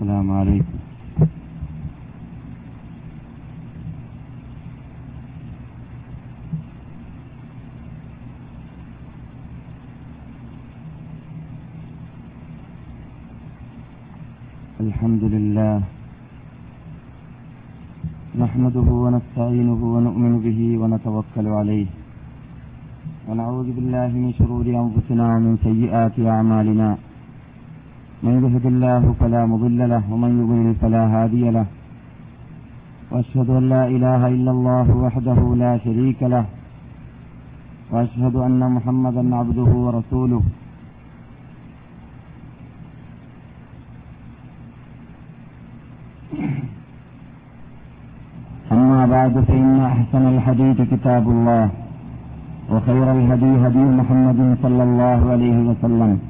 السلام عليكم. الحمد لله. نحمده ونستعينه ونؤمن به ونتوكل عليه. ونعوذ بالله من شرور أنفسنا ومن سيئات أعمالنا. من يهد الله فلا مضل له ومن يضلل فلا هادي له. وأشهد أن لا إله إلا الله وحده لا شريك له. وأشهد أن محمدا عبده ورسوله. أما بعد فإن أحسن الحديث كتاب الله وخير الهدي هدي محمد صلى الله عليه وسلم.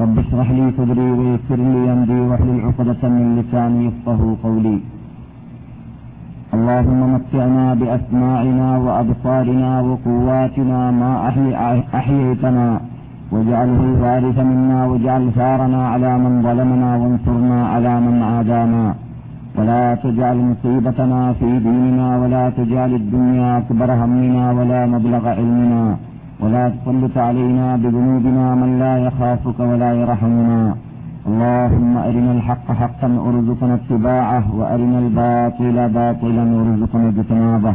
رب اشرح لي صدري ويسر لي أمري واحلل عقدة من لساني يفقه قولي. اللهم متعنا بأسماعنا وأبصارنا وقواتنا ما أحييتنا واجعله الوارث منا واجعل ثارنا على من ظلمنا وانصرنا على من عادانا. ولا تجعل مصيبتنا في ديننا ولا تجعل الدنيا أكبر همنا ولا مبلغ علمنا. ولا تسلط علينا بذنوبنا من لا يخافك ولا يرحمنا. اللهم أرنا الحق حقا وارزقنا اتباعه وأرنا الباطل باطلا وارزقنا اجتنابه.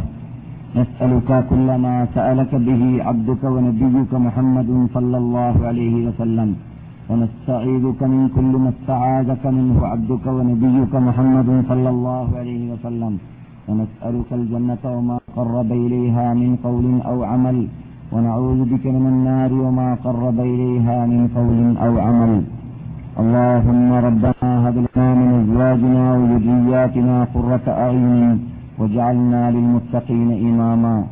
نسألك كل ما سألك به عبدك ونبيك محمد صلى الله عليه وسلم. ونستعيذك من كل ما استعاذك منه عبدك ونبيك محمد صلى الله عليه وسلم. ونسألك الجنة وما قرب إليها من قول أو عمل. ونعوذ بك من النار وما قرب إليها من قول أو عمل. اللهم ربنا هب لنا من أزواجنا وذرياتنا قرة أعين واجعلنا للمتقين إماما.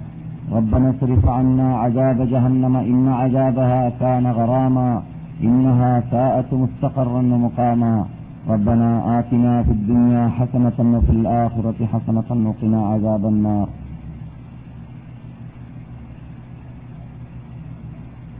ربنا اصرف عنا عذاب جهنم إن عذابها كان غراما. إنها ساءت مستقرا ومقاما. ربنا آتنا في الدنيا حسنة وفي الآخرة حسنة وقنا عذاب النار.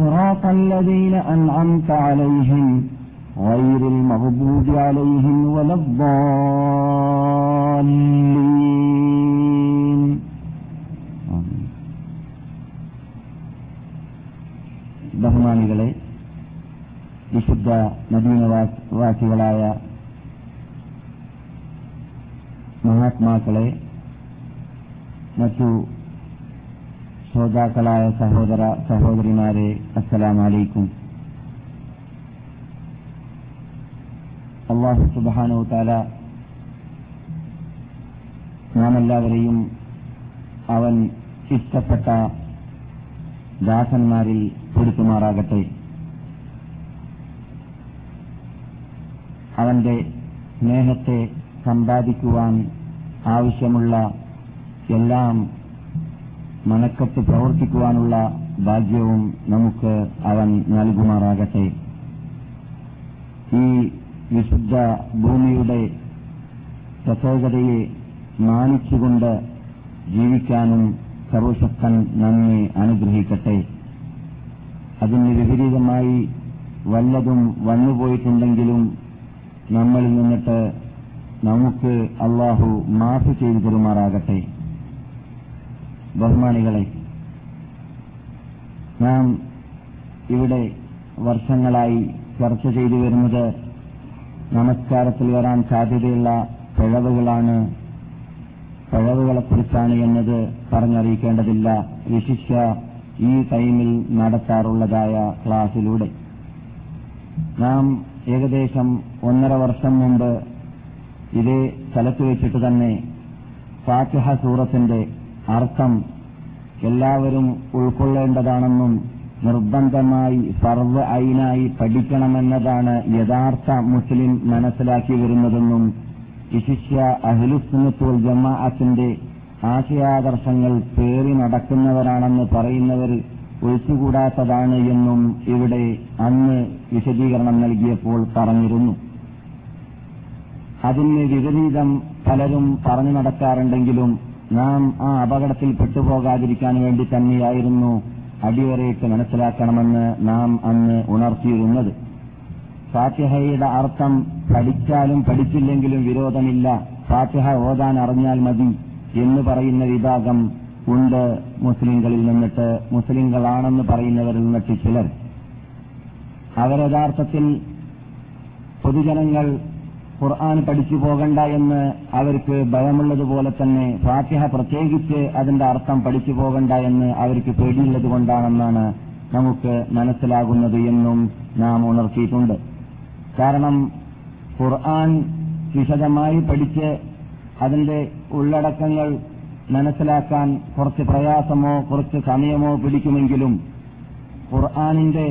صراط الذين أنعمت عليهم غير المغضوب عليهم ولا الضالين ബഹുമാനികളെ വിശുദ്ധ നദീനവാസികളായ മഹാത്മാക്കളെ മറ്റു ശ്രോതാക്കളായ സഹോദര സഹോദരിമാരെ അസ്സലാമലൈക്കും. അള്ളാഹു സുബാനോ താല നാം എല്ലാവരെയും അവൻ ഇഷ്ടപ്പെട്ട ദാസന്മാരിൽ പൊരുത്തുമാറാകട്ടെ അവന്റെ സ്നേഹത്തെ സമ്പാദിക്കുവാൻ ആവശ്യമുള്ള എല്ലാം മനക്കത്ത് പ്രവർത്തിക്കുവാനുള്ള ഭാഗ്യവും നമുക്ക് അവൻ നൽകുമാറാകട്ടെ. ഈ വിശുദ്ധ ഭൂമിയുടെ പ്രത്യേകതയെ മാനിച്ചുകൊണ്ട് ജീവിക്കാനും സർവശക്തൻ നമ്മെ അനുഗ്രഹിക്കട്ടെ. അതിന് വിപരീതമായി വല്ലതും വന്നുപോയിട്ടുണ്ടെങ്കിലും നമ്മളിൽ നിന്നിട്ട് നമുക്ക് അള്ളാഹു മാഫ് ചെയ്തു തരുമാറാകട്ടെ. ബഹുമാനികളെ നാം ഇവിടെ വർഷങ്ങളായി ചർച്ച ചെയ്തു വരുന്നത് നമസ്കാരത്തിൽ വരാൻ സാധ്യതയുള്ള പിഴവുകളാണ്. പിഴവുകളെക്കുറിച്ചാണ് എന്നത് പറഞ്ഞറിയിക്കേണ്ടതില്ല. വിശിഷ്യ ഈ ടൈമിൽ നടത്താറുള്ളതായ ക്ലാസിലൂടെ നാം ഏകദേശം ഒന്നര വർഷം മുമ്പ് ഇതേ സ്ഥലത്ത് വെച്ചിട്ട് തന്നെ ഫാത്തിഹ സൂറത്തിന്റെ അർത്ഥം എല്ലാവരും ഉൾക്കൊള്ളേണ്ടതാണെന്നും നിർബന്ധമായി സർവ ഐനായി പഠിക്കണമെന്നതാണ് യഥാർത്ഥ മുസ്ലിം മനസ്സിലാക്കി വരുന്നതെന്നും വിശിഷ്യ അഹ്ലുസുന്നത്തുൽ ജമാഅത്തിന്റെ ആശയാദർശങ്ങൾ പേറി നടക്കുന്നവരാണെന്ന് പറയുന്നവർ ഒഴിച്ചുകൂടാത്തതാണ് എന്നും ഇവിടെ അന്ന് വിശദീകരണം നൽകിയപ്പോൾ പറഞ്ഞിരുന്നു. അതിന് വിപരീതം പലരും പറഞ്ഞു നടക്കാറുണ്ടെങ്കിലും നാം ആ അപകടത്തിൽ പെട്ടുപോകാതിരിക്കാൻ വേണ്ടി തന്നെയായിരുന്നു അടിവരയിട്ട് മനസ്സിലാക്കണമെന്ന് നാം അന്ന് ഉണർത്തിയിരുന്നത്. ഫാത്തിഹയുടെ അർത്ഥം പഠിച്ചാലും പഠിച്ചില്ലെങ്കിലും വിരോധമില്ല. ഫാത്തിഹ ഓതാൻ അറിഞ്ഞാൽ മതി എന്ന് പറയുന്ന വിഭാഗം ഉണ്ട് മുസ്ലിങ്ങളിൽ നിന്നിട്ട്. മുസ്ലിങ്ങളാണെന്ന് പറയുന്നവരിൽ നിന്നിട്ട് ചിലർ. അവരഥാർത്ഥത്തിൽ പൊതുജനങ്ങൾ ഖുർആൻ പഠിച്ചു പോകണ്ട എന്ന് അവർക്ക് ഭയമുള്ളതുപോലെ തന്നെ ഫാത്തിഹ പ്രത്യേകിച്ച് അതിന്റെ അർത്ഥം പഠിച്ചു പോകണ്ട എന്ന് അവർക്ക് പേടിയുള്ളത് കൊണ്ടാണെന്നാണ് നമുക്ക് മനസ്സിലാകുന്നത് എന്നും നാം ഉണർത്തിയിട്ടുണ്ട്. കാരണം ഖുർആൻ വിശദമായി പഠിച്ച് അതിന്റെ ഉള്ളടക്കങ്ങൾ മനസ്സിലാക്കാൻ കുറച്ച് പ്രയാസമോ കുറച്ച് സമയമോ പിടിക്കുമെങ്കിലും ഖുർആാനിന്റെ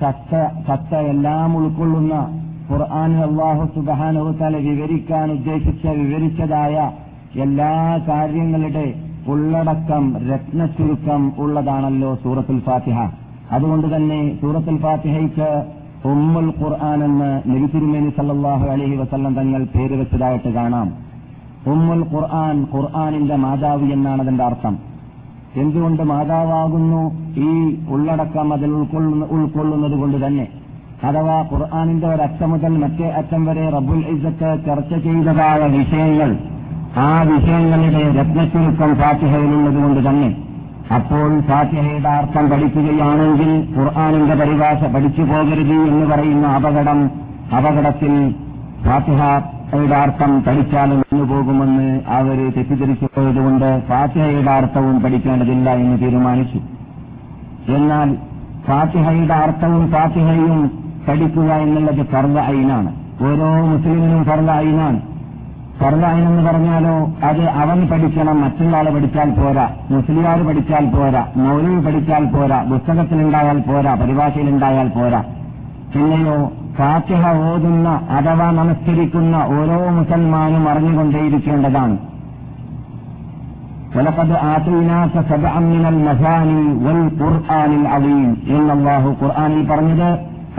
ചത്ത സത്ത എല്ലാം ഉൾക്കൊള്ളുന്ന ഖുർആാനിൽ അള്ളാഹു സുബാനുത്തല വിവരിക്കാൻ ഉദ്ദേശിച്ച വിവരിച്ചതായ എല്ലാ കാര്യങ്ങളുടെ ഉള്ളടക്കം രത്നച്ചുരുക്കം ഉള്ളതാണല്ലോ സൂറത്തുൽ ഫാത്തിഹ. അതുകൊണ്ട് തന്നെ സൂറത്തുൽ ഫാത്തിഹയ്ക്ക് ഉമ്മുൽ ഖുർആൻ എന്ന് നബി സല്ലാഹു അലഹി വസല്ലം തങ്ങൾ പേര് വെച്ചതായിട്ട് കാണാം. ഉമ്മുൽ ഖുർആൻ ഖുർആാനിന്റെ മാതാവ് എന്നാണ് അതിന്റെ അർത്ഥം. എന്തുകൊണ്ട് മാതാവാകുന്നു? ഈ ഉള്ളടക്കം അതിൽ ഉൾക്കൊള്ളുന്നത് കൊണ്ട് തന്നെ. അഥവാ ഖുർആാനിന്റെ ഒരറ്റം മുതൽ മറ്റേ അറ്റം വരെ റബ്ബുൽ ഇസത്ത് ചർച്ച ചെയ്തതായ വിഷയങ്ങൾ ആ വിഷയങ്ങളുടെ രത്നച്ചുരുക്കം ഫാത്തിഹയിലുള്ളത് കൊണ്ട് തന്നെ അപ്പോൾ ഫാത്തിഹയുടെ അർത്ഥം പഠിക്കുകയാണെങ്കിൽ ഖുർആാനിന്റെ പരിഭാഷ പഠിച്ചു പോകരുത് എന്ന് പറയുന്ന അപകടം അപകടത്തിൽ ഫാത്തിഹയുടെ അർത്ഥം പഠിച്ചാലും നിന്നു പോകുമെന്ന് അവർ തെറ്റിദ്ധരിച്ചു പോയതുകൊണ്ട് ഫാത്തിഹയുടെ അർത്ഥവും പഠിക്കേണ്ടതില്ല എന്ന് തീരുമാനിച്ചു. എന്നാൽ ഫാത്തിഹയുടെ അർത്ഥവും ഫാത്തിഹയും പഠിക്കുക എന്നുള്ളത് ഫർദ ഐനാണ് ഓരോ മുസ്ലിമിനും ഫർദ ഐനാണ് ഫർദ ഐൻ എന്ന് പറഞ്ഞാലോ അത് അവൻ പഠിക്കണം മറ്റുള്ള ആൾ പഠിച്ചാൽ പോരാ മുസ്ലിയാർ പഠിച്ചാൽ പോരാ മൗലവി പഠിച്ചാൽ പോരാ പുസ്തകത്തിലുണ്ടായാൽ പോരാ പരിഭാഷയിലുണ്ടായാൽ പോരാ പിന്നെയോ ഫാത്തിഹ ഓതുന്ന അഥവാ നമസ്കരിക്കുന്ന ഓരോ മുസൽമാനും അറിഞ്ഞുകൊണ്ടേയിരിക്കേണ്ടതാണ് ولقد آتيناك سبعا من المثاني والقرآن العظيم إن الله ഖുർആനിൽ പറഞ്ഞത്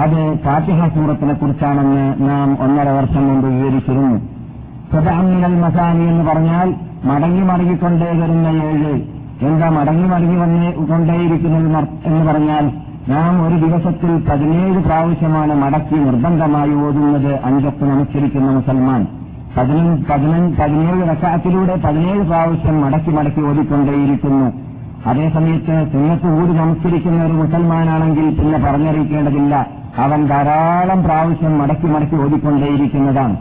അത് ഫാത്തിഹ സൂറത്തിനെ കുറിച്ചാണെന്ന് നാം ഒന്നര വർഷം മുമ്പ് വിവരിച്ചിരുന്നു. സദാമിനൽ മസാനി എന്ന് പറഞ്ഞാൽ മടങ്ങി മടങ്ങിക്കൊണ്ടേ വരുന്ന ഏഴ്. എന്താ മടങ്ങി മടങ്ങി വന്ന് കൊണ്ടേയിരിക്കുന്നത് എന്ന് പറഞ്ഞാൽ നാം ഒരു ദിവസത്തിൽ പതിനേഴ് പ്രാവശ്യമാണ് മടക്കി നിർബന്ധമായി ഓതുന്നത് അഞ്ചൊക്കെ നമസ്കരിക്കുന്ന മുസൽമാൻ. പതിനേഴ് റക്കാത്തിലൂടെ പതിനേഴ് പ്രാവശ്യം മടക്കി മടക്കി ഓതിക്കൊണ്ടേയിരിക്കുന്നു. അതേസമയത്ത് സുന്നത്ത് കൂടി നമസ്കരിക്കുന്ന ഒരു മുസൽമാനാണെങ്കിൽ പിന്നെ പറഞ്ഞറിയിക്കേണ്ടതില്ല. അവൻ ധാരാളം പ്രാവശ്യം മടക്കി മടക്കി ഓതിക്കൊണ്ടേയിരിക്കുന്നതാണ്.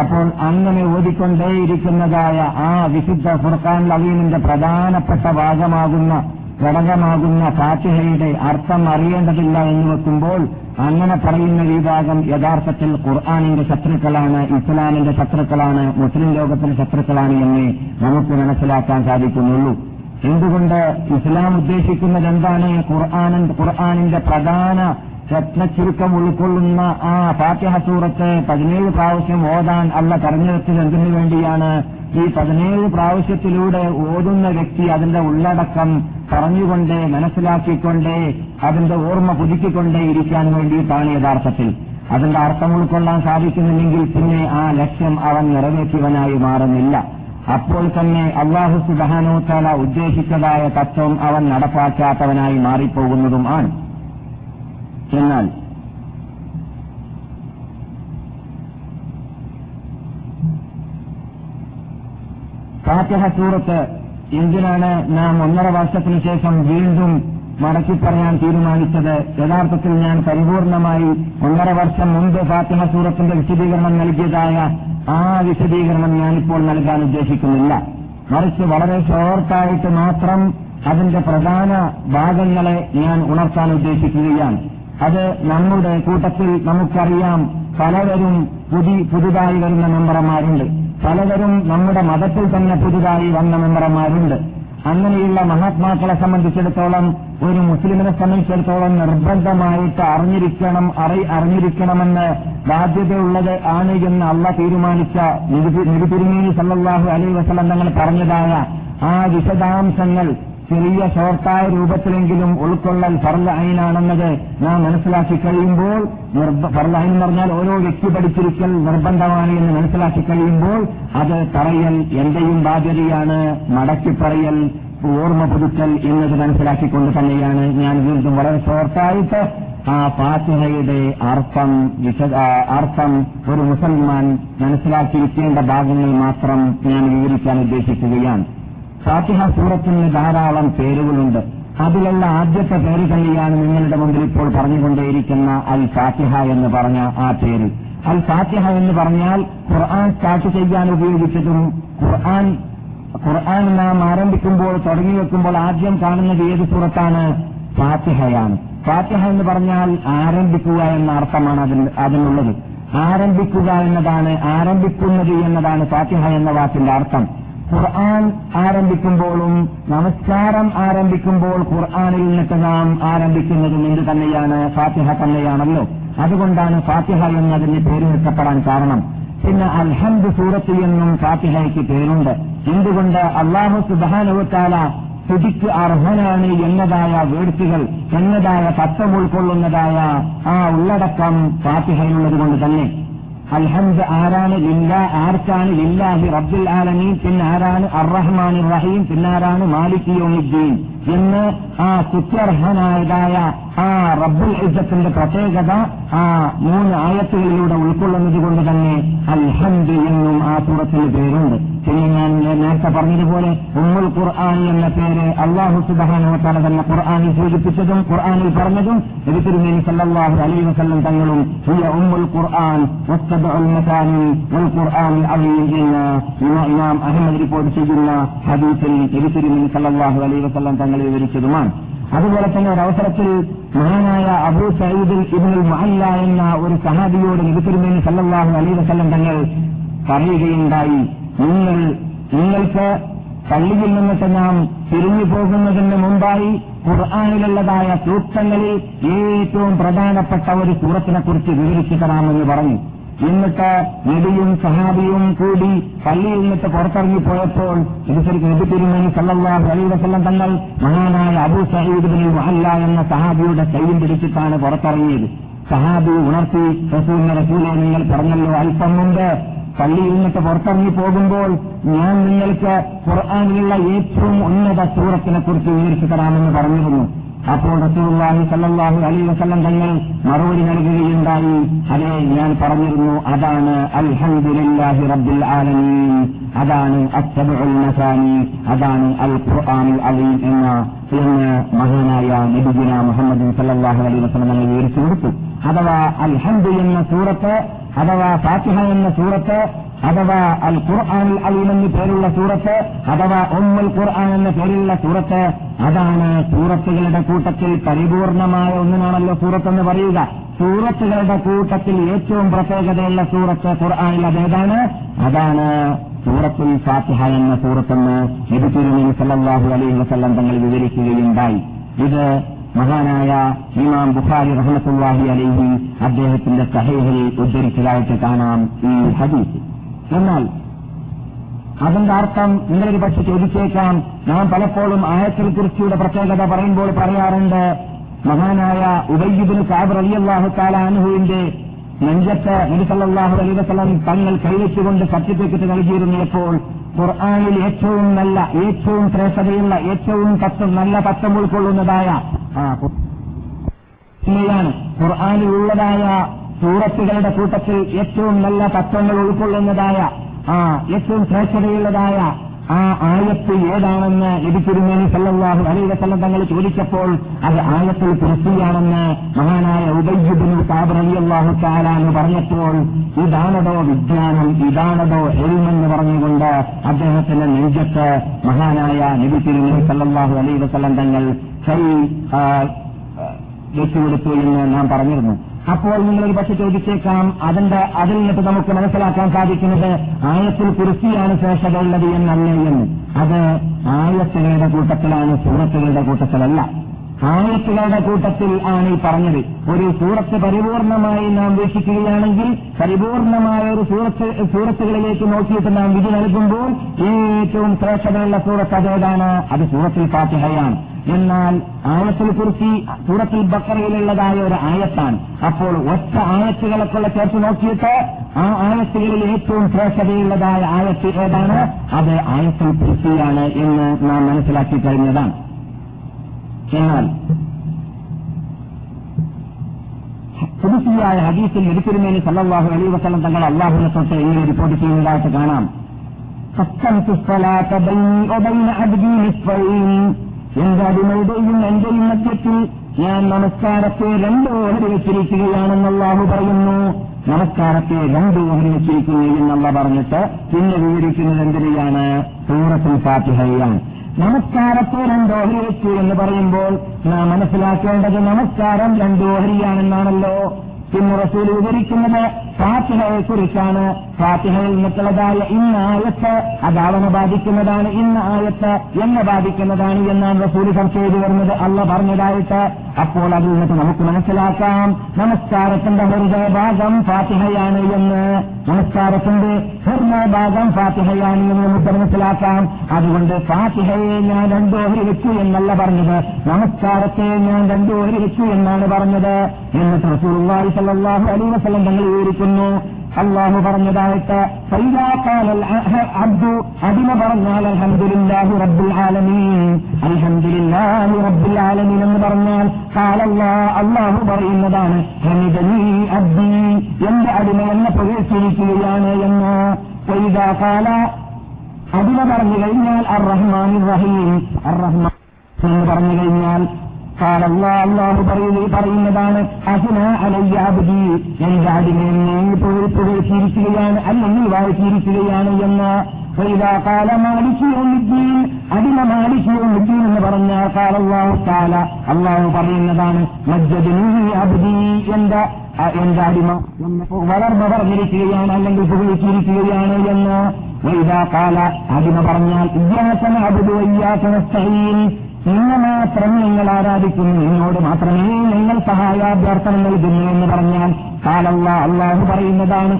അപ്പോൾ അങ്ങനെ ഓതിക്കൊണ്ടേയിരിക്കുന്നതായ ആ വിശുദ്ധ ഫുർഖാൻ ലവീമിന്റെ പ്രധാനപ്പെട്ട ഭാഗമാകുന്ന ഘടകമാകുന്ന ഫാത്തിഹയുടെ അർത്ഥം അറിയേണ്ടതില്ല എന്ന് വെക്കുമ്പോൾ അങ്ങനെ പറയുന്ന വിഭാഗം യഥാർത്ഥത്തിൽ ഖുർആാനിന്റെ ശത്രുക്കളാണ് ഇസ്ലാമിന്റെ ശത്രുക്കളാണ് മുസ്ലിം ലോകത്തിന്റെ ശത്രുക്കളാണ് എന്ന് നമുക്ക് മനസ്സിലാക്കാൻ സാധിക്കുന്നുള്ളൂ. എന്തുകൊണ്ട് ഇസ്ലാം ഉദ്ദേശിക്കുന്നത് എന്താണ് ഖുർആാനൻ ഖുർആാനിന്റെ പ്രധാന രത്നച്ചുരുക്കം ഉൾക്കൊള്ളുന്ന ആ ഫാത്തിഹ സൂറത്ത് പതിനേഴ് പ്രാവശ്യം ഓതാൻ അല്ല തെരഞ്ഞെടുത്തത് എന്തിനു വേണ്ടിയാണ്? ഈ പതിനേഴ് പ്രാവശ്യത്തിലൂടെ ഓതുന്ന വ്യക്തി അതിന്റെ ഉള്ളടക്കം പറഞ്ഞുകൊണ്ട് മനസ്സിലാക്കിക്കൊണ്ട് അതിന്റെ ഓർമ്മ പുതുക്കിക്കൊണ്ടേ ഇരിക്കാൻ വേണ്ടിയിട്ടാണ് യഥാർത്ഥത്തിൽ. അതിന്റെ അർത്ഥം ഉൾക്കൊള്ളാൻ സാധിക്കുന്നില്ലെങ്കിൽ പിന്നെ ആ ലക്ഷ്യം അവൻ നിറവേറ്റിയവനായി മാറുന്നില്ല. അപ്പോൾ തന്നെ അള്ളാഹു സുബഹാനോത്താല ഉദ്ദേശിച്ചതായ തത്വം അവൻ നടപ്പാക്കാത്തവനായി മാറിപ്പോകുന്നതും ആണ്. എന്നാൽ ഫാത്തിഹ സൂറത്ത് എന്തിനാണ് നാം ഒന്നര വർഷത്തിനു ശേഷം വീണ്ടും മടക്കി പറയാൻ തീരുമാനിച്ചത്? യഥാർത്ഥത്തിൽ ഞാൻ പരിപൂർണമായി ഒന്നര വർഷം മുൻപ് ഫാത്തിമ സൂറത്തിന്റെ വിശദീകരണം നൽകിയതായ ആ വിശദീകരണം ഞാനിപ്പോൾ നൽകാൻ ഉദ്ദേശിക്കുന്നില്ല. മറിച്ച് വളരെ ഷോർട്ടായിട്ട് മാത്രം അതിന്റെ പ്രധാന ഭാഗങ്ങളെ ഞാൻ ഉണർത്താൻ ഉദ്ദേശിക്കുകയാണ്. അത് നമ്മുടെ കൂട്ടത്തിൽ നമുക്കറിയാം പലവരും പുതി പുതുതായി വരുന്ന മെമ്പർമാരുണ്ട്. പലവരും നമ്മുടെ മതത്തിൽ തന്നെ പുതുതായി വന്ന മെമ്പർമാരുണ്ട്. അങ്ങനെയുള്ള മഹാത്മാക്കളെ സംബന്ധിച്ചിടത്തോളം ഒരു മുസ്ലിമിനെ സംബന്ധിച്ചിടത്തോളം നിർബന്ധമായിട്ട് അറിഞ്ഞിരിക്കണം അറി അറിഞ്ഞിരിക്കണമെന്ന് ബാധ്യതയുള്ളത് ആണ് എന്ന് അള്ള തീരുമാനിച്ച നിരുതിരുമേനി സല്ലാഹു അലൈ വസലം തങ്ങൾ പറഞ്ഞതായ ആ വിശദാംശങ്ങൾ. ചെറിയ ഷോർട്ടായ രൂപത്തിലെങ്കിലും ഉൾക്കൊള്ളൽ ഫർല ഐനാണെന്നത് നാം മനസ്സിലാക്കി കഴിയുമ്പോൾ ഫർല ഐൻ എന്ന് പറഞ്ഞാൽ ഓരോ വ്യക്തി പഠിച്ചിരിക്കൽ നിർബന്ധമാണ് എന്ന് മനസ്സിലാക്കി കഴിയുമ്പോൾ അത് തറയൽ എന്റെയും ബാധ്യതയാണ് മടക്കി പറയൽ ഓർമ്മ പുതുക്കൽ എന്നത് മനസ്സിലാക്കിക്കൊണ്ട് തന്നെയാണ് ഞാൻ വീണ്ടും വളരെ ഷോർട്ടായിട്ട് ആ ഫാത്തിഹയുടെ അർത്ഥം വിശദ അർത്ഥം ഒരു മുസൽമാൻ മനസ്സിലാക്കിയിരിക്കേണ്ട ഭാഗങ്ങൾ മാത്രം ഞാൻ വിവരിക്കാൻ ഉദ്ദേശിക്കുകയാണ്. ഫാത്തിഹ സൂറത്തിന് ധാരാളം പേരുകളുണ്ട്. അതിലുള്ള ആദ്യത്തെ പേര് തന്നെയാണ് നിങ്ങളുടെ മുമ്പിൽ ഇപ്പോൾ പറഞ്ഞുകൊണ്ടേയിരിക്കുന്ന അൽ ഫാത്തിഹ എന്ന് പറഞ്ഞ ആ പേര്. അൽ ഫാത്തിഹ എന്ന് പറഞ്ഞാൽ ഖുർആൻ സ്റ്റാർട്ട് ചെയ്യാൻ ഉപയോഗിച്ചതും ഖുർആൻ ഖുർആൻ നാം ആരംഭിക്കുമ്പോൾ തുടങ്ങി വെക്കുമ്പോൾ ആദ്യം കാണുന്നത് ഏത് സൂറത്താണ്? ഫാത്തിഹയാണ്. ഫാത്തിഹ എന്ന് പറഞ്ഞാൽ ആരംഭിക്കുക എന്ന അർത്ഥമാണ് അതിന് അതിനുള്ളത് ആരംഭിക്കുക എന്നതാണ് ആരംഭിക്കുന്നത് എന്നതാണ് ഫാത്തിഹ എന്ന വാക്കിന്റെ അർത്ഥം. ഖുർആൻ ആരംഭിക്കുമ്പോഴും നമസ്കാരം ആരംഭിക്കുമ്പോൾ ഖുർആാനിൽ നിന്നിട്ട് നാം ആരംഭിക്കുന്നതും എന്ത് തന്നെയാണ് ഫാത്തിഹ തന്നെയാണല്ലോ. അതുകൊണ്ടാണ് ഫാത്തിഹ എന്നതിന് പേര് വെക്കപ്പെടാൻ കാരണം. പിന്നെ അൽഹംദ് സൂറത്ത് എന്നും ഫാത്തിഹയ്ക്ക് പേരുണ്ട്. എന്തുകൊണ്ട് അള്ളാഹു സുബാനുവത്താല സ്തുതിക്ക് അർഹനാണ് എന്നതായ വേർത്തികൾ എന്നതായ തത്വം ഉൾക്കൊള്ളുന്നതായ ആ ഉള്ളടക്കം ഫാത്തിഹയിലുള്ളത് കൊണ്ട് തന്നെ. അൽഹംദ് ആരാണ് ലില്ല ആർക്കാണ് ലില്ലാഹി റബ്ബുൽ ആലമീൻ പിന്നെ ആരാണ് അർറഹ്മാൻ റഹീം പിന്നാരാണ് മാലിക് യോമിദ്ദീൻ എന്ന് ആ കുറ്റർഹനായതായ ആ റബ്ബുൽ ഇജ്ജത്തിന്റെ പ്രത്യേകത ആ മൂന്ന് ആയത്തുകളിലൂടെ ഉൾക്കൊള്ളുന്നത് കൊണ്ട് തന്നെ അൽഹംദ് എന്നും ആ സൂറത്തിന് പേരുണ്ട്. പിന്നെ ഞാൻ നേരത്തെ പറഞ്ഞതുപോലെ ഉമ്മുൽ ഖുർആൻ എന്ന പേര് അള്ളാഹു സുബാനുവത്താല തന്നെ ഖുർആാനിൽ സൂചിപ്പിച്ചതും ഖുർആാനിൽ പറഞ്ഞതും തിരുമേനി സല്ലാഹു അലൈ വസല്ലം തങ്ങളും ഉമ്മുൽ ഖുർആൻ ഖുർആൻ ഇമാം അഹമ്മദ് റിപ്പോർട്ട് ചെയ്യുന്ന ഹദീസിൽ തിരുമേനി സല്ലാഹു അലൈ വസല്ലം തങ്ങൾ വിവരിച്ചതുമാണ്. അതുപോലെ തന്നെ ഒരവസരത്തിൽ മഹാനായ അബൂ സയ്യിദുൽ ഇബ്നുൽ മഹല്ല എന്ന ഒരു സഹാബിയോട് നിബിത്തിരുമേനി സല്ലാഹു അലൈ വസല്ലം തങ്ങൾ പറയുകയുണ്ടായി. നിങ്ങൾ നിങ്ങൾക്ക് പള്ളിയിൽ നിന്നിട്ട് നാം തിരിഞ്ഞു പോകുന്നതിന് മുമ്പായി ഖുർആാനിലുള്ളതായ സൂക്തങ്ങളിൽ ഏറ്റവും പ്രധാനപ്പെട്ട ഒരു സൂറത്തിനെ കുറിച്ച് വിവരിച്ചു തരാമെന്ന് പറഞ്ഞു. എന്നിട്ട് നബിയും സഹാബിയും കൂടി പള്ളിയിൽ നിന്നിട്ട് പുറത്തിറങ്ങിപ്പോയപ്പോൾ പോയപ്പോൾ ഇതുശരിക്കും നബി തിരുമേനി സല്ലാഹു അലൈ വസല്ലം തങ്ങൾ മഹാനായ അബു സഹീദ് ബിൻ മഹല്ല എന്ന സഹാബിയുടെ കൈയും പിടിച്ചിട്ടാണ് പുറത്തിറങ്ങിയത്. സഹാബി ഉണർത്തി റസൂലിനെ റസൂലെ നിങ്ങൾ പറഞ്ഞല്ലോ അല്പം മുമ്പ് പള്ളിയിൽ നിന്നിട്ട് പുറത്തിറങ്ങി പോകുമ്പോൾ ഞാൻ നിങ്ങൾക്ക് ഖുർആാനിലുള്ള ഏറ്റവും ഉന്നത സൂറത്തിനെ കുറിച്ച് വിവരിച്ചു തരാമെന്ന് പറഞ്ഞിരുന്നു. അപ്പോൾ റസൂലുള്ളാഹി സല്ലാഹു അലി വസല്ലം തങ്ങൾ മറുപടി നൽകുകയുണ്ടായി. അതെ ഞാൻ പറഞ്ഞിരുന്നു അതാണ് അൽഹംദുലില്ലാഹി റബ്ബിൽ ആലമീൻ. അതാണ് അസ്സബുൽ മസാനി അതാണ് അൽ ഖുർആനുൽ അലീം എന്ന എന്ന് മഹാനായ നബിഗുന മുഹമ്മദ് സല്ലാഹു അലൈ വസ്ലം തങ്ങൾ വിവരിച്ചു കൊടുത്തു. അഥവാ അൽ ഹംദ് എന്ന സൂറത്ത് അഥവാ ഫാത്തിഹ എന്ന സൂറത്ത് അഥവാ അൽ ഖുർആൻ അലീം എന്ന പേരുള്ള സൂറത്ത് അഥവാ ഉമ്മുൽ ഖുർആൻ എന്ന പേരുള്ള സൂറത്ത് അതാണ് സൂറത്തുകളുടെ കൂട്ടത്തിൽ പരിപൂർണമായ ഒന്നിനാണല്ലോ സൂറത്തെന്ന് പറയുക. സൂറത്തുകളുടെ കൂട്ടത്തിൽ ഏറ്റവും പ്രത്യേകതയുള്ള സൂറത്ത് ഖുർആാനിൽ അതേതാണ്? അതാണ് സൂറത്തുൽ ഫാത്തിഹ എന്ന സൂറത്തെന്ന് നബി തിരുമേനി സല്ലാഹു അലൈഹി വസല്ലം തങ്ങൾ വിവരിക്കുകയുണ്ടായി. ഇത് മഹാനായ ഇമാം ബുഖാരി റഹ്മത്തുല്ലാഹി അലൈഹി അദ്ദേഹത്തിന്റെ സഹേഹിൽ ഉദ്ധരിച്ചതായിട്ട് കാണാം ഈ ഹദീസ്. എന്നാൽ അതിന്റെ അർത്ഥം നിങ്ങളൊരു പക്ഷെ ചോദിച്ചേക്കാം. നാം പലപ്പോഴും ആയത്തിൽ കുറിച്ചിയുടെ പ്രത്യേകത പറയുമ്പോൾ പറയാറുണ്ട് മഹാനായ ഉബയ്യുബിൻ സാബ് റലിയല്ലാഹു താലാനുഹുവിന്റെ നെഞ്ചത്ത് നബിസല്ലാഹു അലൈ വസ്ലം തങ്ങൾ കൈവച്ചുകൊണ്ട് സർട്ടിഫിക്കറ്റ് നൽകിയിരുന്നപ്പോൾ ഖുർആാനിൽ ഏറ്റവും നല്ല ഏറ്റവും ശ്രേഷ്ഠതയുള്ള ഏറ്റവും തത്വം നല്ല തത്വം ഉൾക്കൊള്ളുന്നതായ ഖുർആാനിൽ ഉള്ളതായ സൂറത്തുകളുടെ കൂട്ടത്തിൽ ഏറ്റവും നല്ല തത്വങ്ങൾ ഉൾക്കൊള്ളുന്നതായ ആ ഏറ്റവും ശ്രേഷ്ഠതയുള്ളതായ ആ ആയത്ത് ഏതാണെന്ന് ലഭിച്ചിരുന്നേനി സല്ലാഹു അലൈഹി വസല്ലം തങ്ങൾ ചോദിച്ചപ്പോൾ അത് ആയത്തിൽ കുറിച്ചിയാണെന്ന് മഹാനായ ഉബയ്യുബിന് കാബറിയാഹു താലാന്ന് പറഞ്ഞപ്പോൾ ഇതാണതോ വിജ്ഞാനം ഇതാണതോ എൽമെന്ന് പറഞ്ഞുകൊണ്ട് അദ്ദേഹത്തിന്റെ നെഞ്ചത്ത് മഹാനായ നബി തിരുമേനി സല്ലാഹു അലൈഹി വസല്ലം തങ്ങൾ കൈ വെച്ചുകൊടുത്തു എന്ന് നാം പറഞ്ഞിരുന്നു. അപ്പോൾ നിങ്ങളൊരു പക്ഷെ ചോദിച്ചേക്കാം അതിന്റെ അതിൽ നിന്നിട്ട് നമുക്ക് മനസ്സിലാക്കാൻ സാധിക്കുന്നത്? ആയത്തിൽ കുറിച്ചിയാണ് ശേഷതയുള്ളത് എന്നല്ലേ എന്ന്. അത് ആയത്തുകളുടെ കൂട്ടത്തിലാണ് സൂറത്തുകളുടെ കൂട്ടത്തിലല്ല. ആയത്തുകളുടെ കൂട്ടത്തിൽ ആണ് ഈ പറഞ്ഞത്. ഒരു സൂറത്ത് പരിപൂർണമായി നാം വീക്ഷിക്കുകയാണെങ്കിൽ പരിപൂർണമായ ഒരു സൂറത്ത് സൂറത്തുകളിലേക്ക് നോക്കിയിട്ട് നാം വിധി നൽകുമ്പോൾ ഏറ്റവും ശ്രേഷ്ഠതയുള്ള സൂറത്ത് അതേതാണ്? അത് സൂറത്തിൽ ഫാത്തിഹയാണ്. എന്നാൽ ആയത്തിൽ കുറിച്ച് സൂറത്തിൽ ബക്കറയിലുള്ളതായ ഒരു ആയത്താണ്. അപ്പോൾ ഒറ്റ ആയത്തുകളൊക്കെ ചേർത്ത് നോക്കിയിട്ട് ആ ആയത്തുകളിൽ ഏറ്റവും ശ്രേഷ്ഠതയുള്ളതായ ആയത്ത് ഏതാണ്? അത് ആയത്തിൽ കുറിച്ചിയാണ് എന്ന് നാം മനസ്സിലാക്കി കഴിഞ്ഞതാണ്. എന്നാൽ പുതുസിയായ ഹദീസിൽ എടുത്തിരുന്നതിന് സല്ലാഹു അലി വസ്ലം തങ്ങൾ അള്ളാഹുനെ തൊട്ട് എങ്ങനെ റിപ്പോർട്ട് ചെയ്യുന്നതായിട്ട് കാണാം. എന്റെ എന്റെയും മധ്യത്തിൽ ഞാൻ നമസ്കാരത്തെ രണ്ട് ഓഹരി വെച്ചിരിക്കുകയാണെന്നല്ലാഹു പറയുന്നു. നമസ്കാരത്തെ രണ്ട് ഓഹരി വെച്ചിരിക്കുകയെന്നല്ല പറഞ്ഞിട്ട് പിന്നെ വിവരിക്കുന്നത് എന്തിനെയാണ്? സൂറത്തുൽ ഫാത്തിഹയാണ് നമസ്കാരത്തെ ഓഹരി വെച്ചു എന്ന് പറയുമ്പോൾ നാം മനസ്സിലാക്കേണ്ടത് നമസ്കാരം രണ്ടോഹരിയാണെന്നാണല്ലോ പിന്നെ റസൂൽ വിവരിക്കുന്നത് ഫാത്തിഹയെ കുറിച്ചാണ് ഫാത്തിഹയിൽ നിന്നുള്ളതായ ഇന്ന ആയത്ത് അത് അവനെ ബാധിക്കുന്നതാണ് ഇന്ന ആയത്ത് എന്നെ ബാധിക്കുന്നതാണ് എന്നാണ് റസൂൽ ചർച്ച ചെയ്തു വരുന്നത്. അല്ല പറഞ്ഞതായിട്ട് അപ്പോൾ അതിൽ നിന്നിട്ട് നമുക്ക് മനസ്സിലാക്കാം. നമസ്കാരത്തിന്റെ ഹൃദയഭാഗം ഫാത്തിഹയാണ് എന്ന്. നമസ്കാരത്തിന്റെ ഹൃദയഭാഗം ഫാത്തിഹയാണ് എന്ന് നമുക്ക് മനസ്സിലാക്കാം. അതുകൊണ്ട് ഫാത്തിഹയെ ഞാൻ രണ്ടോഹരി വെച്ചു എന്നല്ല പറഞ്ഞത്. നമസ്കാരത്തെ ഞാൻ രണ്ടോഹരി വെച്ചു എന്നാണ് പറഞ്ഞത്. എന്നിട്ട് റസൂൽ സല്ലാഹു അലൈ വസ്ലം തങ്ങൾ വിവരിക്കുന്നു. അള്ളാഹു പറഞ്ഞതായിട്ട് അബ്ദു അതിന് പറഞ്ഞാൽ അൽഹംദുലില്ലാഹി റബ്ബുൽ ആലമീൻ അൽഹംദുലില്ലാഹി റബ്ബുൽ ആലമീൻ എന്ന് പറഞ്ഞാൽ കാലല്ലാ അള്ളാഹു പറയുന്നതാണ് ഹമിദനി അബ്ദി എന്റെ അടിമ എന്നെ പ്രവേശിച്ചിരിക്കുകയാണ് എന്ന് വൈദാ കാല അടിമ പറഞ്ഞു കഴിഞ്ഞാൽ അർ റഹ്മാൻ റഹീം അർ റഹ്മാൻ പറഞ്ഞു കഴിഞ്ഞാൽ അള്ളാഹു പറയുന്നതാണ് അഹിന അലയ്യാബുദി എന്റെ അടിമയെ പുകഴ്ത്തിയിരിക്കുകയാണ് അല്ലെങ്കിൽ വാഴ്ത്തിയിരിക്കുകയാണ് എന്ന്. മാലിക്കിയോദ്ദീൻ അടിമ മാലിക്കിയോദ്ദീൻ എന്ന് പറഞ്ഞ കാലല്ലാഹു കാല അള്ളാഹു പറയുന്നതാണ് മജ്ജദിനി അബ്ദി എന്റെ അടിമ വളർന്നു പറഞ്ഞിരിക്കുകയാണ് അല്ലെങ്കിൽ പുകഴ്ത്തിയിരിക്കുകയാണ് എന്ന്. വൈദാ കാല അടിമ പറഞ്ഞാൽ ഇയ്യാസന അബ്ദു വയ്യാസന സ്ഥൈൻ നിന്നെ മാത്രം നിങ്ങൾ ആരാധിക്കുന്നു നിന്നോട് മാത്രമേ നിങ്ങൾ സഹായാഭ്യർത്ഥന നൽകുന്നു എന്ന് പറഞ്ഞാൽ അള്ളാഹു പറയുന്നതാണ്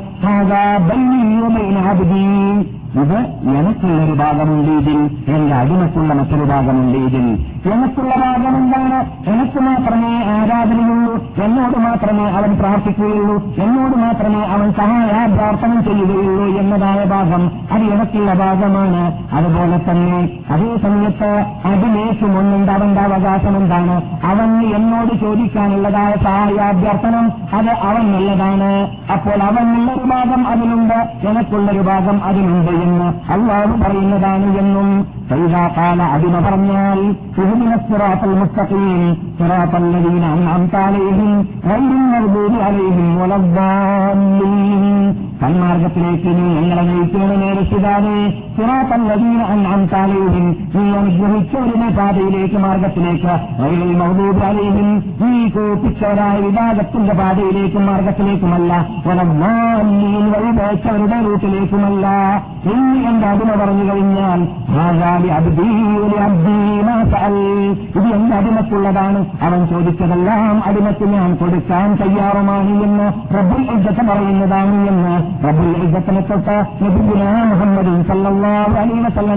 ഇത് എനിക്കുള്ളൊരു ഭാഗമുണ്ട് ഇതിൽ എന്റെ അടിമക്കുള്ള മറ്റൊരു ഭാഗമുണ്ട് ഇതിൽ. എനിക്കുള്ള ഭാഗം എന്താണ് എനിക്ക് മാത്രമേ ആരാധനയുള്ളൂ എന്നോട് മാത്രമേ അവൻ പ്രാർത്ഥിക്കുകയുള്ളൂ എന്നോട് മാത്രമേ അവൻ സഹായാഭ്യർത്ഥനം ചെയ്യുകയുള്ളൂ എന്നതായ ഭാഗം അത് എനിക്കുള്ള ഭാഗമാണ്. അതുപോലെ തന്നെ അതേ സമയത്ത് അതിലേക്കും ഒന്നുണ്ട് അവന്റെ അവകാശം എന്താണ്? അവന് എന്നോട് ചോദിക്കാനുള്ളതായ സഹായാഭ്യർത്ഥനം അത് നല്ലതാണ് അപ്പോൾ അവനുള്ളൊരു ഭാഗം അതിലുണ്ട്. എനക്കുള്ളൊരു ഭാഗം അതിലുണ്ട് എന്ന് അള്ളാഹു പറയുന്നതാണ് എന്നും സൈതാകാല അടിമ പറഞ്ഞാൽ സിറാത്തൽ മുസ്തഖീം സിറാത്തല്ലദീന അൻഅംത അലൈഹിം ഗൈറിൽ മർദൂദി അലൈഹിം വലദ്ദാല്ലീൻ. സന്മാർഗത്തിലേക്ക് നീ ഞങ്ങളെ നയിക്കുന്നത് നേരിട്ടിതാതെ സിറാത്തല്ലദീന അൻഅംത അലൈഹിം നീ അനുഗ്രഹിച്ചവരുടെ പാതയിലേക്ക് മാർഗത്തിലേക്ക് ഗൈറിൽ മർദൂദി അലൈഹിം നീ കോപിച്ചവരായ വിഭാഗത്തിന്റെ പാതയിലേക്കും മാർഗത്തിലേക്കുമല്ല. വഴിപേച്ചവരുടെ റൂട്ടിലേക്കുമല്ല എന്ന് എന്റെ അടിമ പറഞ്ഞു കഴിഞ്ഞാൽ ഇത് എന്റെ അടിമക്കുള്ളതാണ്? അവൻ ചോദിച്ചതെല്ലാം അടിമക്ക് ഞാൻ കൊടുക്കാൻ തയ്യാറുമാണ് എന്ന് റബ്ബുൽ ഇജ്ജത്ത് പറയുന്നതാണ് എന്ന് റബ്ബുൽ ഇജ്ജത്തിനെ തൊട്ട് നബിഗുന മുഹമ്മദ് സല്ലല്ലാഹു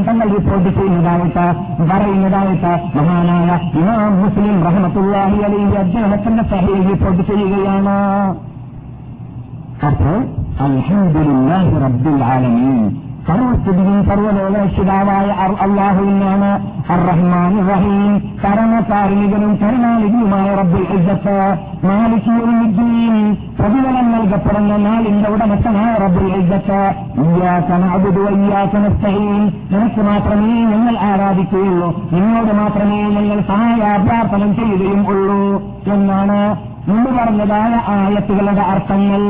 തങ്ങൾ റിപ്പോർട്ട് ചെയ്യുന്നതായിട്ട് പറയുന്നതായിട്ട് മഹാനായ ഇമാം മുസ്ലിം റഹ്മത്തുള്ളാഹി അലൈഹി അദ്ദേഹത്തിന്റെ സഹയിൽ റിപ്പോർട്ട് ചെയ്യുകയാണ്. അപ്പോൾ അൽഹംദുലില്ലാഹി റബ്ബിൽ ആലമീൻ. സർവസ്ഥിതിയും സർവലോകരക്ഷിതാവായ അള്ളാഹുവിനാണ് അർറഹ്മാൻ റഹീം പരമകാരുണികനും കരുണാനിധിയുമായ റബ്ബുൽ ഇസ്സത്ത് മാലിക്കുദ്ദീൻ പ്രതിഫലം നൽകപ്പെടുന്ന നാളിന്റെ ഉടമസ്ഥനായ റബ്ബുൽ ഇസ്സത്ത്. നിനക്ക് മാത്രമേ ഞങ്ങൾ ആരാധിക്കുകയുള്ളൂ. നിന്നോട് മാത്രമേ ഞങ്ങൾ സഹായാഭ്യർത്ഥനം ചെയ്യുകയും ഉള്ളൂ എന്നാണ് മുമ്പ് പറഞ്ഞതായ ആയത്തുകളുടെ അർത്ഥങ്ങൾ.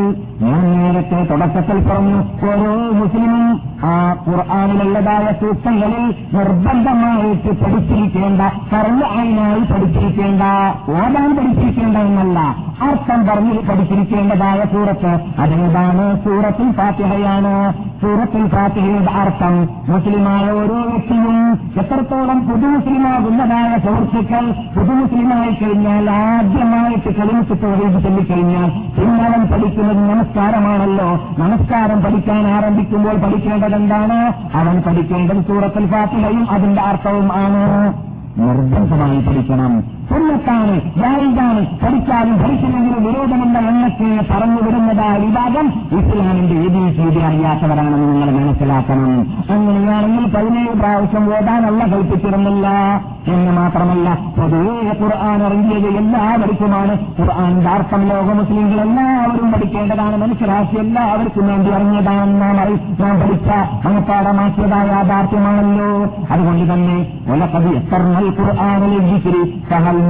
ഞാൻ നേരത്തെ തുടക്കത്തിൽ പറഞ്ഞു ഓരോ മുസ്ലിമും ആ ഖുർആാനിലുള്ളതായ സൂക്തങ്ങളിൽ നിർബന്ധമായിട്ട് പഠിച്ചിരിക്കേണ്ട കർമ്മ ആയിനായി പഠിച്ചിരിക്കേണ്ട ഓടാൻ പഠിച്ചിരിക്കേണ്ട എന്നല്ല അർത്ഥം പറഞ്ഞ് പഠിച്ചിരിക്കേണ്ടതായ സൂറത്ത് അതേതാണ് സൂറത്തിൽ ഫാത്തിഹയാണ്. സൂറത്തിൽ ഫാത്തിഹയുടെ അർത്ഥം മുസ്ലിമായ ഓരോ വ്യക്തിയും എത്രത്തോളം പുതു മുസ്ലിമാകുന്നതായ സുഹൃത്തുക്കൾ പുതു മുസ്ലിമായി കഴിഞ്ഞാൽ ആദ്യമായിട്ട് കളിമിച്ച് തോറിയിട്ട് ചൊല്ലിക്കഴിഞ്ഞാൽ പിന്നവൻ പഠിക്കുന്നത് നമസ്കാരമാണല്ലോ. നമസ്കാരം പഠിക്കാൻ ആരംഭിക്കുമ്പോൾ പഠിക്കേണ്ടത് എന്താണ്? അവൻ പഠിക്കേണ്ടത് സൂറത്തിൽ ഫാത്തിഹയും അതിന്റെ അർത്ഥവും ആണ്. നിർബന്ധമായി പഠിക്കണം. സുന്നത്താണ് ജായിദാണ് പഠിച്ചാലും പഠിച്ചില്ലെങ്കിലും വിരോധമെന്ന എണ്ണത്തെ പറഞ്ഞുവിടുന്നതായ വിഭാഗം ഇസ്ലാമിന്റെ എബി ചെയ്തി അറിയാത്തവരാണെന്ന് നിങ്ങൾ മനസ്സിലാക്കണം. അങ്ങനെയാണെങ്കിൽ പതിനേഴ് പ്രാവശ്യം ഓടാനല്ല കൽപ്പിച്ചിരുന്നില്ല എന്ന് മാത്രമല്ല പൊതുവേ ഖുർആൻ ഇറങ്ങിയത് എല്ലാവർക്കുമാണ്. ഖുർആാനിന്റെ അർത്ഥം ലോക മുസ്ലിങ്ങൾ എല്ലാവരും പഠിക്കേണ്ടതാണ്. മനുഷ്യരാശി എല്ലാവർക്കും വേണ്ടി ഇറങ്ങിയതാണ് നാം നാം പഠിച്ച മനഃപ്പാടമാക്കിയതായ യാഥാർത്ഥ്യമാണല്ലോ. അതുകൊണ്ട് തന്നെ ഒലക്കതി എത്ര ഖുർആാനിൽ സഹൽ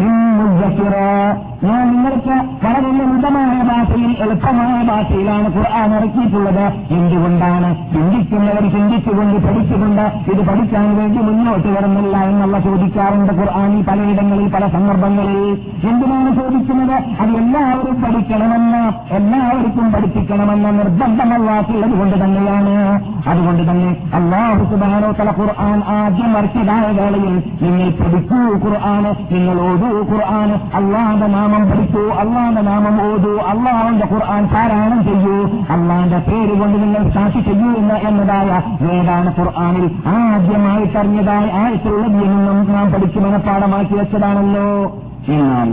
ഞാൻ നിങ്ങൾക്ക് വളരെ ലളിതമായ ഭാഷയിൽ എളുപ്പമായ ഭാഷയിലാണ് ഖുർആൻ ഇറക്കിയിട്ടുള്ളത്. എന്തുകൊണ്ടാണ്? ചിന്തിക്കുന്നവർ ചിന്തിച്ചുകൊണ്ട് പഠിച്ചുകൊണ്ട് ഇത് പഠിക്കാൻ വേണ്ടി മുന്നോട്ട് വരുന്നില്ല എന്നുള്ള ചോദിക്കാറുണ്ട് ഖുർആാനിൽ പലയിടങ്ങളിൽ പല സന്ദർഭങ്ങളിൽ. എന്തിനാണ് ചോദിക്കുന്നത്? അത് എല്ലാവരും പഠിക്കണമെന്ന് എല്ലാവർക്കും പഠിപ്പിക്കണമെന്ന നിർബന്ധമല്ലാത്തുള്ളത് കൊണ്ട് തന്നെയാണ്. അതുകൊണ്ട് തന്നെ അള്ളാഹു സുബാനോ തല ഖുർആൻ ആദ്യം ഇറക്കിയതായ വേളയിൽ നിങ്ങൾ പഠിക്കൂ ഖുർആൻ നിങ്ങൾ ഖുർആൻ അള്ളാന്റെ നാമം പഠിക്കൂ അള്ളാന്റെ നാമം ഓതൂ അള്ളാഹന്റെ ഖുർആൻ പാരായണം ചെയ്യൂ അള്ളാന്റെ പേര് കൊണ്ട് നിങ്ങൾ സാക്ഷി ചെയ്യൂ എന്ന് എന്നതായ ഏതാണ് ഖുർആാനിൽ ആദ്യമായി പറഞ്ഞതായ ആയത്തുള്ളത് എന്നും നാം പഠിച്ചു മനഃപ്പാടമാക്കി വെച്ചതാണല്ലോ. എന്നാൽ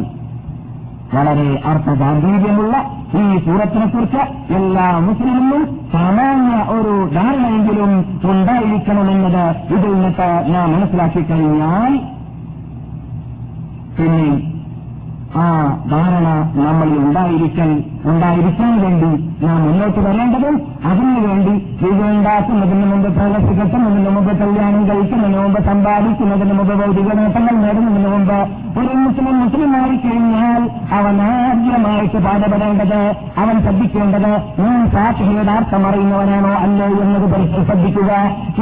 വളരെ അർത്ഥഗാംഭീര്യമുള്ള ഈ സൂറത്തിനെ കുറിച്ച് എല്ലാ മുസ്ലിമിനും സാമാന്യ ഒരു ധാരണയെങ്കിലും ഉണ്ടായിരിക്കണമെന്നത് ഇതിൽ നിന്നിട്ട് ഞാൻ മനസ്സിലാക്കി കഴിഞ്ഞാൽ പിന്നെ ആ ധാരണ നമ്മളിൽ ഉണ്ടായിരിക്കാൻ ഉണ്ടായിരിക്കാൻ വേണ്ടി നാം മുന്നോട്ട് വരേണ്ടതും അതിനുവേണ്ടി വിജയുണ്ടാക്കുന്നതിന് മുമ്പ് പ്രവർത്തിക്കുന്നതിന് മുമ്പ് കല്യാണം കഴിക്കുന്നതിന് മുമ്പ് സമ്പാദിക്കുന്നതിന് മുമ്പ് ഭൗതിക നേട്ടങ്ങൾ നേടുന്നതിന് മുമ്പ് ഒരു മുസ്ലിം മുസ്ലിമായി കഴിഞ്ഞാൽ അവൻ ആദ്യമായിട്ട് പാടപെടേണ്ടത് അവൻ ശ്രദ്ധിക്കേണ്ടത് ഞാൻ ഫാത്തിഹയുടെ അർത്ഥം അറിയുന്നവനാണോ അല്ലോ എന്നത് പരിസ്ഥിതി ശ്രദ്ധിക്കുക.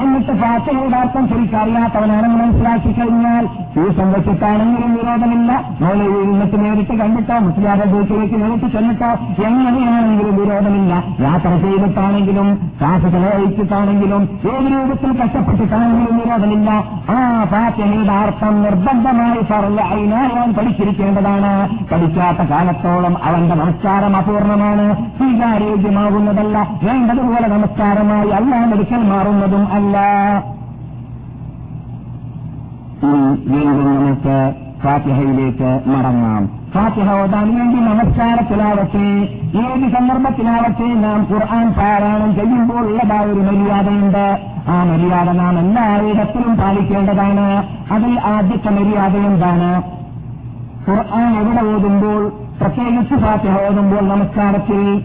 എന്നിട്ട് ഫാത്തിഹയുടെ അർത്ഥം ശരിക്കറിയാത്തവനാണെന്ന് മനസ്സിലാക്കി കഴിഞ്ഞാൽ ട്യൂഷൻ വെച്ചിട്ടാണെങ്കിലും വിരോധമില്ല നോലയിൽ നിന്നിട്ട് നേരിട്ട് കണ്ടിട്ടോ? മുസ്ലിയാരുടെ വീട്ടിലേക്ക് നേരിട്ട് ചെന്നിട്ടോ? എങ്ങനെയാണെങ്കിലും വിരോധമില്ല. യാത്ര ചെയ്തിട്ടാണെങ്കിലും കാശ് ചെലവഴിച്ചിട്ടാണെങ്കിലും ഏത് രൂപത്തിൽ കഷ്ടപ്പെട്ടിട്ടാണെങ്കിലും വിരോധമില്ല. ആ ഫാത്തിഹയുടെ അർത്ഥം നിർബന്ധമായി പറഞ്ഞ അവൻ പഠിച്ചിരിക്കേണ്ടതാണ്. പഠിക്കാത്ത കാലത്തോളം അവന്റെ നമസ്കാരം അപൂർണമാണ്. സ്വീകാര്യോഗ്യമാകുന്നതല്ല. വേണ്ടതുപോലെ നമസ്കാരമായി അല്ലാമെടുക്കൽ മാറുന്നതും അല്ല. ഫാത്തിഹയിലേക്ക് മടങ്ങാം. ഫാത്തിഹ ഓതാൻ വേണ്ടി നമസ്കാരത്തിലാവട്ടെ ഏത് സന്ദർഭത്തിലാവട്ടെ നാം ഖുർആൻ പാരായണം ചെയ്യുമ്പോൾ ഉള്ളതായ ഒരു മര്യാദയുണ്ട് ആ മര്യാദ നാം എല്ലായിടത്തിലും പാലിക്കേണ്ടതാണ്. അതിൽ ആദ്യത്തെ മര്യാദ എന്താണ്? ഖുർആൻ എവിടെ ഓതുമ്പോൾ പ്രത്യേകിച്ച് ഫാത്തിഹ ഓതുമ്പോൾ നമസ്കാരത്തിൽ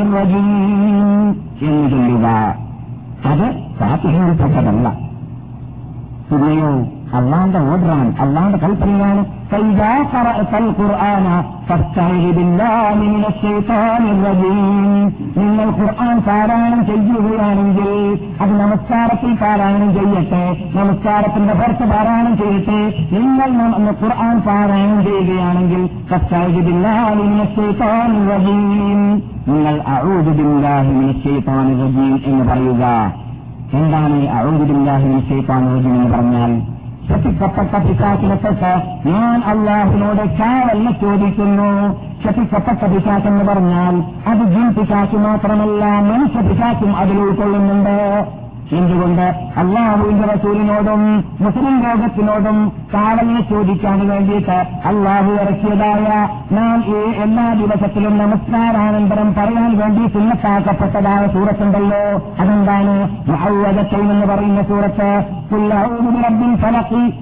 എന്ന് ചൊല്ലുക. അത് ഫാത്തിഹയിൽപ്പെട്ടതല്ല. പിന്നെയോ അള്ളാന്റെ ഓർഡറാണ് അള്ളാന്റെ കൽപ്പനയാണ് നിങ്ങൾ ഖുർആൻ പാരായണം ചെയ്യുകയാണെങ്കിൽ അത് നമസ്കാരത്തിൽ പാരായണം ചെയ്യട്ടെ നമസ്കാരത്തിന്റെ പുറത്ത് പാരായണം ചെയ്യട്ടെ. നിങ്ങൾ ഖുർആൻ പാരായണം ചെയ്യുകയാണെങ്കിൽ നിങ്ങൾ എന്ന് പറയുക. എന്താണ് അഴുദില്ലാഹിമിൻ ഷെയ്ത്താൻ എന്ന് പറഞ്ഞാൽ? ശപിക്കപ്പെട്ട പിശാച്ചിനെ തൊട്ട് ഞാൻ അള്ളാഹുവിനോട് ചാവല്ല ചോദിക്കുന്നു. ശപിക്കപ്പെട്ട പിശാച്ച് എന്ന് പറഞ്ഞാൽ അത് ജിൻ പിശാച്ച് മാത്രമല്ല മനുഷ്യ പിശാച്ചും അതിൽ ഉൾക്കൊള്ളുന്നുണ്ട് എന്തുകൊണ്ട് അള്ളാഹുവിന്റെ റസൂലിനോടും മുസ്ലിം ലോകത്തിനോടും കാവലിനെ ചോദിക്കാൻ വേണ്ടിയിട്ട് അള്ളാഹു ഇറക്കിയതായ നാം ഈ എല്ലാ ദിവസത്തിലും നമസ്കാരാനന്തരം പറയാൻ വേണ്ടി സുന്നത്താക്കപ്പെട്ടതായ സൂറത്തുണ്ടല്ലോ. അതെന്താണ്? എന്ന് പറയുന്ന സൂറത്ത്. റബ്ബിൻ ഫലക്കി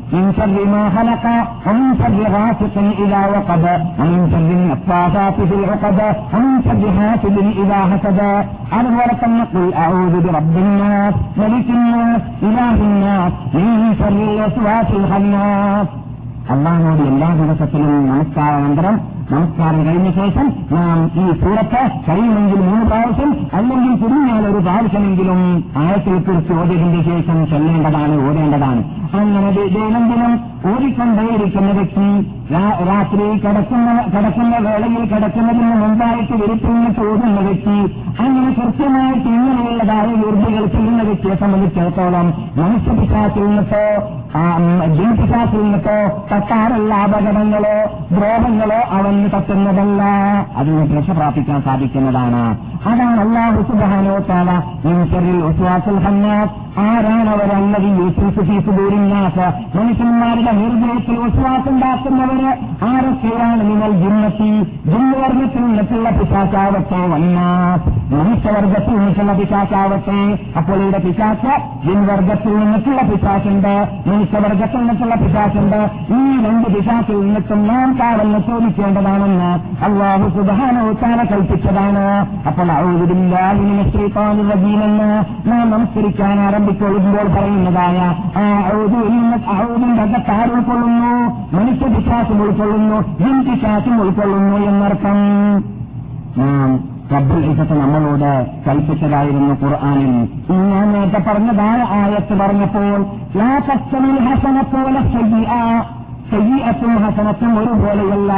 അതുപോലെ തന്നെ قل أعوذ برب الناس ملك الناس إله الناس من شر الوسواس الخناس അള്ളാഹുനോട് എല്ലാ ദിവസത്തിലും നമസ്കാരാനന്തരം നമസ്കാരം കഴിഞ്ഞ ശേഷം നാം ഈ സൂറത്ത് കഴിയുമെങ്കിൽ മൂന്ന് പ്രാവശ്യം അല്ലെങ്കിൽ ചുരുങ്ങിയാൽ ഒരു പ്രാവശ്യമെങ്കിലും ആയത്തിൽ കുറിച്ച് ഓടിയതിന്റെ ശേഷം ചെല്ലേണ്ടതാണ് ഓടേണ്ടതാണ് അങ്ങനെ ദൈനംദിനം ഓടിക്കൊണ്ടേയിരിക്കുന്ന വ്യക്തി രാത്രി കിടക്കുന്ന കിടക്കുന്ന വേളയിൽ കിടക്കുന്നതിന് മുമ്പായിട്ട് വിരുപ്പിന്നിട്ട് ഓടുന്ന വ്യക്തി അങ്ങനെ കൃത്യമായിട്ട് ഇങ്ങനെയുള്ളതായ ഊർജകൾ ചെയ്യുന്ന വ്യക്തിയെ സംബന്ധിച്ചിടത്തോളം മനുഷ്യ പിശാസിൽ നിന്നിട്ടോ ജിൻപിശാസിൽ നിന്നിട്ടോ തട്ടാറുള്ള അപകടങ്ങളോ ദ്രോഹങ്ങളോ അവന് തട്ടുന്നതല്ല അതിന് രക്ഷ പ്രാപിക്കാൻ സാധിക്കുന്നതാണ്. അതാണ് അള്ളാഹു താല ഇൻസറിൽ ഉസ്വാസുൽ ഹന്നാസ് ആരാണ് അവർ അല്ലതി ഫീസ് ദൂരിന്നാസ് മനുഷ്യന്മാരുടെ ഹൃദയത്തിൽ വിശ്വാസമുണ്ടാക്കുന്നവര് ആരൊക്കെയാണ് നിങ്ങൾ ജിന്നത്തി? ജിന്നുവർഗത്തിൽ നിന്നിട്ടുള്ള പിശാച്ചാവട്ടെ വന്നാസ് മനുഷ്യവർഗത്തിൽ നിന്നിട്ടുള്ള പിശാച്ചാവട്ടെ അപ്പോൾ ഇവിടെ പിശാച്ച് ജിൻവർഗത്തിൽ നിന്നിട്ടുള്ള പിശാച്ചുണ്ട് മനുഷ്യവർഗത്തിൽ നിന്നിട്ടുള്ള പിശാച്ചുണ്ട് ഈ രണ്ട് പിശാച്ചിൽ നിന്നിട്ടും നാം കാവലിന് ചോദിക്കേണ്ടതാണെന്ന് അള്ളാഹു സുബാനോത്താല കൽപ്പിച്ചതാണ്. അപ്പോൾ ഔദില്ലാഹിമെന്ന് നാം നമസ്കരിക്കാൻ ആരംഭിച്ചൊഴുകുമ്പോൾ പറയുന്നതായ ആ ഔദിന്റെ അകത്ത് ആര് ഉൾക്കൊള്ളുന്നു മനുഷ്യ വിശ്വാസം ഉൾക്കൊള്ളുന്നു ജിൻ വിശ്വാസം ഉൾക്കൊള്ളുന്നു എന്നർത്ഥം റബ്ബുൽ ഇസത്ത് നമ്മളോട് കൽപ്പിച്ചതായിരുന്നു ഖുർആാനിൽ. ഞാൻ നേരത്തെ പറഞ്ഞതായ ആയത്ത് പറഞ്ഞപ്പോൾ ലാ ശയ്യത്തും ഹസനത്തും ഒരുപോലെയല്ല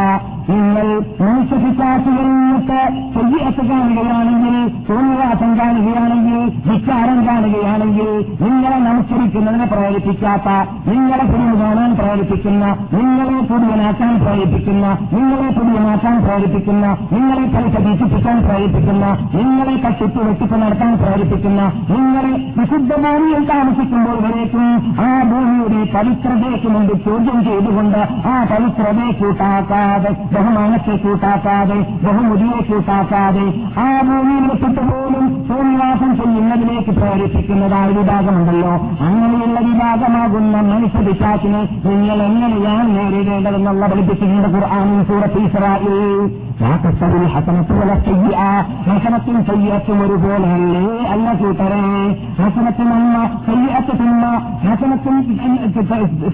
നിങ്ങൾ മനുഷ്യപിശാസുകളിട്ട് സയ്യത്ത് കാണുകയാണെങ്കിൽ തോന്നിവാസം കാണുകയാണെങ്കിൽ വിചാരം കാണുകയാണെങ്കിൽ നിങ്ങളെ നമസ്കരിക്കുന്നതിനെ പ്രേരിപ്പിക്കാത്ത നിങ്ങളെ പുതിയ കാണാൻ പ്രേരിപ്പിക്കുന്ന നിങ്ങളെ പുതിയനാക്കാൻ പ്രേരിപ്പിക്കുന്ന നിങ്ങളെ പുതിയനാക്കാൻ പ്രേരിപ്പിക്കുന്ന നിങ്ങളെ പൈസ വീക്ഷിപ്പിക്കാൻ പ്രേരിപ്പിക്കുന്ന നിങ്ങളെ കട്ടിപ്പ് വെട്ടിപ്പ് നടത്താൻ പ്രേരിപ്പിക്കുന്ന നിങ്ങളെ വിശുദ്ധ ഭൂമിയിൽ താമസിക്കുമ്പോൾ വരേക്കും ആ ഭൂമിയുടെ പവിത്രതയ്ക്ക് മുമ്പ് ചോദ്യം ചെയ്തുകൊണ്ട് ആ പവിത്രതയെ കൂട്ടാക്കാതെ ബഹുമാനത്തെ കൂട്ടാക്കാതെ ബഹുമുതിയെ കൂട്ടാക്കാതെ ആ ഭൂമിയിൽ വെച്ചിട്ട് പോലും സൂര്യവാസം ചെയ്യുന്നതിലേക്ക് പ്രേരിപ്പിക്കുന്നതായ വിഭാഗമുണ്ടല്ലോ. അങ്ങനെയുള്ള വിഭാഗമാകുന്ന മനുഷ്യ വിശ്വാസിനെ നിങ്ങൾ എങ്ങനെയാണ് നേരിടേണ്ടതെന്നുള്ള പഠിപ്പിച്ചിട്ടുണ്ട് ഖുർആാനും സൂറത്ത് ഇസ്രായേൽ ഹസനത്തും ചെയ്യത്തും ഒരുപോലെയല്ലേ അല്ല കൂട്ടരെ ഹസനത്തിനമ്മ ചെയ്യത്ത് തിന്മ ഹസനത്തും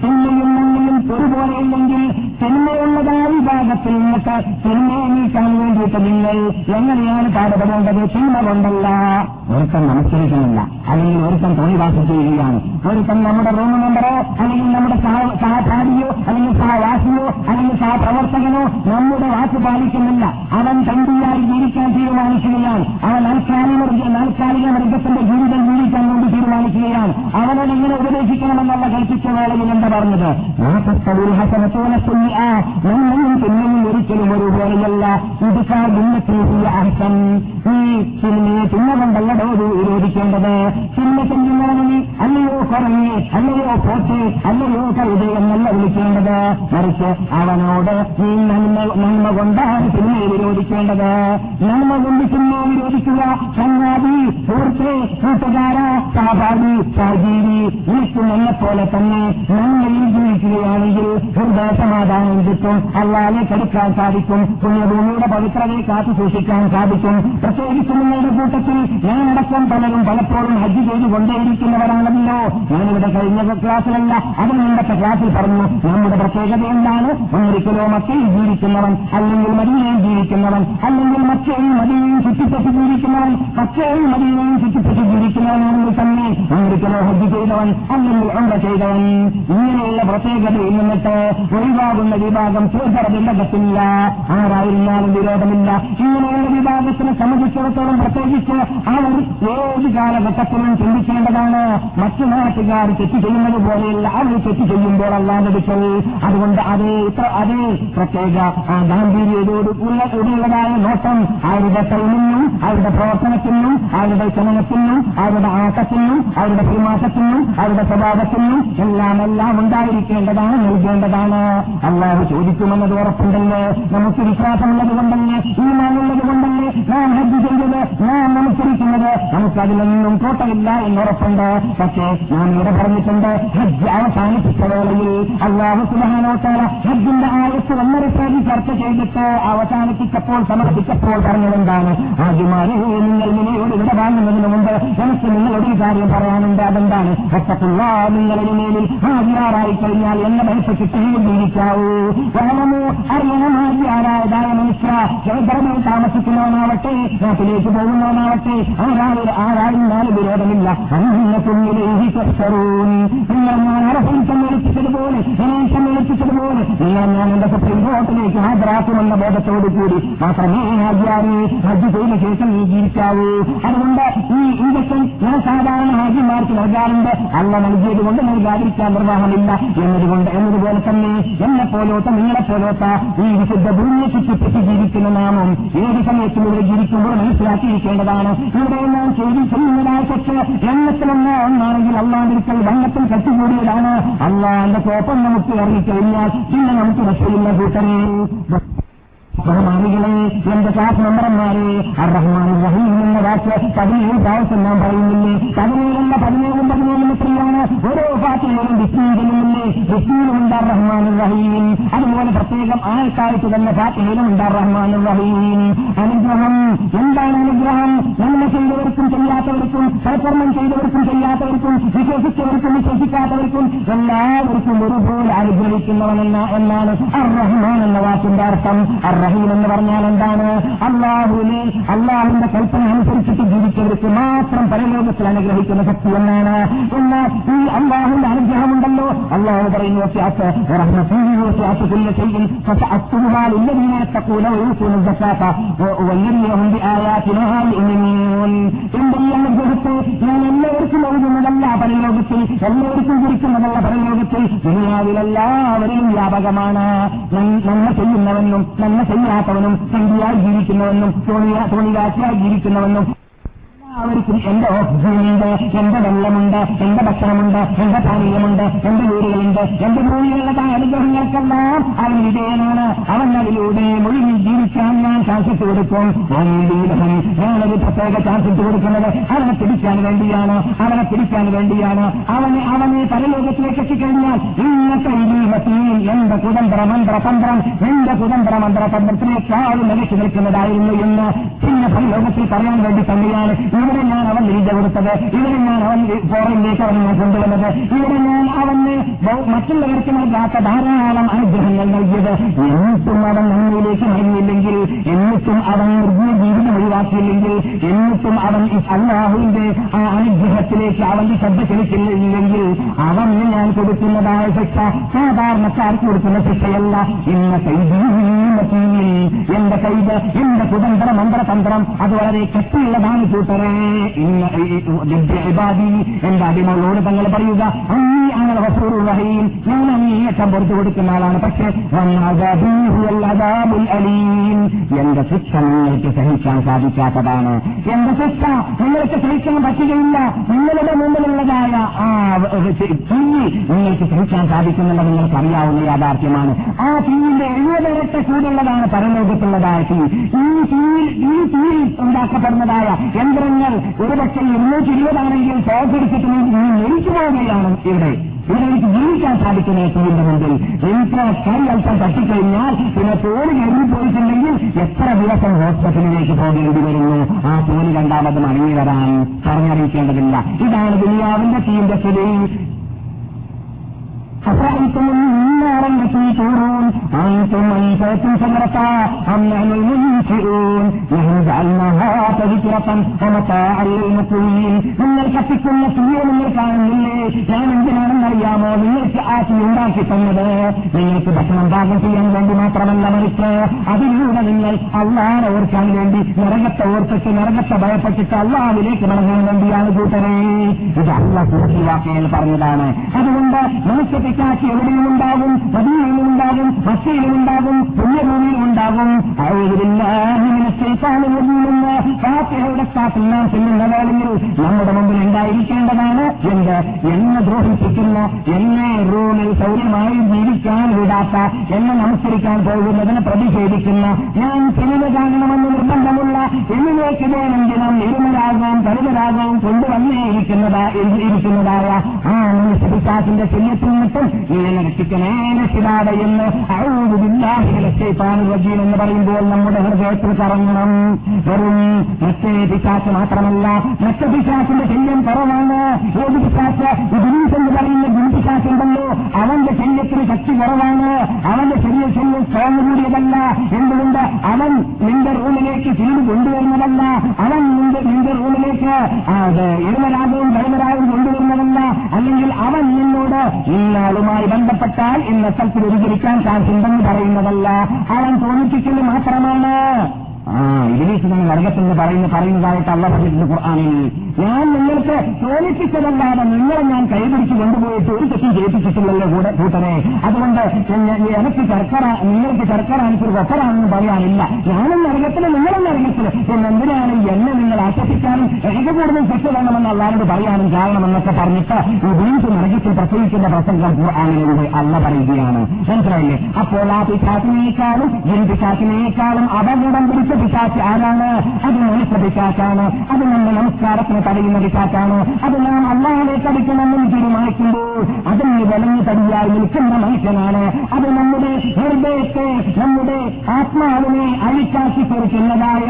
തിന്മയും നന്മയും ഒരുപോലെയില്ലെങ്കിൽ തിന്മയുള്ളതായ വിഭാഗത്തിൽ നിന്നൊക്കെ തിന്മയെ നീക്കാൻ വേണ്ടിയിട്ട് നിങ്ങൾ എങ്ങനെയാണ് പാടുപെടേണ്ടത് തിന്മ കൊണ്ടല്ല. ഒരുക്കം നമസ്കരിക്കുന്നില്ല അല്ലെങ്കിൽ ഒരുക്കം തൊഴിൽവാസം ചെയ്യുകയാണ് ഒരുക്കം നമ്മുടെ റൂം മെമ്പറോ അല്ലെങ്കിൽ നമ്മുടെ സഹചാരിയോ അല്ലെങ്കിൽ സഹവാസിയോ അല്ലെങ്കിൽ സഹപ്രവർത്തകനോ നമ്മുടെ വാക്ക് പാലിക്കുന്നില്ല. അവൻ തണ്ടിയായി ജീവിക്കാൻ തീരുമാനിക്കുകയാണ്. അവൻ നാൽക്കാലിക നാൽക്കാലിക മൃഗത്തിന്റെ ജീവിതം ജീവിക്കാൻ വേണ്ടി തീരുമാനിക്കുകയാണ്. അവനോട് ഇങ്ങനെ ഉപദേശിക്കണമെന്നുള്ള കൽപ്പിച്ച വേളയിൽ എന്താ പറഞ്ഞത്? ഹസനത്തോലെ നന്മയും പിന്നെയും ഒരിക്കലും ഒരുപോലെയല്ല ഇതുക്കാ ഭിന്നത്തിൽ അർത്ഥം. ഈ സിനിമയെ തിന്ന കൊണ്ടല്ലടോ വിരോധിക്കേണ്ടത്. സിനിമ ചെയ്യുന്നവനെ അല്ലയോ കുറഞ്ഞ് അല്ലയോ പോറ്റ് അല്ലയോ കഴുത എന്നല്ല വിളിക്കേണ്ടത്. മറിച്ച് അവനോട് ഈ നന്മ നന്മ കൊണ്ടാണ് സിനിമയെ വിരോധിക്കേണ്ടത്. നന്മ കൊണ്ട് സിനിമയെ വിരോധിക്കുക. ചങ്ങാതി സുഹൃത്ത് കൂട്ടുകാര സഹപാഠി സഹജീവി നിനക്കും പോലെ തന്നെ നന്മയിൽ ജീവിക്കുകയാണെങ്കിൽ ഹൃദയ സമാധാനം കിട്ടും അല്ലാതെ പഠിക്കാൻ സാധിക്കും പുണ്യഭൂമിയുടെ പവിത്രതയെ കാത്തു സൂക്ഷിക്കാൻ സാധിക്കും. പ്രത്യേകിച്ച് നിങ്ങളുടെ കൂട്ടത്തിൽ ഞാനടക്കം പലരും പലപ്പോഴും ഹജ്ജ് ചെയ്തു കൊണ്ടേയിരിക്കുന്നവരാണല്ലോ ഞാനിവിടെ കഴിഞ്ഞ ക്ലാസ്സിലല്ല അത് മുമ്പത്തെ ക്ലാസ്സിൽ പറഞ്ഞു. നമ്മുടെ പ്രത്യേകത എന്താണ്? ഒരിക്കലോ മക്കയിൽ ജീവിക്കുന്നവൻ അല്ലെങ്കിൽ മദീനയിൽ ജീവിക്കുന്നവൻ അല്ലെങ്കിൽ മക്കയും മദീനയും ചുറ്റിപ്പറ്റി ജീവിക്കുന്നവൻ മക്കയും മദീനയും ചുറ്റിപ്പറ്റി ജീവിക്കുന്നവനാണെങ്കിൽ തന്നെ ഒരിക്കലോ ഹജ്ജ് ചെയ്തവൻ അല്ലെങ്കിൽ എന്താ ചെയ്തവൻ. ഇങ്ങനെയുള്ള പ്രത്യേകതയിൽ നിന്നിട്ട് ഒഴിവാകുന്ന വിഭാഗം ചോദ്യത്തില്ല ആരായിരുന്നാലും വിരോധമില്ല. ഇങ്ങനെയുള്ള വിഭാഗത്തിനെ സംബന്ധിച്ചിടത്തോളം പ്രത്യേകിച്ച് അവർ ഏത് കാലഘട്ടത്തിലും ചിന്തിക്കേണ്ടതാണ്. മറ്റു നാട്ടുകാർ തെറ്റ് ചെയ്യുന്നത് പോലെയല്ല അവർ തെറ്റ് ചെയ്യുമ്പോൾ അല്ലാതെടുക്കൽ അതുകൊണ്ട് അതേ ഇത്ര അതേ പ്രത്യേക ഗാംഭീര്യതയോട് ഉള്ളതായ നോട്ടം അവരുടെ ടൈമിനും അവരുടെ പ്രവർത്തനത്തിനും അവരുടെ ചലനത്തിനും അവരുടെ ആട്ടത്തിനും അവരുടെ പെരുമാറ്റത്തിനും അവരുടെ സ്വഭാവത്തിനും എല്ലാം എല്ലാം ഉണ്ടായിരിക്കേണ്ടതാണ് നൽകേണ്ടതാണ്. അള്ളാഹു ചോദിക്കുമെന്നത് ഉറപ്പുണ്ടല്ലേ? നമുക്ക് വിശ്വാസമുള്ളത് കൊണ്ടല്ലേ? ഈ മാനുള്ളത് കൊണ്ടല്ലേ നാം ഹജ്ജ് ചെയ്തത്? നാം നമസ്കരിക്കുന്നത് നമുക്കതിലൊന്നും കോട്ടയില്ല എന്നുറപ്പുണ്ട് പക്ഷേ ഞാൻ ഇവിടെ പറഞ്ഞിട്ടുണ്ട് ഹജ്ജ് അവസാനിപ്പിച്ച വേളയിൽ അള്ളാഹു സുബാനോട്ടാല ഹജ്ജിന്റെ ആയത്ത് ഒന്നര പ്രതി ചർച്ച ചെയ്തിട്ട് അവസാനിപ്പിച്ചപ്പോൾ സമർപ്പിച്ചപ്പോൾ പറഞ്ഞതെന്താണ്? ആദ്യമായി നിങ്ങൾ നിലയോട് ഇവിടെ വാങ്ങുന്നതിന് മുമ്പ് എനിക്ക് നിങ്ങളോട് ഒരു കാര്യം പറയാനുണ്ട്. അതെന്താണ്? ഒറ്റക്കുള്ള നിങ്ങളുടെ മേലിൽ ഹാജിയാറായി കഴിഞ്ഞാൽ എന്നെ ഭയപ്പെട്ടിട്ട് ജീവിക്കാവൂ വേണമോ ആരായതായ മനുഷ്യ ക്ഷേത്രമായി താമസിക്കുന്നവനാവട്ടെ നാട്ടിലേക്ക് പോകുന്നവനാവട്ടെ ആരായി ആരായിരുന്നാലും വിരോധമില്ല ഞാൻ അർഹം സമ്മേളിപ്പിച്ചതുപോലെ ഞാൻ ഞാൻ എന്റെ സുപ്രീം കോർട്ടിലേക്ക് ഹാജരാക്കുമെന്ന ബോധത്തോടു കൂടി മാത്രമേ ഹാജിയാവൂ ഹജ്ജ് ചെയ്ത ശേഷം നീ ജീവിക്കാവൂ അതുകൊണ്ട് ഈ ഇഞ്ചക്ഷൻ ഞാൻ സാധാരണ ഹാജിമാർക്ക് നൽകാറുണ്ട് അല്ല നൽകിയത് നൽകാതിരിക്കാൻ നിർവാഹമില്ല എന്നതുകൊണ്ട് എന്നതുപോലെ തന്നെ പോലോത്ത നിങ്ങളെ പോലോത്ത ഈ വിശുദ്ധ ഭൂമിയെ ചുറ്റിപ്പറ്റി ജീവിക്കുന്ന നാമം ഏത് സമയത്തും ഇവിടെ ജീവിക്കുമ്പോൾ മനസ്സിലാക്കിയിരിക്കേണ്ടതാണ്. ഇവിടെ നാം ചെയ്തി ചെയ്യുന്നതായ തെറ്റ് എണ്ണത്തിലൊന്ന് ഒന്നാണെങ്കിൽ അള്ളാണ്ടിരിക്കൽ വണ്ണത്തിൽ കട്ടുകൂടിയതാണ്. അള്ളാന്റെ കോപ്പം നമുക്ക് ഇറങ്ങിക്കഴിഞ്ഞാൽ പിന്നെ നമുക്ക് രക്ഷയില്ല കൂട്ടരെ. ബഹുമാനികളെ എന്റെ ക്ലാസ് മെമ്പർമാരെ അറഹ്മാൻ റഹീം എന്ന വാക്ക് പതിനേഴ് പ്രാവശ്യം ഞാൻ പറയുന്നില്ലേ? പതിനേഴല്ല പതിനേഴും പതിനേഴും എത്രയാണ് ഓരോ പാർട്ടിയിലും വിസ്മീകനുമില്ലേ വിസ്മീനുമുണ്ട് റഹ്മാൻ റഹീം. അതുപോലെ പ്രത്യേകം ആൾക്കാർക്ക് തന്നെ പാട്ടിലുമുണ്ട് റഹ്മാൻ റഹീം. അനുഗ്രഹം. എന്താണ് അനുഗ്രഹം? നന്മ ചെയ്തവർക്കും ചെയ്യാത്തവർക്കും സൽക്കർമ്മം ചെയ്തവർക്കും ചെയ്യാത്തവർക്കും വിശ്വസിച്ചവർക്കും വിശ്വസിക്കാത്തവർക്കും എല്ലാവർക്കും ഒരുപോലെ അനുഗ്രഹിക്കുന്നവനെന്ന എന്നാണ് അർ റഹ്മാൻ എന്ന വാക്കിന്റെ അർത്ഥം. അർ റഹീം എന്ന് പറഞ്ഞാൽ എന്താണ്? അള്ളാഹുവിനെ അള്ളാഹുവിന്റെ കൽപ്പന അനുസരിച്ചിട്ട് ജീവിച്ചവർക്ക് മാത്രം പരലോകത്തിൽ അനുഗ്രഹിക്കുന്ന ശക്തി എന്നാണ്. എന്ന് ഈ അള്ളാഹുവിന്റെ അനുഗ്രഹമുണ്ടല്ലോ അള്ളാഹു പറയുന്നു എന്റെ ഈ അനുഗ്രഹത്തെ ഞാൻ എല്ലാവർക്കും ഒഴുകുന്നതല്ല പരലോകത്തിൽ എല്ലാവർക്കും കുറിക്കുന്നതല്ല പരലോകത്തിൽ. ദുനിയാവിൽ വ്യാപകമാണ്. നന്മ ചെയ്യുന്നവനും നന്മ ചെയ്യാത്തവനും സംഖ്യയായി ജീവിക്കുന്നവനും തോണിയാക്കിയായി ജീവിക്കുന്നവനും എല്ലാവർക്കും എന്റെ ഓക്സിജനുണ്ട് എന്റെ വെള്ളമുണ്ട് എന്റെ ഭക്ഷണമുണ്ട് എന്റെ പാനീയമുണ്ട് എന്റെ വീടുകളുണ്ട് എന്റെ ഭൂമികളുടെ അനുഗ്രഹങ്ങൾക്കെല്ലാം അവൻ വിധേയനാണ് അവൻ അതിലൂടെ മുഴുവൻ ജീവിക്കാൻ ഞാൻ ശാസിച്ചു കൊടുക്കും. ഞാനൊരു പ്രത്യേക ശാസിച്ചു കൊടുക്കുന്നത് അവനെ പിടിക്കാൻ വേണ്ടിയാണ് അവനെ പിടിക്കാൻ വേണ്ടിയാണ്. അവനെ അവനെ പരലോകത്തിലേക്ക് എത്തിക്കഴിഞ്ഞാൽ ഇന്നത്തെ മത്തിയിൽ എന്റെ കുതന്ത്ര തന്ത്രം എന്റെ കുതന്ത്ര മന്ത്ര തന്ത്രത്തിനേക്കാളും മികച്ചു നിൽക്കുന്നതായിരുന്നു എന്ന് പിന്നെ പരലോകത്തിൽ പറയാൻ വേണ്ടി തന്നെയാണ്. ഇവിടെ ഞാൻ അവൻ ലീജ കൊടുത്തത് ഇവിടെ ഞാൻ അവൻ ഫോറിനിലേക്ക് അവൻ ഞാൻ കൊണ്ടുവന്നത്. ഇവിടെ ഞാൻ അവന് മറ്റുള്ളവർക്ക് നൽകാത്ത ധാരാളം അനുഗ്രഹങ്ങൾ നൽകിയത്. എന്നിട്ടും അവൻ നന്മയിലേക്ക് മടങ്ങിയില്ലെങ്കിൽ എന്നിട്ടും അവൻ നിർജീവ ജീവിതം ഒഴിവാക്കിയില്ലെങ്കിൽ എന്നിട്ടും അവൻ അള്ളാഹുവിന്റെ ആ അനുഗ്രഹത്തിലേക്ക് അവന്റെ ശ്രദ്ധ ചെലുത്തില്ലെങ്കിൽ അവന് ഞാൻ കൊടുക്കുന്നതായ ശിക്ഷ സാധാരണക്കാർക്ക് കൊടുക്കുന്ന ശിക്ഷയല്ല. എന്ന കൈതീമത്തിൽ എന്റെ കൈത് എന്റെ കുതന്ത്ര മന്ത്രതന്ത്രം അത് വളരെ കട്ടിയുള്ളതാണ് ഇബാദി എന്റെ അടിമകളോട് തങ്ങൾ പറയുക റഹീം. ഞാൻ അങ്ങേയറ്റം പുറത്തു കൊടുക്കുന്ന ആളാണ്. പക്ഷേ എന്റെ ശിക്ഷ നിങ്ങൾക്ക് സഹിക്കാൻ സാധിക്കാത്തതാണ്. എന്റെ ശിക്ഷ നിങ്ങൾക്ക് സഹിക്കാൻ പറ്റുകയില്ല. നിങ്ങളുടെ മുമ്പിലുള്ളതായ ആ തീ നിങ്ങൾക്ക് സഹിക്കാൻ സാധിക്കുന്നില്ല നിങ്ങൾക്ക് അറിയാവുന്ന യാഥാർത്ഥ്യമാണ്. ആ തീയിന്റെ എഴുപതിരട്ട കൂടുള്ളതാണ് പരലോകത്തുള്ളതായ തീ ഈ തീയിൽ ഈ തീയിൽ ഉണ്ടാക്കപ്പെടുന്നതായ യന്ത്രങ്ങൾ ഒരുപക്ഷെ ഇരുന്നൂറ്റി ഇരുപതാണെങ്കിൽ തോക്കെടുത്തിട്ട് നീ മരിച്ചു പോവുകയാണ് ഇവിടെ. ഇവിടെ എനിക്ക് ജീവിക്കാൻ സാധിക്കുന്ന തീയുടെ മുമ്പിൽ. എനിക്ക് കൈ അല്പം തട്ടിക്കഴിഞ്ഞാൽ പിന്നെ തോൽ പോയിട്ടുണ്ടെങ്കിൽ എത്ര ദിവസം ഹോസ്പിറ്റലിലേക്ക് പോകേണ്ടി വരുന്നു? ആ തോൽ രണ്ടാമതും മടങ്ങി വരാൻ പറഞ്ഞറിയിക്കേണ്ടതില്ല. ഇതാണ് ദുനിയാവിന്റെ തീന്റെ സ്ഥിതി. أفرأيتم النار التي تورون أنتم أنشأتم شجرتها أم نحن المنشئون نحن جعلناها تذكرة ومتاعا للمقوين നിങ്ങൾ കത്തിക്കുന്ന തീയെ നിങ്ങൾ കാണുന്നില്ലേ ഞാൻ എന്തിനാണെന്നറിയാമോ നിങ്ങൾക്ക് ആ തീ ഉണ്ടാക്കി തന്നത് നിങ്ങൾക്ക് ഭക്ഷണം പാകം ചെയ്യാൻ വേണ്ടി മാത്രമല്ല മറിച്ച് അതിലൂടെ നിങ്ങൾ അള്ളാഹെ ഓർക്കാൻ വേണ്ടി നരകത്തെ ഓർത്തിട്ട് നരകത്തെ ഭയപ്പെട്ടിട്ട് അള്ളാഹിലേക്ക് മടങ്ങാൻ വേണ്ടിയാണ് കൂട്ടരെ ഇത് അള്ള സുരക്ഷിവാക്കയിൽ പറഞ്ഞതാണ് അതുകൊണ്ട് മനുഷ്യത്തെക്കാക്കി എവിടെയും ഉണ്ടാകും മദീനയിലും ഉണ്ടാകും മക്കയിലും ഉണ്ടാകും പുണ്യഭൂമിയിലും ഉണ്ടാകും നിന്ന് ഫാത്തിഹയുടെ സ്റ്റാഫിൽ നാം ചെല്ലുന്ന വേളയിൽ നമ്മുടെ മുമ്പിൽ ഉണ്ടായിരിക്കേണ്ടതാണ് എന്ത്? എന്നെ ദ്രോഹിപ്പിക്കുന്ന എന്നെ റൂമിൽ സൗര്യമായി ജീവിക്കാൻ വിടാത്ത എന്നെ നമസ്കരിക്കാൻ പോകുന്നതിന് പ്രതിഷേധിക്കുന്ന ഞാൻ സിനിമ കാണണമെന്ന് നിർബന്ധമുള്ള എന്നിലേക്ക് വേണമെങ്കിലും ഇരുമരാകാം കരുതരാകാം കൊണ്ടുവന്നേ ഇരിക്കുന്നതാ ഇരിക്കുന്നതായ ആ മനുഷ്യപിശാസിന്റെ ശല്യത്തിൽ നിന്നിട്ടും ഇങ്ങനെ രക്ഷിക്കണേ രക്ഷിതാടെ എന്ന് അഴുതില്ലാഹിലക്ഷേപ്പാണ് വജീൻ എന്ന് പറയുമ്പോൾ നമ്മുടെ ഹൃദയത്തിൽ കറങ്ങണം. വെറും മറ്റേ പിശാച്ച് മാത്രമല്ല മറ്റേ പിശാച്ചിന്റെ ശല്യം കുറവാണ്. ഏത് പിശാച്ച്? ഗുരുസ് എന്ന് പറയുന്ന ഗുരുപിശാച്ചുണ്ടല്ലോ അവന്റെ ശല്യത്തിന് ശക്തി കുറവാണ്. അവന്റെ ശരീര ശല്യം സ്ട്രോങ് കൂടിയതല്ല. എന്തുകൊണ്ട്? അവൻ നിന്റെ റൂമിലേക്ക് ചീട് കൊണ്ടുവരുന്നതല്ല. അവൻ നിന്റെ റൂമിലേക്ക് അത് ധർമ്മരാഗവും കൊണ്ടുവരുന്നതല്ല. അല്ലെങ്കിൽ അവൻ നിന്നോട് ഇന്നാളുമായി ബന്ധപ്പെട്ടാൽ എന്ന സ്ഥലത്ത് വ്യതിചരിക്കാൻ സാധിക്കുണ്ടെന്ന് പറയുന്നതല്ല. അവൻ തോന്നിപ്പിക്കൽ മാത്രമാണ്. ആ ഇംഗ്ലീഷ് തന്നെ നരകത്തെന്ന് പറയുന്ന പറയുന്നതായിട്ട് അള്ള പറഞ്ഞിട്ടുണ്ട് ഞാൻ നിങ്ങൾക്ക് തോന്നിപ്പിച്ചതല്ലാതെ നിങ്ങളെ ഞാൻ കൈപിടിച്ച് കൊണ്ടുപോയിട്ട് ഒരു തെറ്റും ചെയ്യിപ്പിച്ചിട്ടില്ലല്ലോ കൂടെ കൂട്ടനെ അതുകൊണ്ട് എനിക്ക് ശർക്കര നിങ്ങൾക്ക് ശർക്കര എനിക്കൊരു കൊപ്പറാണെന്ന് പറയാനില്ല. ഞാനും നരകത്തിൽ നിങ്ങളും നരകത്തിൽ. എന്തിനാണ് എന്നെ നിങ്ങൾ ആശ്വസിക്കാനും എനിക്ക് കൂടുതൽ ശിക്ഷ വേണമെന്ന് അള്ളാരോട് പറയാനും കാരണമെന്നൊക്കെ പറഞ്ഞിട്ട് ഈ വീണ്ടും നരകത്തിൽ പ്രസവിക്കുന്ന പ്രസംഗം ഖുർആാനിലൂടെ അല്ല പറയുകയാണ്. മനസ്സിലായില്ലേ? അപ്പോൾ ആ പിശാത്തിനേക്കാളും ഈ പിശാത്തിനേക്കാളും അപകടം പിടിച്ച പിശാച്ച് ആരാണ്? അത് മനുഷ്യ പിശാച്ചാണ്. അത് നമ്മുടെ നമസ്കാരത്തിന് തടയുന്ന പിശാച്ചാണ്. അത് നാം അള്ളാഹിലേക്ക് അടിക്കണമെന്ന് തീരുമാനിക്കുമ്പോൾ അതിന് വിലങ്ങി തടിയായി നിൽക്കുന്ന മനുഷ്യനാണ്. അത് നമ്മുടെ ഹൃദയത്തെ നമ്മുടെ ആത്മാവിനെ അഴിക്കാക്കി കുറിക്കുന്നതായ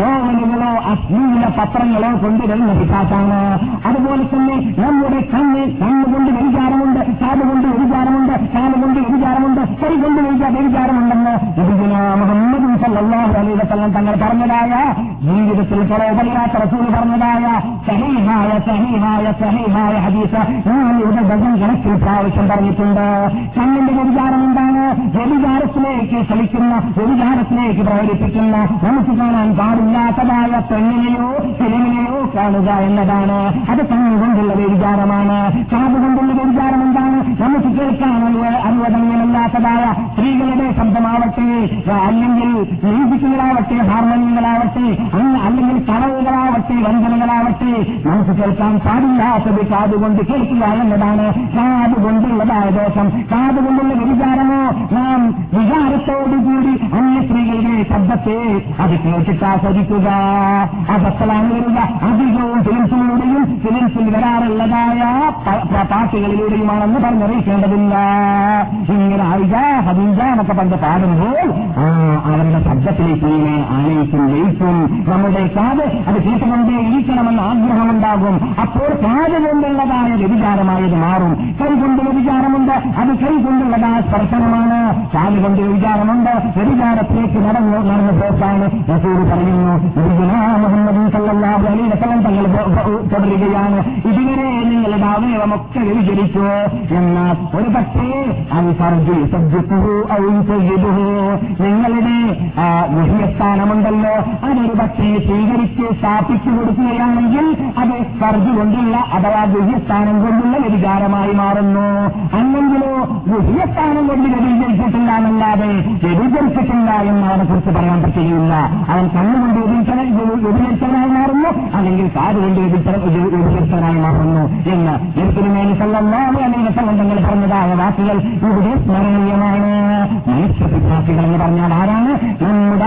നോവലുകളോ അശ്ലീല പത്രങ്ങളോ കൊണ്ടുവരുന്ന പിശാച്ചാണ്. അതുപോലെ തന്നെ നമ്മുടെ കണ്ണ് കണ്ണുകൊണ്ട് വ്യതിചാരമുണ്ട് കാതുകൊണ്ട് വ്യതിചാരമുണ്ട് കാലുകൊണ്ട് വ്യതിചാരമുണ്ട് കൈ കൊണ്ട് ഇതിനാ മുഹമ്മദ് സല്ലാഹു അലൈഹി വസല്ലം തങ്ങൾ പറഞ്ഞതായ ജീവിതത്തിൽ കുറവല്ലാത്ത റസൂൽ പറഞ്ഞതായ സഹീഹായ സഹീഹായ സഹീഹായ ഹദീസ് ഞാൻ ഇവിടെ ഡസൻ കണക്കിൽ പ്രാവശ്യം പറഞ്ഞിട്ടുണ്ട്. കണ്ണിന്റെ വ്യതിചാരം എന്താണ്? വ്യതിചാരത്തിലേക്ക് ശ്രമിക്കുന്ന വ്യതിചാരത്തിലേക്ക് പ്രേരിപ്പിക്കുന്ന നമുക്ക് കാണാൻ പാടില്ലാത്തതായ പെണ്ണിനെയോ ഫിലിമിനെയോ കാണുക എന്നതാണ്. അത് കണ്ണുകൊണ്ടുള്ള വ്യതിചാരമാണ് കാതുകൊണ്ടുള്ള വ്യതിചാരം എന്താണ്? നമുക്ക് കേൾക്കാൻ അനുവദനീയമല്ലാത്തതായ സ്ത്രീകളുടെ ശബ്ദമാവട്ടെ അല്ലെങ്കിൽ മ്യൂസിക്കുകളാവട്ടെ ഹാർമോണിയങ്ങളാവട്ടെ അല്ലെങ്കിൽ കളവുകളാവട്ടെ വഞ്ചനകളാവട്ടെ നമുക്ക് കേൾക്കാൻ പാടില്ലാത്തത് കാതുകൊണ്ട് കേൾക്കുക എന്നതാണ് കാതുകൊണ്ടുള്ളതായ ദോഷം. കാതുകൊണ്ടുള്ള വിചാരമോ നാം വിചാരത്തോടുകൂടി അന്യ സ്ത്രീകളുടെ ശബ്ദത്തെ അത് കേട്ടിട്ടാസ്വദിക്കുക അബത്തലാണ് വരിക. അധികവും ഫിലിംസിലൂടെയും ഫിലിംസിൽ വരാറുള്ളതായ പാട്ടുകളിലൂടെയുമാണെന്ന് പറഞ്ഞറിയിക്കേണ്ടതില്ല. ഇങ്ങനെ ആയിജ ഹബീജ എന്നൊക്കെ പറഞ്ഞ് പാടുമ്പോൾ അവരുടെ ശബ്ദത്തിലേക്ക് ഇങ്ങനെ ആനയിക്കും ലയിക്കും നമ്മുടെ കാത് അത് കേട്ടുകൊണ്ടേ ഇരിക്കണമെന്ന് ആഗ്രഹമുണ്ടാകും. അപ്പോൾ കാത് കൊണ്ടുള്ളതായ വ്യതിചാരമായത് മാറും. കൈ കൊണ്ട് വ്യതിചാരമുണ്ട് അത് കൈ കൊണ്ടുള്ളതായ സ്പർശനമാണ്. കാൽ കൊണ്ട് വ്യതിചാരമുണ്ട് വ്യതിചാരത്തിലേക്ക് നടന്നു നടന്നു പോക്കാണ് റസൂർ പറയുന്നു മുഹമ്മദ് സല്ലാഹു തങ്ങൾ തുടരുകയാണ്. ഇതുവരെ നിങ്ങളുടെ അവയവമൊക്കെ വ്യതിചരിച്ചു എന്നാൽ ഒരു പക്ഷേ അത് സർജി സബ്ജുഹു നിങ്ങളുടെ ഗുഹ്യസ്ഥാനമുണ്ടല്ലോ അതൊരു പക്ഷേ സ്വീകരിച്ച് സ്ഥാപിച്ചു കൊടുക്കുകയാണെങ്കിൽ അത് സർജ് കൊണ്ടുള്ള അഥവാ ഗുഹ്യസ്ഥാനം കൊണ്ടുള്ള വ്യതികാരമായി മാറുന്നു. അല്ലെങ്കിലോ ഗുഹ്യസ്ഥാനം കൊണ്ട് വ്യതിചരിച്ചിട്ടില്ല എന്നല്ലാതെ വ്യതിചരിച്ചിട്ടില്ല എന്ന് അവനെ കുറിച്ച് പറയാൻ പറ്റുകയില്ല. അവൻ കണ്ണുകൊണ്ട് വ്യതിചരിച്ചവനായി മാറുന്നു അല്ലെങ്കിൽ കാതുകൊണ്ട് വ്യതിചരിച്ചവനായി മാറുന്നു എന്ന് നിർത്തിനുമേനി സല്ലാതെ സംബന്ധങ്ങൾ പറഞ്ഞതായ വാക്കുകൾ ഇവിടെ സ്മരണീയമാണ്. മനുഷ്യ വിദ്യാർത്ഥികൾ എന്ന് പറഞ്ഞാൽ ആരാണ്? നമ്മുടെ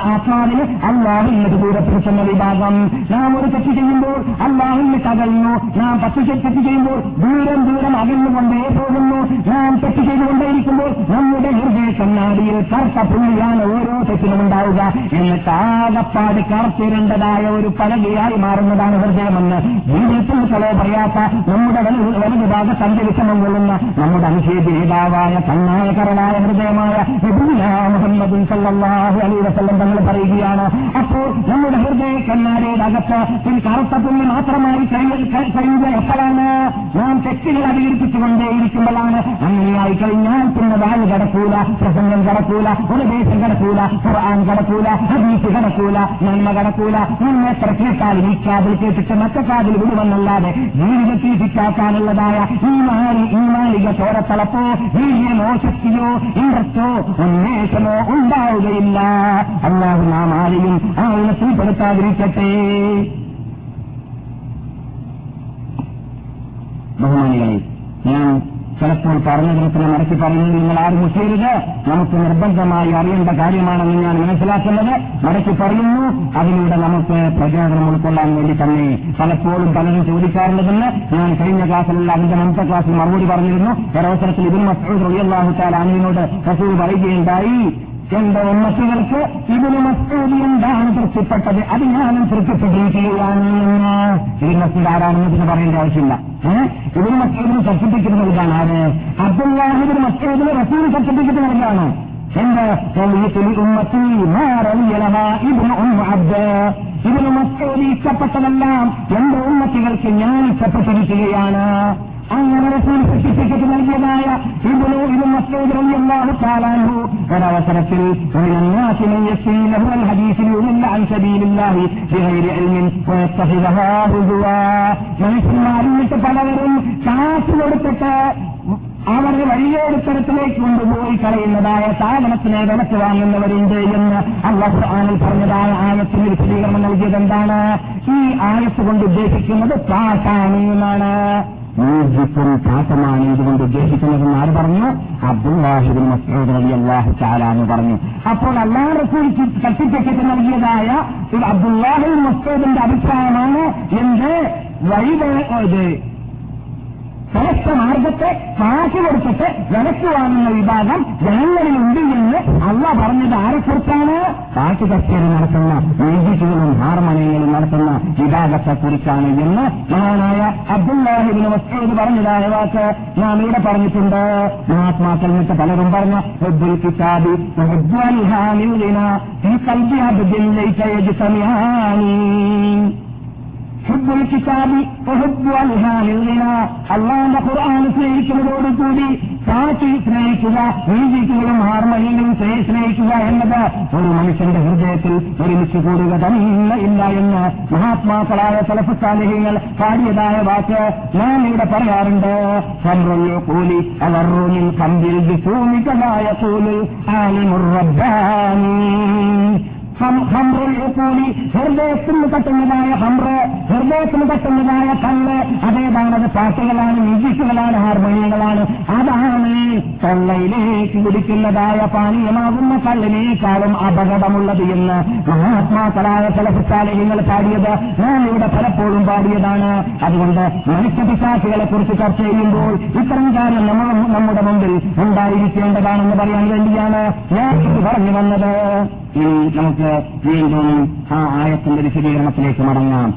ആത്മാവിന് അള്ളാഹിന് ദൂരപ്പെടുത്തുന്ന വിഭാഗം. നാം ഒരു തെറ്റ് ചെയ്യുമ്പോൾ അള്ളാഹിന് തകയുന്നു. നാം പത്ത് തെറ്റ് ചെയ്യുമ്പോൾ ദൂരം ദൂരം അകന്നുകൊണ്ടേ പോകുന്നു. നാം തെറ്റ് ചെയ്തുകൊണ്ടേയിരിക്കുമ്പോൾ നമ്മുടെ ഹൃദയ കണ്ണാടിയിൽ കറുത്ത പുള്ളിയാണ് ഓരോ തെറ്റിലും ഉണ്ടാവുക. എന്നിട്ട് ആകപ്പാട് കറുത്തിരണ്ടതായ ഒരു പലകയായി മാറുന്നതാണ് ഹൃദയമെന്ന് ജീവിതത്തിൽ കളോ പറയാത്ത നമ്മുടെ വലതു അന്തരീക്ഷമം കൊള്ളുന്ന നമ്മുടെ അനുഷേദി നേതാവായ കണ്ണായകരനായ ഹൃദയമായ മുഹമ്മദ് സല്ലാഹു അലൈ വസ്ലം തങ്ങൾ പറയുകയാണ് അപ്പോൾ നമ്മുടെ ഹൃദയ കണ്ണാരയുടെ അകത്ത് കറുത്ത പുള്ളി മാത്രമായി കഴിയുക എപ്പോഴാണ്? നാം തെറ്റുകൾ അധികരിപ്പിച്ചുകൊണ്ടേയിരിക്കുമ്പോഴാണ്. അങ്ങനെയായി കഴിഞ്ഞാൽ പിന്നെ വാഴ് കടക്കൂല പ്രസംഗം കടക്കൂല ഉപദേശം കടക്കൂല ഖുർആൻ കടക്കൂല ഹദീസ് കടക്കൂല നന്മ കടക്കൂല. നന്മ എത്ര കേട്ടാലും ഈ കാതിൽ കേട്ടിട്ട് മറ്റേ കാതിൽ വിടുവെന്നല്ലാതെ ജീവിതത്തിൽ ഫിറ്റാക്കാനുള്ളതായ ഈ മാറി ഈ മാലിക ചോരത്തളപ്പോ വീര്യമോ ശക്തിയോ ഇന്ദ്രത്തോ ഉന്മേഷമോ ഉണ്ടാവുകയില്ല. അല്ലാതെ നാം ആരെയും ആ ഇനത്തിൽപ്പെടുത്താതിരിക്കട്ടെ ബഹുമാനികളെ ഞാൻ ചിലപ്പോൾ പറഞ്ഞതിനത്തിന് മടക്കി പറയുന്നത് നിങ്ങൾ ആരും മുസ്ലിരുത് നമുക്ക് നിർബന്ധമായി അറിയേണ്ട കാര്യമാണെന്ന് ഞാൻ മനസ്സിലാക്കുന്നത്. മടക്കി പറയുന്നു. അതിലൂടെ നമുക്ക് പ്രചോദനം ഉൾക്കൊള്ളാൻ വേണ്ടി തന്നെ പലപ്പോഴും പലരും ചോദിക്കാറുള്ളതെന്ന് ഞാൻ കഴിഞ്ഞ ക്ലാസ്സിലുള്ള അതിന്റെ മുമ്പത്തെ ക്ലാസ്സിൽ മറുപടി പറഞ്ഞിരുന്നു. ഒരവസരത്തിൽ ഇതിന് മസൂദ് റളിയല്ലാഹു തആല അനിയനോട് റസൂൽ പറയുകയുണ്ടായി. എന്റെ ഉമ്മത്തികൾക്ക് ഇതിന് മസ്തൂതി എന്താണ് തൃപ്തിപ്പെട്ടത്? അത് ഞാനും തൃപ്തിപ്പെട്ടിരിക്കുകയാണ് എന്ന് ഇതിന് മസ്ജിദ് ആരാണെന്ന് പിന്നെ പറയേണ്ട ആവശ്യമില്ല. ഇതിന് മസ്ജിദിന് സർട്ടിഫിക്കറ്റ് നൽകാണ് ആര്? അബ്ദുല്ലാഹിബിന് മസ്ജിദിന് റസൂൽ സർട്ടിഫിക്കറ്റ് നൽകാണ് എന്റെ ഉമ്മത്തി ഇഷ്ടപ്പെട്ടതെല്ലാം എന്റെ ഉമ്മത്തികൾക്ക് ഞാൻ ഇഷ്ടപ്പെട്ടിരിക്കുകയാണ്. അങ്ങനെ റസൂൽ ശിക്ഷയ്ക്ക് നൽകിയതായ ഒരവസരത്തിൽ മനുഷ്യന്മാരിൽ പലവരും കാശ് കൊടുത്തിട്ട് അവരുടെ വലിയൊരുത്തരത്തിലേക്ക് കൊണ്ടുപോയി കളയുന്നതായ സാധനത്തിനെ വിലക്ക് വാങ്ങുന്നവരുണ്ട് എന്ന് അള്ളാഹു ആനിൽ പറഞ്ഞതായ ആയത്തിന് വിശദീകരണം നൽകിയത് എന്താണ് ഈ ആയത്ത് കൊണ്ട് ഉദ്ദേശിക്കുന്നത് പാട്ടാനീന്നാണ് മ്യൂസിക്കും പാട്ടുമാണ് ഇതുകൊണ്ട് ഉദ്ദേശിക്കുന്നതെന്ന് ആര് പറഞ്ഞു? അബ്ദുല്ലാഹിബിൻ മസൂദ് അലി അള്ളാഹു ചാലാന്ന് പറഞ്ഞു. അപ്പോൾ അള്ളാഹ് റസൂൽ സർട്ടിഫിക്കറ്റ് നൽകിയതായ അബ്ദുല്ലാഹിബിൻ മസൂദിന്റെ അഭിപ്രായമാണ് എന്ത്? വഴി ശ്രേഷ്ഠ മാർഗത്തെ കാശ് കൊടുത്തിട്ട് വിലക്ക് വാങ്ങുന്ന വിഭാഗം ജനങ്ങളിലുണ്ട് എന്ന് അല്ല പറഞ്ഞത് ആരെക്കുറിച്ചാണ് കാശ് കച്ചേരി നടത്തുന്ന മ്യൂസിക്കുകളും ഹാർമോണിയങ്ങളും നടത്തുന്ന വിഭാഗത്തെ കുറിച്ചാണ് എന്ന് മഹാനായ അബ്ദുല്ലാഹിബിന് വസ്തു പറഞ്ഞതായ വാക്ക് നാം ഇവിടെ പറഞ്ഞിട്ടുണ്ട്. മഹാത്മാക്കൾ എന്നിട്ട് പലരും പറഞ്ഞ ഹുബ്ബുൽ ഈ കൽബി അബ്ദിൽ ലൈസ അള്ളാന്റെ ഖുർആൻ സ്നേഹിക്കുന്നതോടുകൂടി കാറ്റിൽ സ്നേഹിക്കുക മ്യൂസിക്കുകളും ഹാർമോണിയങ്ങളും സ്നേഹിക്കുക എന്നത് ഒരു മനുഷ്യന്റെ ഹൃദയത്തിൽ ഒരുമിച്ച് കൂടുക തന്നെ ഇല്ല എന്ന് മഹാത്മാക്കളായ തലഫുസാലിഹ്യങ്ങൾ പാടിയതായ വാക്ക് ഞാൻ ഇവിടെ പറയാറുണ്ട്. കൂലി അവർറുമിൻ കമ്പിൽ ഭൂമികളായ കൂലി ആലിമുറബ്ബാനി ഹംറുൽ ഹൃദയത്തിന് തട്ടുന്നതായ ഹംറ് ഹൃദയത്തിന് തട്ടുന്നതായ കല്ല് അതേതാണത് പാട്ടുകളാണ് മ്യൂസിക്കുകളാണ് ഹാർമോണിയങ്ങളാണ്. അതാണ് തൊള്ളയിലേക്ക് കുടിക്കുന്നതായ പാനീയമാകുന്ന കള്ളിനേക്കാളും അപകടമുള്ളത് എന്ന് മഹാത്മാക്കളായ ചില പുസ്താലയങ്ങൾ പാടിയത്. ഞാൻ ഇവിടെ പലപ്പോഴും പാടിയതാണ്. അതുകൊണ്ട് മനുഷ്യപിശാസികളെ കുറിച്ച് ചർച്ച ചെയ്യുമ്പോൾ ഇത്തരം കാര്യം നമ്മൾ നമ്മുടെ മുമ്പിൽ ഉണ്ടായിരിക്കേണ്ടതാണെന്ന് പറയാൻ വേണ്ടിയാണ് ഞാൻ പറഞ്ഞു വന്നത്. ഇനി നമുക്ക് വീണ്ടും ആ ആയത്തിന്റെ വിശദീകരണത്തിലേക്ക് മടങ്ങാം.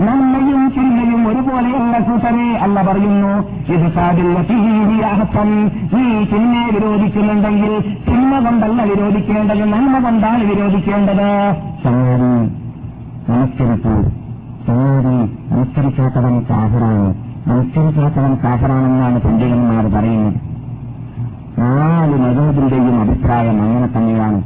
നന്മയും ചിന്തയും ഒരുപോലെയല്ല കൂട്ടരെ അല്ല പറയുന്നു. ഇത് സാധിക്കും നീ ചിന്മയെ വിരോധിക്കുന്നുണ്ടെങ്കിൽ ചിന്മ കൊണ്ടല്ല വിരോധിക്കേണ്ടത് നന്മ കൊണ്ടാണ് വിരോധിക്കേണ്ടത്. ചങ്ങാതി നമസ്കരിക്കൂ. ചങ്ങാതി നമസ്കരിക്കാത്തവൻ കാഹറാണ് നമസ്കരിക്കാത്തവൻ കാഹറാണെന്നാണ് പണ്ഡിതന്മാർ പറയുന്നത്. നാല് മതത്തിന്റെയും അഭിപ്രായം അങ്ങനെ തന്നെയാണ്.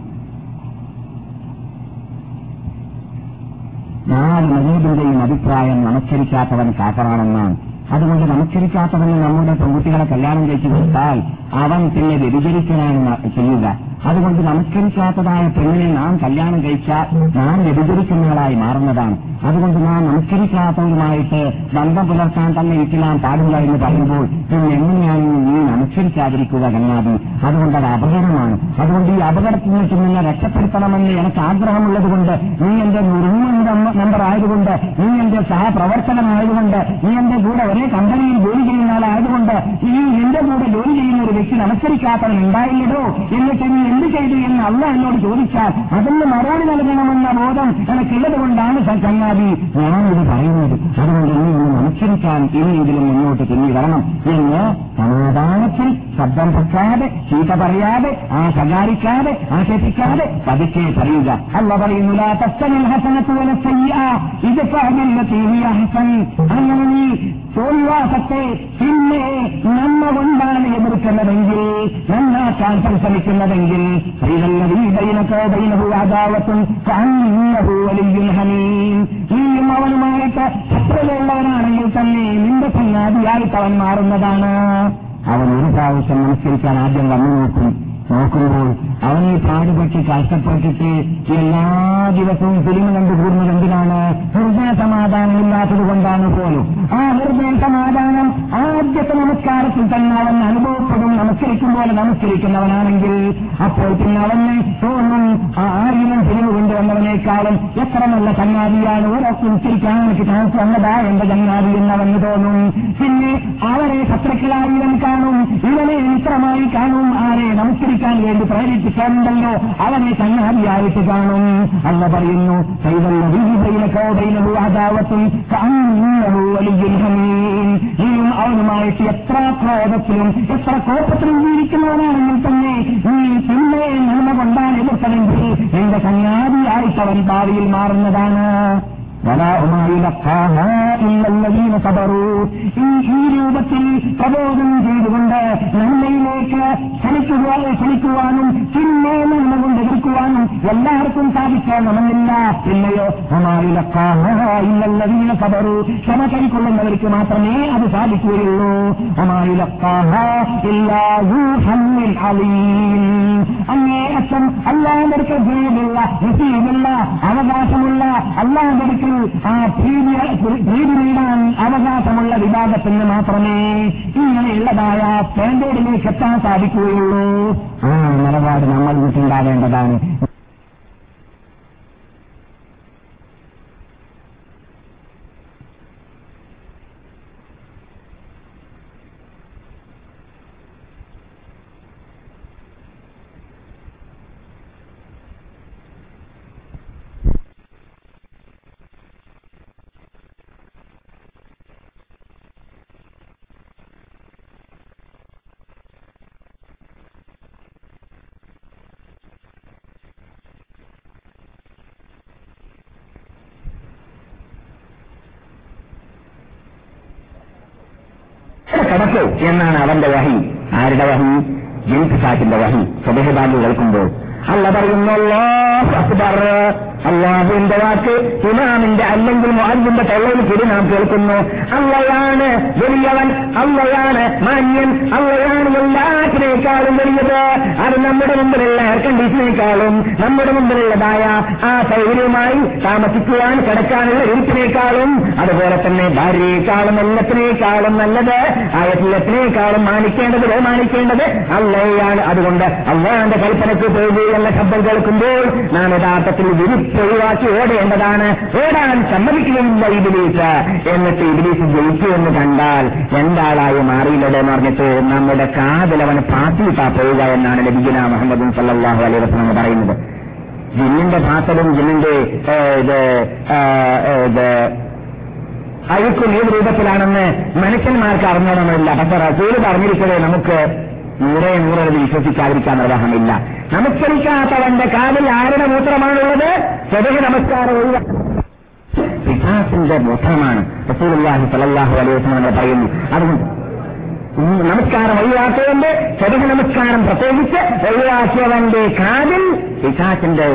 നാല് മതത്തിന്റെയും അഭിപ്രായം നമസ്കരിക്കാത്തവൻ കാക്കറാണെന്നാണ് അതുകൊണ്ട് നമസ്കരിക്കാത്തവന് നമ്മുടെ പെൺകുട്ടികളെ കല്യാണം കഴിച്ചു കൊടുത്താൽ അവൻ പിന്നെ വ്യതിചരിക്കലാണ് ചെയ്യുക. അതുകൊണ്ട് നമസ്കരിക്കാത്തതായ പെണ്ണിനെ നാം കല്യാണം കഴിച്ചാൽ നാം വ്യതിചരിക്കുന്നവളായി മാറുന്നതാണ്. അതുകൊണ്ട് നാം നമസ്കരിക്കാത്തവരുമായിട്ട് ബന്ധം പുലർത്താൻ തന്നെ ഇരിക്കാൻ പാടില്ല എന്ന് പറയുമ്പോൾ പിന്നെ എങ്ങനെയാണ് നീ നമസ്കരിക്കാതിരിക്കുക കന്യാദി അതുകൊണ്ട് അത് അപകടമാണ്. അതുകൊണ്ട് ഈ അപകടത്തിൽ നിന്ന് നിന്നെ രക്ഷപ്പെടുത്തണമെന്ന് എനിക്ക് ആഗ്രഹമുള്ളതുകൊണ്ട് നീ എന്റെ മുറിഞ്ഞ നമ്പർ ആയതുകൊണ്ട് നീ എന്റെ സഹപ്രവർത്തനമായതുകൊണ്ട് നീ എന്റെ കൂടെ ഒരേ കമ്പനിയിൽ ജോലി ചെയ്യുന്ന ആളായതുകൊണ്ട് നീ എന്റെ കൂടെ ജോലി ചെയ്യുന്ന ഒരു വ്യക്തി നമസ്കരിക്കാത്തവൻ ഉണ്ടായില്ലടോ? എന്നിട്ട് നീ എന്ത് ചെയ്തു എന്ന് അല്ല എന്നോട് ചോദിച്ചാൽ അതിന് മറുപടി നൽകണമെന്ന ബോധം എനിക്കുള്ളത് കൊണ്ടാണ് ചങ്ങാതി. ഞാനിത് പറയുന്നത്. അതുകൊണ്ട് ഇനി ഒന്ന് മനുഷ്യരിക്കാൻ ഇനിയെങ്കിലും മുന്നോട്ട് തിന്നി വരണം എന്ന് സമാധാനത്തിൽ ശബ്ദം പൊക്കാതെ ചീത്ത പറയാതെ ആ ശകാരിക്കാതെ ആക്ഷേപിക്കാതെ പതുക്കെ പറയുക. അല്ല പറയുന്നു ലാ തസ്തനിൽ ഹസനത്ത് വല സയ്യിഅ ഇത് പറഞ്ഞില്ല ഹിയ ഹസൻ. അങ്ങനെ നീ പിന്നെ നമ്മ കൊണ്ടാണ് എതിർക്കുന്നതെങ്കിൽ നന്നാക്കാൻ പരിശ്രമിക്കുന്നതെങ്കിൽ നീയും അവനുമായിട്ട് തന്നെ നിന്റെ സന്നാതിയായിട്ട് അവൻ മാറുന്നതാണ്. അവൻ ഒരു പ്രാവശ്യം നമസ്കരിക്കാൻ ആദ്യം വന്നു നോക്കും. നോക്കുമ്പോൾ അവനെ പാടുപെട്ട് കഷ്ടപ്പെട്ടിട്ട് എല്ലാ ദിവസവും ഫിലിം കണ്ടുകൂടുന്നത് എന്തിനാണ്? ഹൃദയ സമാധാനം ഇല്ലാത്തത് കൊണ്ടാണ് പോലും. ആ ഹൃദയ സമാധാനം ആദ്യത്തെ നമസ്കാരത്തിൽ തന്നെ അവൻ അനുഭവപ്പെടും. നമസ്കരിക്കും പോലെ നമസ്കരിക്കുന്നവനാണെങ്കിൽ അപ്പോൾ പിന്നെ അവന് തോന്നും ആ ആയിരം ഫിലിം കൊണ്ടുവന്നവനേക്കാളും എത്ര നല്ല ചങ്ങാതിയാണ്. ഒരൊക്കെ ഉച്ചരിക്കാൻ എനിക്ക് ചാൻസ് വന്നതാ എന്റെ ചങ്ങാതി എന്നവന് തോന്നും. പിന്നെ അവരെ ശത്രുക്കളായി ഇവൻ കാണും. ഇവനെ മിത്രമായി കാണും. ആരെ നമസ്കരിക്കാൻ വേണ്ടി പ്രേരിപ്പിക്കാനുണ്ടല്ലോ. അവനെ കണ്ണാടിയായിട്ട് കാണും. അല്ല പറയുന്നു അവനുമായിട്ട് എത്ര ക്രോധത്തിലും എത്ര കോപത്തിലും ജീവിക്കുന്നവനാണെങ്കിൽ തന്നെ നീ പിന്നെ നന്മ കൊണ്ടാണ് എതിർത്തതെങ്കിൽ നിന്റെ കണ്ണാടിയായിട്ടവൻ ഭാവിയിൽ മാറുന്നതാണ്. ഈ രൂപത്തിൽ പ്രബോധനം ചെയ്തുകൊണ്ട് നന്മയിലേക്ക് ക്ഷണിക്കുക ക്ഷണിക്കുവാനും പിന്നെ എതിർക്കുവാനും എല്ലാവർക്കും സാധിക്കണമെന്നില്ല പിന്നെയോ ഇല്ലല്ലതീന സബറു. ക്ഷമ കൈക്കൊള്ളുന്നവർക്ക് മാത്രമേ അത് സാധിക്കുകയുള്ളൂ. അങ്ങേ അച്ഛൻ അല്ലാണ്ടടുക്കൽ ജയിലുള്ള നസീബുള്ള അവകാശമുള്ള അല്ലാണ്ടടുക്കൽ ആ ഭീതി ഭീതി നേടാൻ അവകാശമുള്ള വിഭാഗത്തിന് മാത്രമേ ഇങ്ങനെയുള്ളതായ സ്റ്റാൻഡേർഡിലേക്ക് എത്താൻ സാധിക്കുകയുള്ളൂ. ആ നിലപാട് നമ്മൾ വീട്ടുണ്ടാവേണ്ടതാണ് കിടക്കൂ എന്നാണ് അവന്റെ വഹി. ആരുടെ വഹി? ജിൻസാക്കിന്റെ വഹി. സ്വദേശബാലു കേൾക്കുമ്പോൾ അല്ല പറയുന്നു അള്ളാഹുവിന്റെ വാക്ക് ഇമാമിന്റെ അല്ലെങ്കിൽ മുഅല്ലിന്റെ തൊള്ളയിൽ കൂടി നാം കേൾക്കുന്നു. അള്ളയാണ് വലിയവൻ അള്ളയാണ് മാന്യൻ അള്ളയാണ് എല്ലാത്തിനേക്കാളും വലിയത്. അത് നമ്മുടെ മുമ്പിലുള്ള എയർ കണ്ടീഷനേക്കാളും നമ്മുടെ മുമ്പിലുള്ളതായ ആ സൗകര്യമായി താമസിക്കുവാൻ കിടക്കാനുള്ള ഇരിപ്പിനേക്കാളും അതുപോലെ തന്നെ ഭാര്യയെക്കാളും എല്ലാത്തിനേക്കാളും നല്ലത് ആ എല്ലാത്തിനേക്കാളും മാനിക്കേണ്ടത് ബഹുമാനിക്കേണ്ടത് അള്ളയാണ് അതുകൊണ്ട് അള്ളാന്റെ കൽപ്പനയ്ക്ക് പോകൂ എന്ന ശബ്ദം കേൾക്കുമ്പോൾ നാം യഥാർത്ഥത്തിൽ വിരിച്ചൊഴിവാക്കി ഓടേണ്ടതാണ്. ഓടാൻ സമ്മതിക്കുകയില്ല ഇബിലീസ്. എന്നിട്ട് ഇബിലീസ് ജയിച്ചു എന്ന് കണ്ടാൽ രണ്ടാളായി മാറിയില്ലടേ എന്ന് പറഞ്ഞിട്ട് നമ്മുടെ കാതലവൻ പാത്തിയിട്ടാ പോവുക എന്നാണ് ലബിജുന മുഹമ്മദ് സല്ലാഹു അലൈ വസ്ലം പറയുന്നത്. ജിന്നിന്റെ പാത്തലും ജിന്നിന്റെ അഴുക്കും ഏത് രൂപത്തിലാണെന്ന് മനുഷ്യന്മാർക്ക് അറിഞ്ഞോണമെന്നില്ല പക്ഷെ റസൂൽ പറഞ്ഞിരിക്കവേ നമുക്ക് നൂറേ നൂറത് വിശ്വസിക്കാതിരിക്കാൻ നിർവാഹമില്ല. നമസ്കരിക്കാത്തവന്റെ കാലിൽ ആരുടെ മൂത്രമാണുള്ളത്? സ്വതഹ നമസ്കാരം ഒഴിവാ പിശാസിന്റെ മൂത്രമാണ് റസൂലുള്ളാഹി സലല്ലാഹു അലൈഹി വസല്ലം പറയുന്നു. അതുകൊണ്ട് നമസ്കാരം ഒഴിവാക്കിയവന്റെ സ്വതഹ നമസ്കാരം പ്രത്യേകിച്ച് ഒഴിവാക്കിയവന്റെ കാലിൽ പിശാസിന്റെ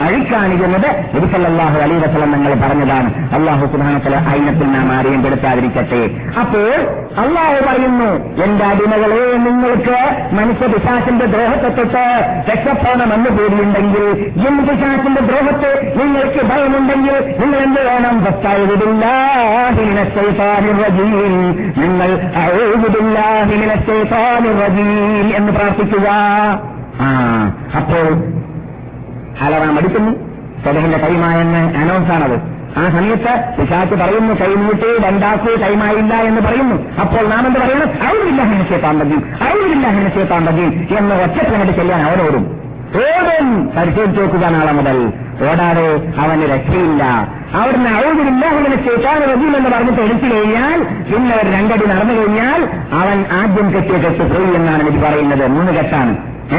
അഴിക്കാണിരുന്നത് നബിസല്ലാഹു അലൈ വസലം നിങ്ങൾ പറഞ്ഞതാണ്. അള്ളാഹു സുഹാനത്തിലെ അയിനത്തിൽ നാം ആരെയും പെടുത്താതിരിക്കട്ടെ അപ്പോൾ അള്ളാഹു പറയുന്നു എന്റെ അടിമകളെ നിങ്ങൾക്ക് മനുഷ്യ പിശാസിന്റെ ദ്രോഹത്തെ തൊട്ട് രക്ഷപ്പെടണമെന്ന് കൂടിയുണ്ടെങ്കിൽ ജിൻ പിശാസിന്റെ ദ്രോഹത്തെ നിങ്ങൾക്ക് ഭയമുണ്ടെങ്കിൽ നിങ്ങൾ എന്ത് വേണം. നിങ്ങൾ എന്ന് പ്രാർത്ഥിക്കുക. ആ അപ്പോൾ അലറാം അടിക്കുന്നു സ്വലഹിന്റെ കൈമായെന്ന് അനൗൺസ് ആണത് ആ സമയത്ത് പിശാച്ച് പറയുന്നു കൈമൂട്ടി രണ്ടാക്കൂ കൈമായില്ല എന്ന് പറയുന്നു. അപ്പോൾ നാം എന്ത് പറയണം ഔരില്ല ഹനശേത്താൻ മതി ഔരില്ല ഹനശേത്താൻ മതി എന്ന് ഒറ്റപ്പിനോട് ചെല്ലാൻ അവനോടും. ഓടും. പരിശോധിച്ചു നോക്കുക നാളെ മുതൽ. ഓടാതെ അവന് രക്ഷയില്ല. അവിടുന്ന് ഔരില്ല ഹനശേത്താൻ റജീം എന്ന് പറഞ്ഞിട്ട് എടുത്തു കഴിഞ്ഞാൽ പിന്നെ ഒരു രണ്ടടി നടന്നു കഴിഞ്ഞാൽ അവൻ ആദ്യം കെട്ടിയ കെട്ട് പോയി എന്നാണ് എനിക്ക് പറയുന്നത്. മൂന്ന് കെട്ടാണ്. ഏ?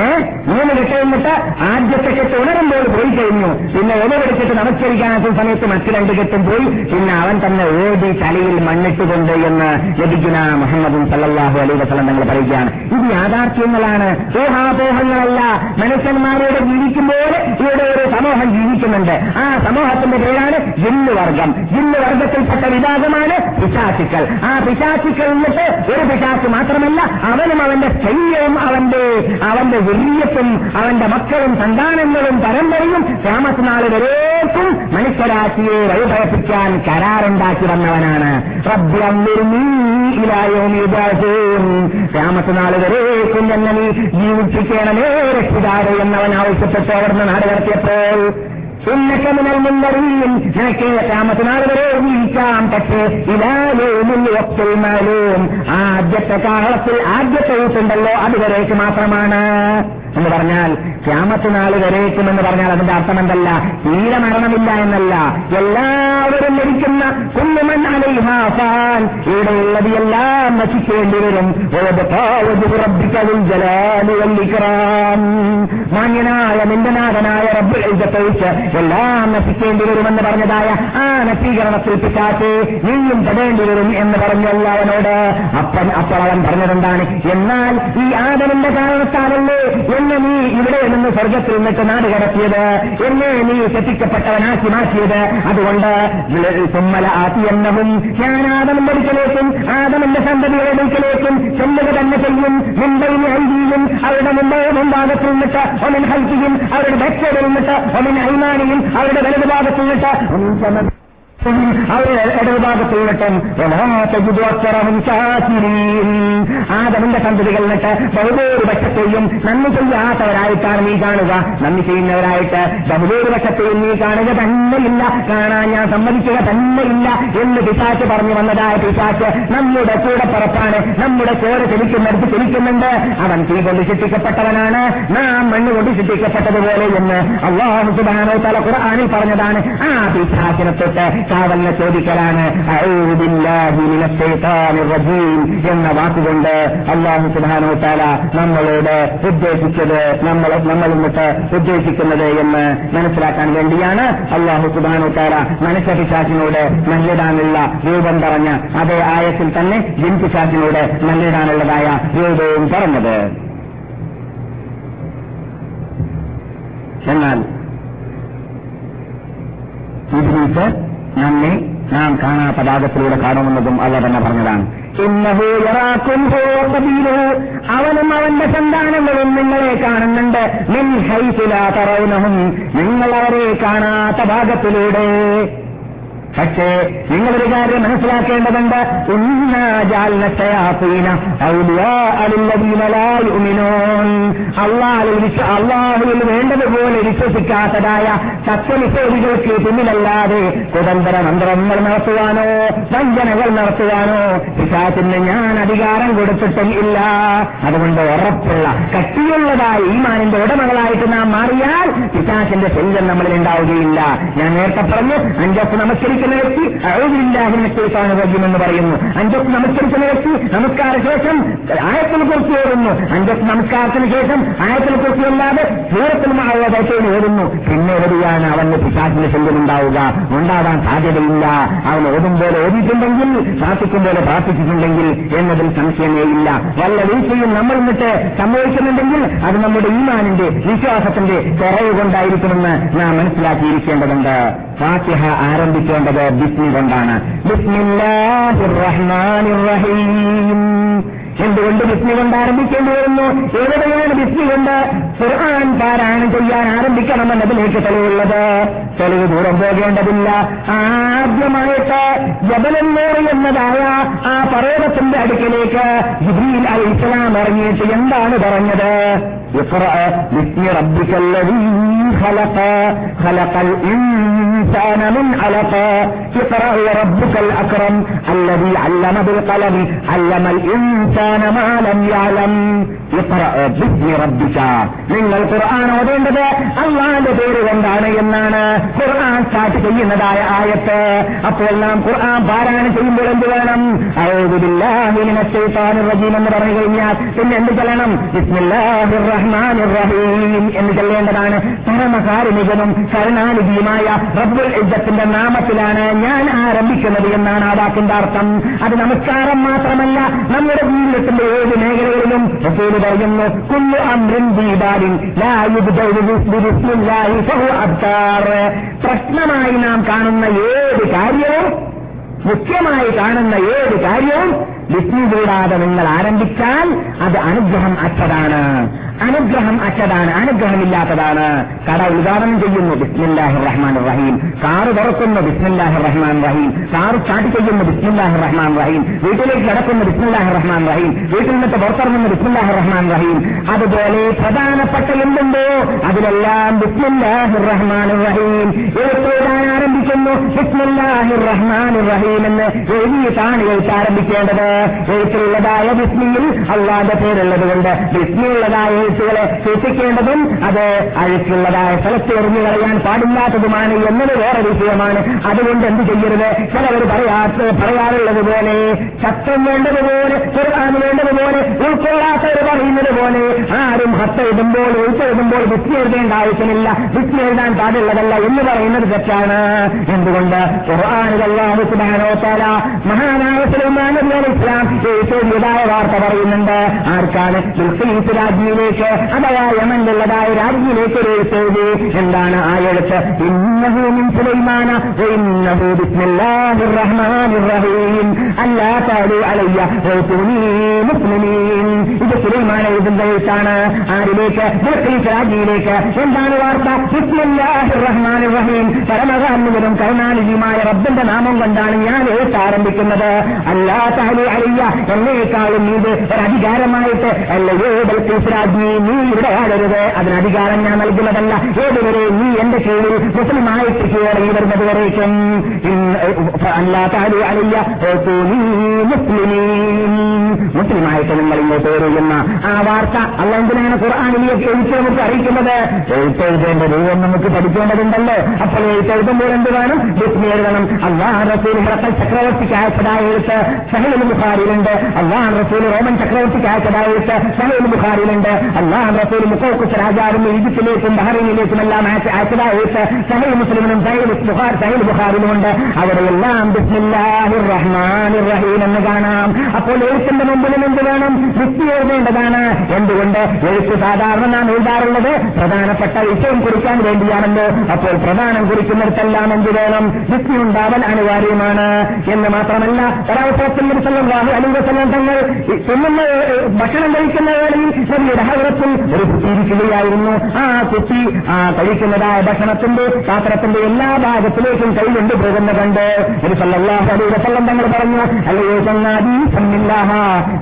മൂന്ന് കെട്ട് കഴിഞ്ഞിട്ട് ആദ്യത്തെ കെട്ട് ഉണരുമ്പോൾ പോയി കഴിഞ്ഞു. പിന്നെ ഉണവെടുത്തിട്ട് നമസ്കരിക്കാത്ത സമയത്ത് മറ്റു രണ്ട് കെട്ടും പോയി. പിന്നെ അവൻ തന്നെ ഓടി തലയിൽ മണ്ണിട്ടുകൊണ്ട് എന്ന് ലഭിക്കുന്ന മുഹമ്മദും സല്ലാഹു അലൈ വസ്ലം തങ്ങൾ പറയുകയാണ്. ഇത് യാഥാർത്ഥ്യങ്ങളാണ്. ഊഹാപോഹങ്ങളല്ല. മനുഷ്യന്മാരോട് ജീവിക്കുമ്പോൾ ഇവിടെ ഒരു സമൂഹം ജീവിക്കുന്നുണ്ട്. ആ സമൂഹത്തിന്റെ പേരാണ് ജിന്നുവർഗം. വർഗത്തിൽപ്പെട്ട വിഭാഗമാണ് പിശാസിക്കൽ ആ പിശാസിക്കൽ എന്നിട്ട് ഒരു പിശാച്ച് മാത്രമല്ല അവനും അവന്റെ ശല്യവും അവന്റെ അവന്റെ വില്യത്തും അവന്റെ മക്കളും സന്താനങ്ങളും പരമ്പരയും താമസനാൾ വരേക്കും മനുഷ്യരാശിയെ വഴിഭയപ്പിക്കാൻ കരാറുണ്ടാക്കി വന്നവനാണ്. താമസനാൾ വരേക്കും എന്നെ നീ ജീവിപ്പിക്കണമേ രക്ഷിതാരെ എന്നവൻ ആവശ്യപ്പെട്ട് അവിടുന്ന് നാട് കടത്തിയപ്പോൾ ഇന്നൊക്കെ എനിക്ക് നിനക്ക് താമസനാൾ വരെ ജീവിക്കാം പക്ഷേ ഇലാലും ഒത്തുമാലും ആദ്യത്തെ കാലത്തിൽ ആദ്യത്തെ വീട്ടുണ്ടല്ലോ അതുവരേക്ക് മാത്രമാണ്. എന്ന് പറഞ്ഞാൽ ക്യാമത്ത് നാൾ വരേക്കും എന്ന് പറഞ്ഞാൽ അതിന്റെ അർത്ഥം എന്തല്ല? തീരെ മരണമില്ല എന്നല്ല. എല്ലാവരും ലഭിക്കുന്ന കുഞ്ഞുമൻ അലൈഹാഫാൻ ഇവിടെയുള്ളത് എല്ലാം നശിക്കേണ്ടി വരും. മാന്യനായ നിന്റെ നാഥനായ റബ്ബ് ഇജ്ജത്തൊഴിച്ച് എല്ലാം നശിക്കേണ്ടി വരുമെന്ന് പറഞ്ഞതായ ആ നശീകരണത്തിൽ പിറ്റാറ്റ് നീയും പെടേണ്ടി വരും എന്ന് പറഞ്ഞു എല്ലാവനോട് അപ്പൻ അപ്പോൾ അവൻ പറഞ്ഞതെന്താണ്? എന്നാൽ ഈ ആദമിന്റെ കാരണത്താലല്ലേ എന്നെ നീ ഇവിടെ നിന്ന് സ്വർഗത്തിൽ നിന്നിട്ട് നാട് കടത്തിയത്? എന്നെ നീ തെറ്റിക്കപ്പെട്ടവനാക്കി മാറ്റിയത്? അതുകൊണ്ട് സുമ്മല ആത്തിയെന്നവും ഞാൻ ആദമം അടുക്കലേക്കും ആദമന്റെ സന്തതിയുടെ അടുക്കലേക്കും ചെല്ലുക തന്നെ ചെയ്യും. മുംബൈയിൽ ഐതിയും അവരുടെ മുംബൈ മുൻഭാഗത്തിൽ നിന്നിട്ട് ഒമിൻ ഹൈറ്റിയും അവരുടെ ബെച്ചയിൽ നിന്നിട്ട് ഒമിൻ ഹൈമാനിയും അവരുടെ വലതുഭാഗത്തിൽ നിന്നിട്ട് അവരുടെ ഇടതുഭാഗത്ത് നിന്നിട്ടും ആദമിന്റെ സന്തതികൾ നിന്നിട്ട് ബഹുഭൂരിപക്ഷത്തെയും നന്ദി ചെയ്യാത്തവരായിട്ടാണ് നീ കാണുക. നന്ദി ചെയ്യുന്നവരായിട്ട് ബഹുഭൂരിപക്ഷത്തെയും നീ കാണുക തന്നെയില്ല. കാണാൻ ഞാൻ സമ്മതിക്കുക തന്നെയില്ല എന്ന് പിശാച്ച് പറഞ്ഞു വന്നതായ പിശാച്ച് നമ്മുടെ കൂടെ പുറത്താണ്. നമ്മുടെ ചോര ചലിക്കുന്നിടത്ത് ചലിക്കുന്നുണ്ട് അവൻ തീ കൊണ്ട് ശിക്ഷിക്കപ്പെട്ടവനാണ്. നാം മണ്ണ് കൊണ്ട് ശിക്ഷിക്കപ്പെട്ടതുപോലെ എന്ന് അള്ളാഹു സുബാനോ തല ഖുർആാനിൽ പറഞ്ഞതാണ്. ആ പിശാച്ചിനെ തൊട്ട് കാവലിനെ ചോദിക്കലാണ് എന്ന വാക്കുകൊണ്ട് അള്ളാഹു സുബാനോട്ടാല നമ്മളോട് ഉദ്ദേശിച്ചത് നമ്മൾ നമ്മൾ ഇന്നിട്ട് ഉദ്ദേശിക്കുന്നത് എന്ന് മനസ്സിലാക്കാൻ വേണ്ടിയാണ് അള്ളാഹു സുബാനോട്ടാല താല മനുഷ്യ പിശാച്ചിനോട് നല്ലിടാനുള്ള രൂപം പറഞ്ഞ അതേ ആയത്തിൽ തന്നെ ജിൻപിശാസിനോട് നല്ലിടാനുള്ളതായ രൂപവും പറഞ്ഞത്. എന്നാൽ ഇബ്ലീസ് നമ്മെ നാം കാണാത്ത ഭാഗത്തിലൂടെ കാണുമെന്നതും അല്ല തന്നെ പറഞ്ഞതാണ്. അവനും അവന്റെ സന്താനങ്ങളും നിങ്ങളെ കാണുന്നുണ്ട്. നിങ്ങൾ അവരെ കാണാത്ത ഭാഗത്തിലൂടെ. പക്ഷേ നിങ്ങളൊരു കാര്യം മനസ്സിലാക്കേണ്ടതുണ്ട്. അള്ളാഹുവിൽ വേണ്ടതുപോലെ വിശ്വസിക്കാത്തതായ സത്യനിഷേധികൾക്ക് പിന്നിലല്ലാതെ സ്വതന്ത്ര മന്ത്രങ്ങൾ നടത്തുവാനോ വഞ്ചനകൾ നടത്തുവാനോ പിശാച്ചിന് ഞാൻ അധികാരം കൊടുത്തിട്ടും ഇല്ല. അതുകൊണ്ട് ഉറപ്പുള്ള കട്ടിയുള്ളതായ ഈമാനിന്റെ ഉടമകളായിട്ട് നാം മാറിയാൽ പിശാച്ചിന്റെ ശല്യം നമ്മളിൽ ഉണ്ടാവുകയില്ല. ഞാൻ നേരത്തെ പറഞ്ഞു അഞ്ചൊക്കെ നമസ്കരിക്കുന്ന വ്യക്തി അഴുതില്ലാഹിനെടുത്താണ് എന്ന് പറയുന്നു. അഞ്ചൊക്കെ നമസ്കരിച്ച വ്യക്തി നമസ്കാര ശേഷം ആയത്തിൽ കുറിച്ച് ഓടുന്നു അഞ്ചൊക്കെ നമസ്കാരത്തിന് ശേഷം ആയത്തിൽ കുറിച്ച് അല്ലാതെ ദൂരത്തിൽ മാവതേറ്റവും ഓടുന്നു. പിന്നെ എവിടെയാണ് അവന് പിശാച്ചിന്റെ ശല്യം ഉണ്ടാവുക? ഉണ്ടാവാൻ സാധ്യതയില്ല. അവൻ ഓടുമ്പോൾ ഓടിയിട്ടുണ്ടെങ്കിൽ പ്രാർത്ഥിക്കുമ്പോൾ പ്രാർത്ഥിച്ചിട്ടുണ്ടെങ്കിൽ എന്നതിൽ സംശയമേ ഇല്ല വല്ല വീഴ്ചയും നമ്മൾ എന്നിട്ട് സംഭവിക്കുന്നുണ്ടെങ്കിൽ അത് നമ്മുടെ ഈമാനിന്റെ വിശ്വാസത്തിന്റെ കുറവ് കൊണ്ടായിരിക്കുമെന്ന് നാം മനസ്സിലാക്കിയിരിക്കേണ്ടതുണ്ട്. ഫാത്തിഹ ആരംഭിക്കേണ്ടത് പറയുന്നത് ബിസ്മി കൊണ്ടാണ്. എന്തുകൊണ്ട് ബിസ്മി കൊണ്ട് ആരംഭിക്കേണ്ടി വരുന്നു? എവിടെയാണ് ബിസ്മി കൊണ്ട്? ഖുർആൻ പാരായണം ചെയ്യാൻ ആരംഭിക്കണമെന്നതിലേക്ക് തെളിവുള്ളത്. തെളിവ് ദൂരം പോകേണ്ടതില്ല. ആദ്യമായിട്ട് ജബലന്നൂർ എന്നതായ ആ പർവതത്തിന്റെ അടുക്കിലേക്ക് ജിബ്രീൽ അൽ ഇസ്ലാം ഇറങ്ങിയിട്ട് എന്താണ് പറഞ്ഞത്? ഖലഖ. ഖലഖൽ ഇൻസാന മിൻ അലഖ നിങ്ങൾ ഖുർആൻ ഓതേണ്ടത് അള്ളാന്റെ പേര് കൊണ്ടാണ് എന്നാണ് ഖുർആൻ സ്റ്റാർട്ട് ചെയ്യുന്നതായ ആയത്ത്. അപ്പോൾ നാം ഖുർആൻ പാരായണം ചെയ്യുമ്പോൾ എന്ത് വേണം? എന്ന് പറഞ്ഞു കഴിഞ്ഞാൽ പിന്നെ എന്ത് ചെല്ലണം? റഹ്മാൻ റഹീം എന്ന് ചെല്ലേണ്ടതാണ് പരമകാരുണികനും കരുണാനിധിയുമായ റബ്ബുൽ ഇജ്ജത്തിന്റെ നാമത്തിലാണ് ഞാൻ ആരംഭിക്കുന്നത് എന്നാണ് ആ വാക്കിന്റെ അർത്ഥം. അത് നമസ്കാരം മാത്രമല്ല നമ്മുടെ ജീവിതത്തിന്റെ ഏത് മേഖലകളിലും റസൂൽ പറയുന്നു കുല്ലു അമ്രിൻ ദീപാലിൻ പ്രശ്നമായി നാം കാണുന്ന ഏത് കാര്യവും മുഖ്യമായി കാണുന്ന ഏത് കാര്യവും വിഷ്ണു കൂടാതെ നിങ്ങൾ ആരംഭിച്ചാൽ അത് അനുഗ്രഹം അച്ഛതാണ്. അനുഗ്രഹം അച്ഛതാണ്. അനുഗ്രഹമില്ലാത്തതാണ്. കട ഉദ്ഘാടനം ചെയ്യുന്നു. ബിസ്മില്ലാഹി റഹ്മാൻ റഹീം കാറ് തുറക്കുന്നു. ബിസ്മില്ലാഹി റഹ്മാൻ റഹീം കാറ് സ്റ്റാർട്ട് ചെയ്യുന്നു. ബിസ്മില്ലാഹി റഹ്മാൻ റഹീം വീട്ടിലേക്ക് കിടക്കുന്നു. ബിസ്മില്ലാഹി റഹ്മാൻ റഹീം വീട്ടിൽ നിന്നിട്ട് പുറത്തിറങ്ങുന്നു. ബിസ്മില്ലാഹി റഹ്മാൻ റഹീം അതുപോലെ പ്രധാനപ്പെട്ട എന്തുണ്ടോ? അതിലെല്ലാം ബിസ്മില്ലാഹി റഹ്മാൻ റഹീം എഴുത്തോടാൻ ആരംഭിക്കുന്നു. ബിസ്മില്ലാഹി റഹ്മാൻ റഹീം എന്ന് എഴുതിയിട്ടാണ് എഴുത്ത് ആരംഭിക്കേണ്ടത്. എഴുത്തിലുള്ളതായ വിസ്മിയിൽ അള്ളാന്റെ പേരുള്ളത് കൊണ്ട് വിസ്മിയുള്ളതായ എഴുത്തുകളെ സൂക്ഷിക്കേണ്ടതും അത് അഴുക്കുള്ളതായ സ്ഥലത്ത് എറിഞ്ഞു കളയാൻ പാടില്ലാത്തതുമാണ് എന്നത് വേറെ വിഷയമാണ്. അതുകൊണ്ട് എന്ത് ചെയ്യരുത്? ചിലവർ പറയാത്ത പറയാറുള്ളത് പോലെ ശക്തം വേണ്ടതുപോലെ ചെറുതാൻ വേണ്ടതുപോലെ ഉൾക്കൊള്ളാത്തവർ പറയുന്നത് പോലെ ആരും ഹത്ത എഴുതുമ്പോൾ എഴുത്തെഴുതുമ്പോൾ വിസ്മി എഴുതേണ്ട ആവശ്യമില്ല. വിസ്മി എഴുതാൻ പാടുള്ളതല്ല എന്ന് പറയുന്നത് തെറ്റാണ്. എന്തുകൊണ്ട്? ഖുർആാനുകളാഹു സുബാനോ താല മഹാനായ സുലൈമാൻ ഇസ്ലാം എഴുതിയതായ വാർത്ത പറയുന്നുണ്ട്. ആർക്കാണ് മുസ്ലിംസ് രാജ്യയിലേക്ക് അഥവാ യമനിലുള്ളതായ രാജ്യയിലേക്ക് ഒരു എഴുത്തെഴുതി എന്താണ് ആ എഴുത്ത്? ഇന്നഹു മിൻ സുലൈമാന ബിസ്മില്ലാഹിർ റഹ്മാനിർ റഹീം മുസ്ലിമീൻ. ഇത് സുലൈമാൻ എഴുതുന്ന എഴുത്താണ്. ആരിലേക്ക്? രാജ്യയിലേക്ക്. എന്താണ് വാർത്ത? ബിസ്മില്ലാഹിർ റഹ്മാനിർ റഹീം പരമകാരുണ്യനും കരുണാനിധിയുമായ റബ്ബിന്റെ നാമം കൊണ്ടാണ് ഞാൻ എഴുത്ത് ആരംഭിക്കുന്നത്. അല്ലാ അലയ്യ എന്നേക്കാളും ഇത് ഒരധികാരമായിട്ട് അല്ലയോ ഏതൽ രാജ്ഞി നീ ഇവിടെ ആടരുത്. അതിന് അധികാരം ഞാൻ നൽകുന്നതല്ല. ഏതുവരെ നീ എന്റെ കീഴിൽ മുസ്ലിമായിട്ട് കീഴടങ്ങി വരുന്നത് വരേക്കും അല്ലാത്താലു അലിയ മുസ്ലിമീൻ. മുസ്ലിമായിട്ട് നിങ്ങൾ ഇങ്ങോട്ട് വരുന്ന ആ വാർത്ത അല്ല എന്തിനാണ് ഖുർആാനിലേക്ക് എഴുത്ത് നമുക്ക് അറിയിക്കുന്നത്. എഴുത്തെഴുതേണ്ട രൂപം നമുക്ക് പഠിക്കേണ്ടതുണ്ടല്ലോ. അപ്പോൾ എഴുത്തെഴുതുമ്പോൾ എന്ത് വേണം എഴുതണം. അള്ളാഹ് റസൂൽ ചക്രവർത്തിക്ക് ആയപ്പെടാ എഴുത്ത് സഹീൽ ബുഖാരിയിലുണ്ട്. അള്ളാഹ് റസൂൽ റോമൻ ചക്രവർത്തിക്ക് അയച്ചതായിട്ട് സഹീൽ ബുഖാരിയിലുണ്ട്. അള്ളാഹ് റസൂൽ മുക്കോക്കുസ് രാജാവിന് ഈജിപ്തിലേക്കും ബഹറിനിലേക്കും എല്ലാം അയച്ചതായിട്ട് സഹീൽ മുസ്ലിമിനും സഹീൽ ബുഖാർ ഉണ്ട് അവിടെ അവിടെയെല്ലാം ബിസ്മില്ലാഹിർ റഹീം എന്ന് കാണാം. അപ്പോൾ എഴുത്തിന്റെ മുമ്പിലും എന്ത് വേണം? വൃത്തി എഴുതേണ്ടതാണ്. എന്തുകൊണ്ട്? എഴുത്ത് സാധാരണ നാം എഴുതാറുള്ളത് പ്രധാനപ്പെട്ട വിഷയം കുറിക്കാൻ വേണ്ടിയാണല്ലോ. അപ്പോൾ പ്രധാനം കുറിക്കുന്നിടത്തെല്ലാം എന്ത് വേണം? വൃത്തി ഉണ്ടാവൽ അനിവാര്യമാണ്. എന്ന് മാത്രമല്ല ഒരവസരത്തിൽ സല്ലല്ലാഹു അലൈഹി വസല്ലം തങ്ങൾ തിന്നുന്ന ഭക്ഷണം കഴിക്കുന്ന വേളയിൽ നബിയുടെ ഹവറത്തിൽ ഒരു കുട്ടി ഇരിക്കുകയായിരുന്നു. ആ കുട്ടി ആ കഴിക്കുന്നതായ ഭക്ഷണത്തിന്റെ പാത്രത്തിന്റെ എല്ലാ ഭാഗത്തിലേക്കും കൈ പോകുന്ന കണ്ട് ഒരു സല്ലാഹു അലൈഹി വസല്ലം തങ്ങൾ പറഞ്ഞു അല്ലയോ ചങ്ങാതി സമ്മില്ലാഹ.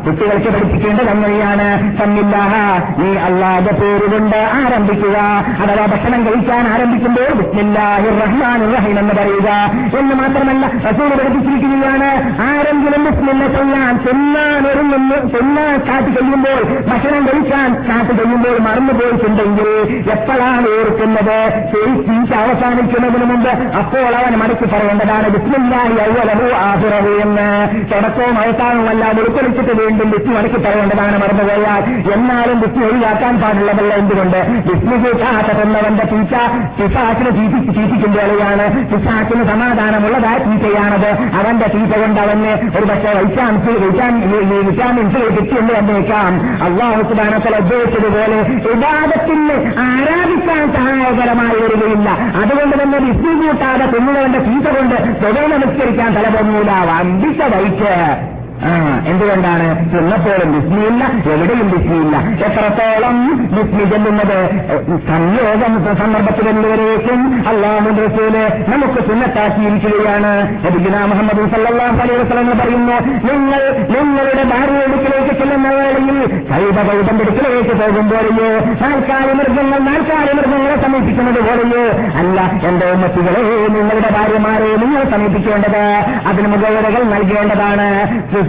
കുട്ടികൾക്ക് പഠിപ്പിക്കേണ്ടത് അങ്ങനെയാണ്. സമ്മില്ലാഹ. നീ അള്ളാഹ് പേരുകൊണ്ട് ആരംഭിക്കുക. അഥവാ ഭക്ഷണം കഴിക്കാൻ ആരംഭിക്കുമ്പോൾ റഹ്മാൻ റഹീം എന്ന് പറയുക. എന്ന് മാത്രമല്ല റസൂൽ പഠിപ്പിച്ചിരിക്കുകയാണ് ആരെങ്കിലും ബിസ്മില്ല ചെയ്യാൻ ചെല്ലാൻ ഒരുങ്ങുന്നു ചെല്ലാൻ സ്റ്റാർട്ട് ചെയ്യുമ്പോൾ ഭക്ഷണം കഴിക്കാൻ സ്റ്റാർട്ട് ചെയ്യുമ്പോൾ മറന്നുപോയിട്ടുണ്ടെങ്കിൽ എപ്പോഴാണ് ഓർക്കുന്നത്? തീറ്റ അവസാനിക്കുന്നതിന് മുമ്പ് അപ്പോൾ അവൻ മടക്കി പറയേണ്ടതാണ്. ബിസ്മില്ലാഹി ഔവലഹു ആഹിറഹു എന്ന്. തുടക്കവും അവസാനവും എല്ലാം ഉൾക്കൊള്ളിച്ചിട്ട് വീണ്ടും വിസ്മി മടക്കി പറയേണ്ടതാണ് മറന്നുപോയാൽ. എന്നാലും വിസ്മി ഒഴിവാക്കാൻ പാടുള്ളതല്ല എന്തുകൊണ്ട്? വിസ്മി ചീച്ച തീറ്റ പിശാച്ചിന് ചീറ്റിക്കുന്ന വേളയാണ് പിശാച്ചിന് സമാധാനമുള്ളതായ തീറ്റയാണത് അവന്റെ തീറ്റ കൊണ്ട് അവന് ഒരു പക്ഷേ വൈറ്റാമിൻസ് വിറ്റാമിൻസ് കിട്ടിയെന്ന് വന്നേക്കാം. അള്ളാഹു സുബാനത്തല ഉദ്ദേശിച്ചതുപോലെ വിവാദത്തിന് ആരാധിക്കാൻ സഹായകരമായി വരികയില്ല. അതുകൊണ്ട് തന്നെ വിസ്മി കൂട്ടാതെ ചീത്ത തീറ്റ കൊണ്ട് തൊഴിൽ നമസ്കരിക്കാൻ തല വമ്പിച്ച വൈറ്റ്. ആ എന്തുകൊണ്ടാണ്? ചെന്നപ്പോഴും ബിസ്മിയില്ല എവിടെയും ബിസ്മിയില്ല എത്രത്തോളം ബിസ്മി ചെല്ലുന്നത്? സംയോഗം സന്ദർഭത്തിൽ എന്തുവരേക്കും അള്ളാഹു റസൂൽ നമുക്ക് സുന്നത്താക്കിയിരിക്കുകയാണ് മുഹമ്മദ് സല്ലല്ലാഹു അലൈഹി പറയുന്നു നിങ്ങൾ നിങ്ങളുടെ ഭാര്യയെടുക്കിലേക്ക് ചെല്ലുന്ന വേളയിൽ സൈബ കൈതന്റെ അടുക്കലേക്ക് പോകുമ്പോഴയോ നാൽക്കാലി മൃഗങ്ങൾ നാൽക്കാലി മൃഗങ്ങളെ സമീപിക്കുന്നത് പോലെയോ അല്ല എന്റെ ഉമ്മത്തികളെ നിങ്ങളുടെ ഭാര്യമാരെ നിങ്ങൾ സമീപിക്കേണ്ടത് അതിന് മുഖവരകൾ നൽകേണ്ടതാണ്.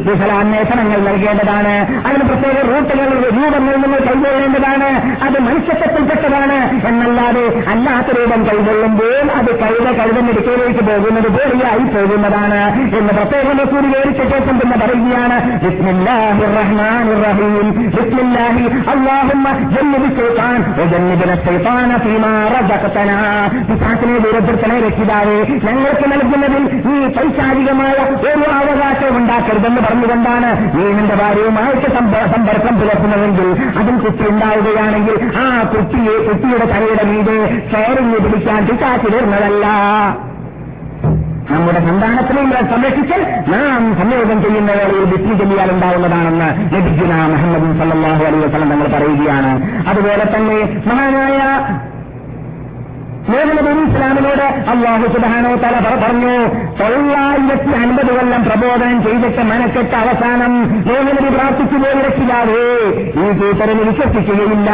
കുശലാന്വേഷണങ്ങൾ നൽകേണ്ടതാണ്. അതിന് പ്രത്യേക റൂട്ടുകൾ രൂപങ്ങൾ നിങ്ങൾ കൈകൊള്ളേണ്ടതാണ്. അത് മനുഷ്യത്വത്തിൽപ്പെട്ടതാണ്. എന്നല്ലാതെ അല്ലാത്ത രൂപം കൈകൊള്ളുമ്പോൾ അത് കഴുത കഴുതന്നെടുക്കലേക്ക് പോകുന്നത് പോലെയായി പോകുന്നതാണ് എന്ന് പ്രത്യേകം വിവരിച്ച ശേഷം പിന്നെ പറയുകയാണ് ഞങ്ങൾക്ക് നൽകുന്നതിൽ ഈ പൈശാരികമായ ഒരു അവകാശം ഉണ്ടാക്കരുതെന്ന് പറഞ്ഞുകൊണ്ടാണ് നീ നിന്റെ ഭാര്യയുമായിട്ട് സമ്പ- സമ്പർക്കം പുലർത്തുന്നതെങ്കിൽ അതിൽ കുട്ടി ഉണ്ടാവുകയാണെങ്കിൽ ആ കുട്ടിയെ കുട്ടിയുടെ തലയുടെ മീതെ കയറിഞ്ഞ് പിടിക്കാൻ പിശാചി വരുന്നതല്ല നമ്മുടെ സന്താനത്തിനെയും സംരക്ഷിച്ച് നാം സംയോഗം ചെയ്യുന്ന വേളയിൽ ചെല്ലിയാൽ ഉണ്ടാവുന്നതാണെന്ന് ലഭിക്കുന്ന മുഹമ്മദ് സല്ലാഹു അലൈഹി വസ്ലം തങ്ങൾ പറയുകയാണ്. അതുപോലെ തന്നെ മഹാനായ നബി ഇസ്ലാമിനോട് അള്ളാഹു സുബാനോ തല പറഞ്ഞു തൊള്ളായിരത്തി അൻപത് കൊല്ലം പ്രബോധനം ചെയ്തിട്ട് മനക്കെട്ട അവസാനം നബി പ്രാർത്ഥിച്ചു പോയി രക്ഷിതാവേ. ഈ കൂട്ടറിന് വിശ്വസിക്കുകയില്ല.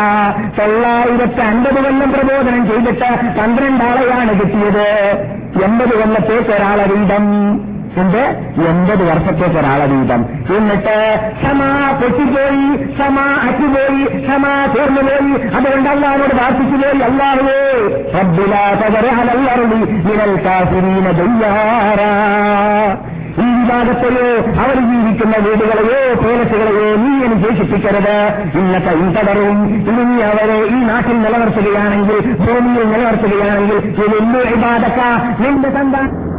തൊള്ളായിരത്തി അൻപത് കൊല്ലം പ്രബോധനം ചെയ്തിട്ട് പന്ത്രണ്ടാളെയാണ് കിട്ടിയത്. എൺപത് കൊല്ലത്തേക്ക് ഒരാളെ വീതം. എന്ത് എൺപത് വർഷത്തേക്ക് ഒരാളെ വീതം എന്നിട്ട് ക്ഷമ പൊട്ടിപ്പോയി ക്ഷമ അറ്റുപോയി ക്ഷമ തീർന്നുപോയി. അതുകൊണ്ട് അള്ളാഹോട് പ്രാർത്ഥിച്ചു പോയി അള്ളാഹുവേ റബ്ബിലാതകരഹലല്ലറുളി നിരൽ കാഫിരീന ദയ്യാറാ. ഈ വിവാദത്തെയോ അവർ ജീവിക്കുന്ന വീടുകളെയോ പേലസുകളെയോ നീ അനുശേഷിപ്പിക്കരുത്. ഇന്നത്തെ ഇൻതടറും ഇനി നീ അവരെ ഈ നാട്ടിൽ നിലനിർത്തുകയാണെങ്കിൽ ഭൂമിയിൽ നിലനിർത്തുകയാണെങ്കിൽ വലിയ വിവാദക്ക നിന്റെ സന്താനം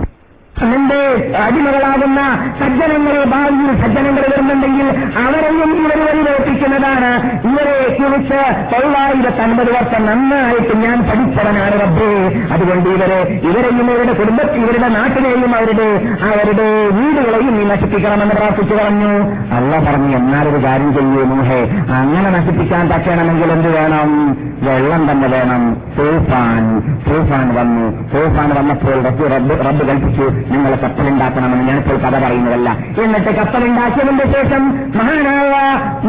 നിന്റെ അടിമകളാകുന്ന സജ്ജനങ്ങളെ ഭാവിയിൽ സജ്ജനങ്ങൾ വരുന്നുണ്ടെങ്കിൽ അവരെയും ഇവർ വഴിവേൽപ്പിക്കുന്നതാണ് ഇവരെ കുറിച്ച് തൊള്ളായിരത്തി അൻപത് വർഷം നന്നായിട്ട് ഞാൻ പഠിച്ചവനാണ് റബ്ബേ. അതുകൊണ്ട് ഇവരെ ഇവരെയും ഇവരുടെ കുടുംബത്തിൽ ഇവരുടെ നാട്ടിലെയും അവരുടെ അവരുടെ വീടുകളെയും നീ നശിപ്പിക്കണമെന്ന് പ്രാർത്ഥിച്ചു പറഞ്ഞു. അല്ല പറഞ്ഞു എന്നാലൊരു കാര്യം ചെയ്യൂ മോഹേ. അങ്ങനെ നശിപ്പിക്കാൻ പറ്റണമെങ്കിൽ എന്ത് വേണം? വെള്ളം തന്നെ വേണം. തൂഫാൻ. തൂഫാൻ വന്നു. തൂഫാൻ വന്നപ്പോൾ റബ്ബ് റബ്ബ് കൽപ്പിച്ചു. നിങ്ങൾ കപ്പലുണ്ടാക്കണമെന്ന് ഞാനിപ്പോൾ കഥ പറയുന്നതല്ല. എന്നിട്ട് കപ്പലുണ്ടാക്കിയതിന്റെ ശേഷം മഹാനായ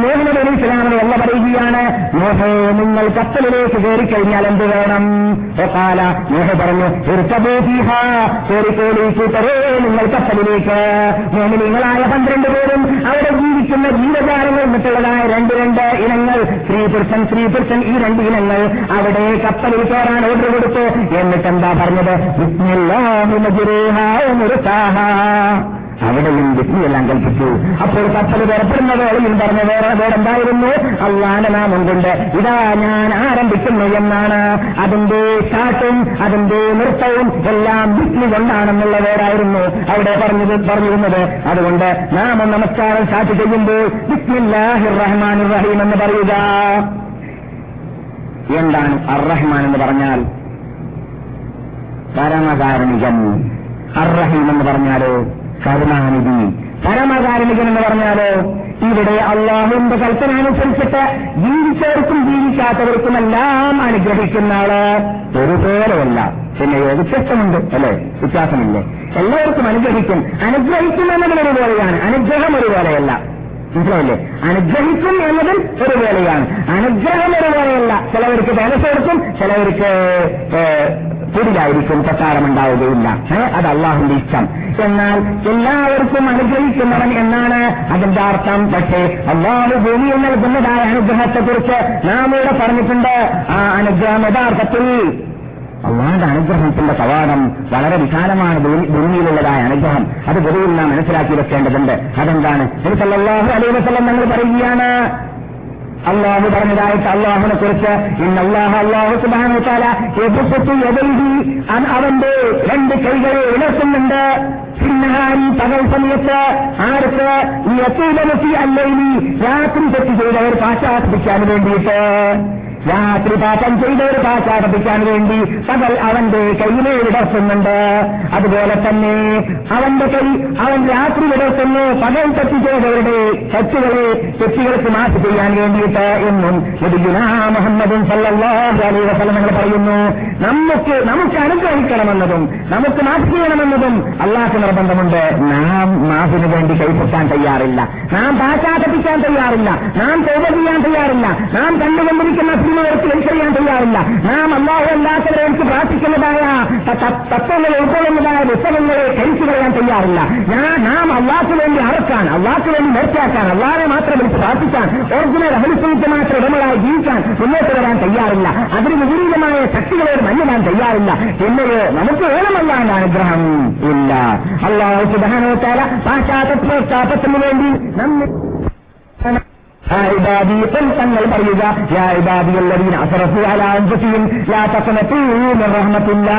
മോഹനബലി ഇസ്ലാമിനെ എല്ലാം പറയുകയാണ് മോഹേ നിങ്ങൾ കപ്പലിലേക്ക് കയറി കഴിഞ്ഞാൽ എന്ത് വേണം? കാല മോഹ പറഞ്ഞു നിങ്ങൾ കപ്പലിലേക്ക്. നിങ്ങളായ പന്ത്രണ്ട് പേരും അവിടെ ജീവിക്കുന്ന ജീവജാലങ്ങൾ മറ്റുള്ളതായ രണ്ട് രണ്ട് ഇനങ്ങൾ സ്ത്രീ പുരുഷൻ സ്ത്രീ പുരുഷൻ ഈ രണ്ട് ഇനങ്ങൾ അവിടെ കപ്പലിൽ കയറാൻ ഓർഡർ കൊടുത്തു. എന്നിട്ട് എന്താ പറഞ്ഞത് അവിടെയും വിധിയെല്ലാം കൽപ്പിച്ചു. അപ്പോൾ കപ്പൽ പുറപ്പെടുന്ന വേളയിൽ പറഞ്ഞ വേറെ വേറെന്തായിരുന്നു? അള്ളാന നാമം കൊണ്ട് ഇതാ ഞാൻ ആരംഭിക്കുന്നു എന്നാണ്. അതിന്റെ ചാട്ടും അതിന്റെ നൃത്തവും എല്ലാം വിസ്മി കൊണ്ടാണെന്നുള്ള വേറായിരുന്നു അവിടെ പറഞ്ഞത് പറഞ്ഞിരുന്നത്. അതുകൊണ്ട് നാമം നമസ്കാരം സ്റ്റാർട്ട് ചെയ്യുമ്പോൾ ബിസ്മില്ലാഹി റഹ്മാൻ റഹീം എന്ന് പറയുക. എന്താണ് അർ റഹ്മാൻ എന്ന് പറഞ്ഞാൽ പരമകാരുണികൻ അർ റഹീം എന്ന് പറഞ്ഞാലോ കരുണാനിധി പരമകാരുണികൻ എന്ന് പറഞ്ഞാലോ ഇവിടെ അള്ളാഹുവിന്റെ കൽപ്പന അനുസരിച്ചിട്ട് ജീവിച്ചവർക്കും ജീവിക്കാത്തവർക്കും എല്ലാം അനുഗ്രഹിക്കുന്ന ആൾ ഒരുപോലെയല്ല. പിന്നെയോ വ്യത്യസ്തമുണ്ട് അല്ലേ? വ്യത്യാസമില്ലേ? എല്ലാവർക്കും അനുഗ്രഹിക്കും. അനുഗ്രഹിക്കും എന്നതിൽ ഒരുപോലെയാണ്. അനുഗ്രഹം ഒരുപോലെയല്ല. മനസ്സിലായില്ലേ? അനുഗ്രഹിക്കും എന്നതിൽ ഒരുപോലെയാണ്. അനുഗ്രഹം ഒരുപോലെയല്ല. ചിലവർക്ക് പേനസ് കൊടുക്കും ചിലവർക്ക് പുതിലായിരിക്കും പ്രസാരമുണ്ടാവുകയില്ല അത് അള്ളാഹുന്റെ ഇഷ്ടം. എന്നാൽ എല്ലാവർക്കും അനുഗ്രഹിക്കുന്നവൻ എന്നാണ് അതിന്റെ അർത്ഥം. പക്ഷേ അള്ളാഹു ഭൂമിയിൽ നൽകുന്നതായ അനുഗ്രഹത്തെക്കുറിച്ച് നാം ഇവിടെ പറഞ്ഞിട്ടുണ്ട്. ആ അനുഗ്രഹം യഥാർത്ഥത്തിൽ അള്ളാന്റെ അനുഗ്രഹത്തിന്റെ കവാടം വളരെ വിശാലമാണ് ഭൂമി- ഭൂമിയിലുള്ളതായ അനുഗ്രഹം. അത് ഗുരുവിൽ നാം മനസ്സിലാക്കി വെക്കേണ്ടതുണ്ട്. അതെന്താണ്? അലൈഹി വസല്ലം ഞങ്ങൾ പറയുകയാണ് അള്ളാഹു പറഞ്ഞതായിട്ട് അള്ളാഹുനെ കുറിച്ച് ഇന്ന് അള്ളാഹു അള്ളാഹു സുബാനുത്താല അവന്റെ രണ്ട് കൈകളെ ഉണർത്തുന്നുണ്ട് ഹാരി പകൽ സമയത്ത് ആർക്ക് ഈ എത്തൂലമസി അല്ലെങ്കിൽ രാത്രി തെറ്റ് ചെയ്തവർ പാശ്ചാത്പിക്കാൻ വേണ്ടിയിട്ട് രാത്രി പാപം ചെയ്തവർ പാശാടിപ്പിക്കാൻ വേണ്ടി പകൽ അവന്റെ കയ്യിലെ വിടർത്തുന്നുണ്ട്. അതുപോലെ തന്നെ അവന്റെ കൈ അവൻ രാത്രി വിടർത്തുന്നു. പകൽ തെറ്റ് ചെയ്തവരുടെ തെറ്റുകളെ തെറ്റുകൾക്ക് മാറ്റി ചെയ്യാൻ വേണ്ടിയിട്ട് എന്നും നബിയുനാ മുഹമ്മദും അലൈഹി വസല്ലം പറയുന്നു. നമുക്ക് നമുക്ക് അനുഗ്രഹിക്കണമെന്നതും നമുക്ക് മാറ്റി ചെയ്യണമെന്നതും അള്ളാഹ് നിർബന്ധമുണ്ട്. നാം മാഫിന് വേണ്ടി കൈപ്പൊക്കാൻ തയ്യാറില്ല. നാം പാശാടിപ്പിക്കാൻ തയ്യാറില്ല. നാം തോപ ചെയ്യാൻ തയ്യാറില്ല. നാം കണ്ടുകൊണ്ടിരിക്കുന്ന സിനിമകൾക്ക് വലിച്ചെറിയാൻ തയ്യാറില്ല നാം അള്ളാഹു അല്ലാത്തവർക്ക് പ്രാർത്ഥിക്കുന്നതായ തത്വങ്ങളെ ഉൾക്കൊള്ളുന്നതായ പുസ്തകങ്ങളെ കഴിച്ചു കളയാൻ തയ്യാറില്ല. ഞാൻ നാം അള്ളാഹ്ക്ക് വേണ്ടി അറക്കാൻ അള്ളാഹ്ക്ക് വേണ്ടി നേർച്ചയാക്കാൻ അള്ളാഹെ മാത്രം വിളിച്ച് പ്രാർത്ഥിക്കാൻ ഒറിജിനൽ അഹലിസ്വത്തെ മാത്രം ഇടമകളായി ജീവിക്കാൻ മുന്നോട്ട് വരാൻ തയ്യാറില്ല. അതിന് വിപരീതമായ ശക്തികളോട് മഞ്ഞിടാൻ തയ്യാറില്ല. എന്നത് നമുക്ക് വേണമല്ലാണ്ട് അനുഗ്രഹം. ഇല്ല. അള്ളാഹു സുധാനോത്താല പാശ്ചാത്തത്തിന് വേണ്ടി നമ്മെ ആ ഇബാദി തങ്ങൾ പറയുക യാ ഇബാദിയല്ലവീൻ അസറഫു അല ലാ തസനത്തീറഹമത്തില്ല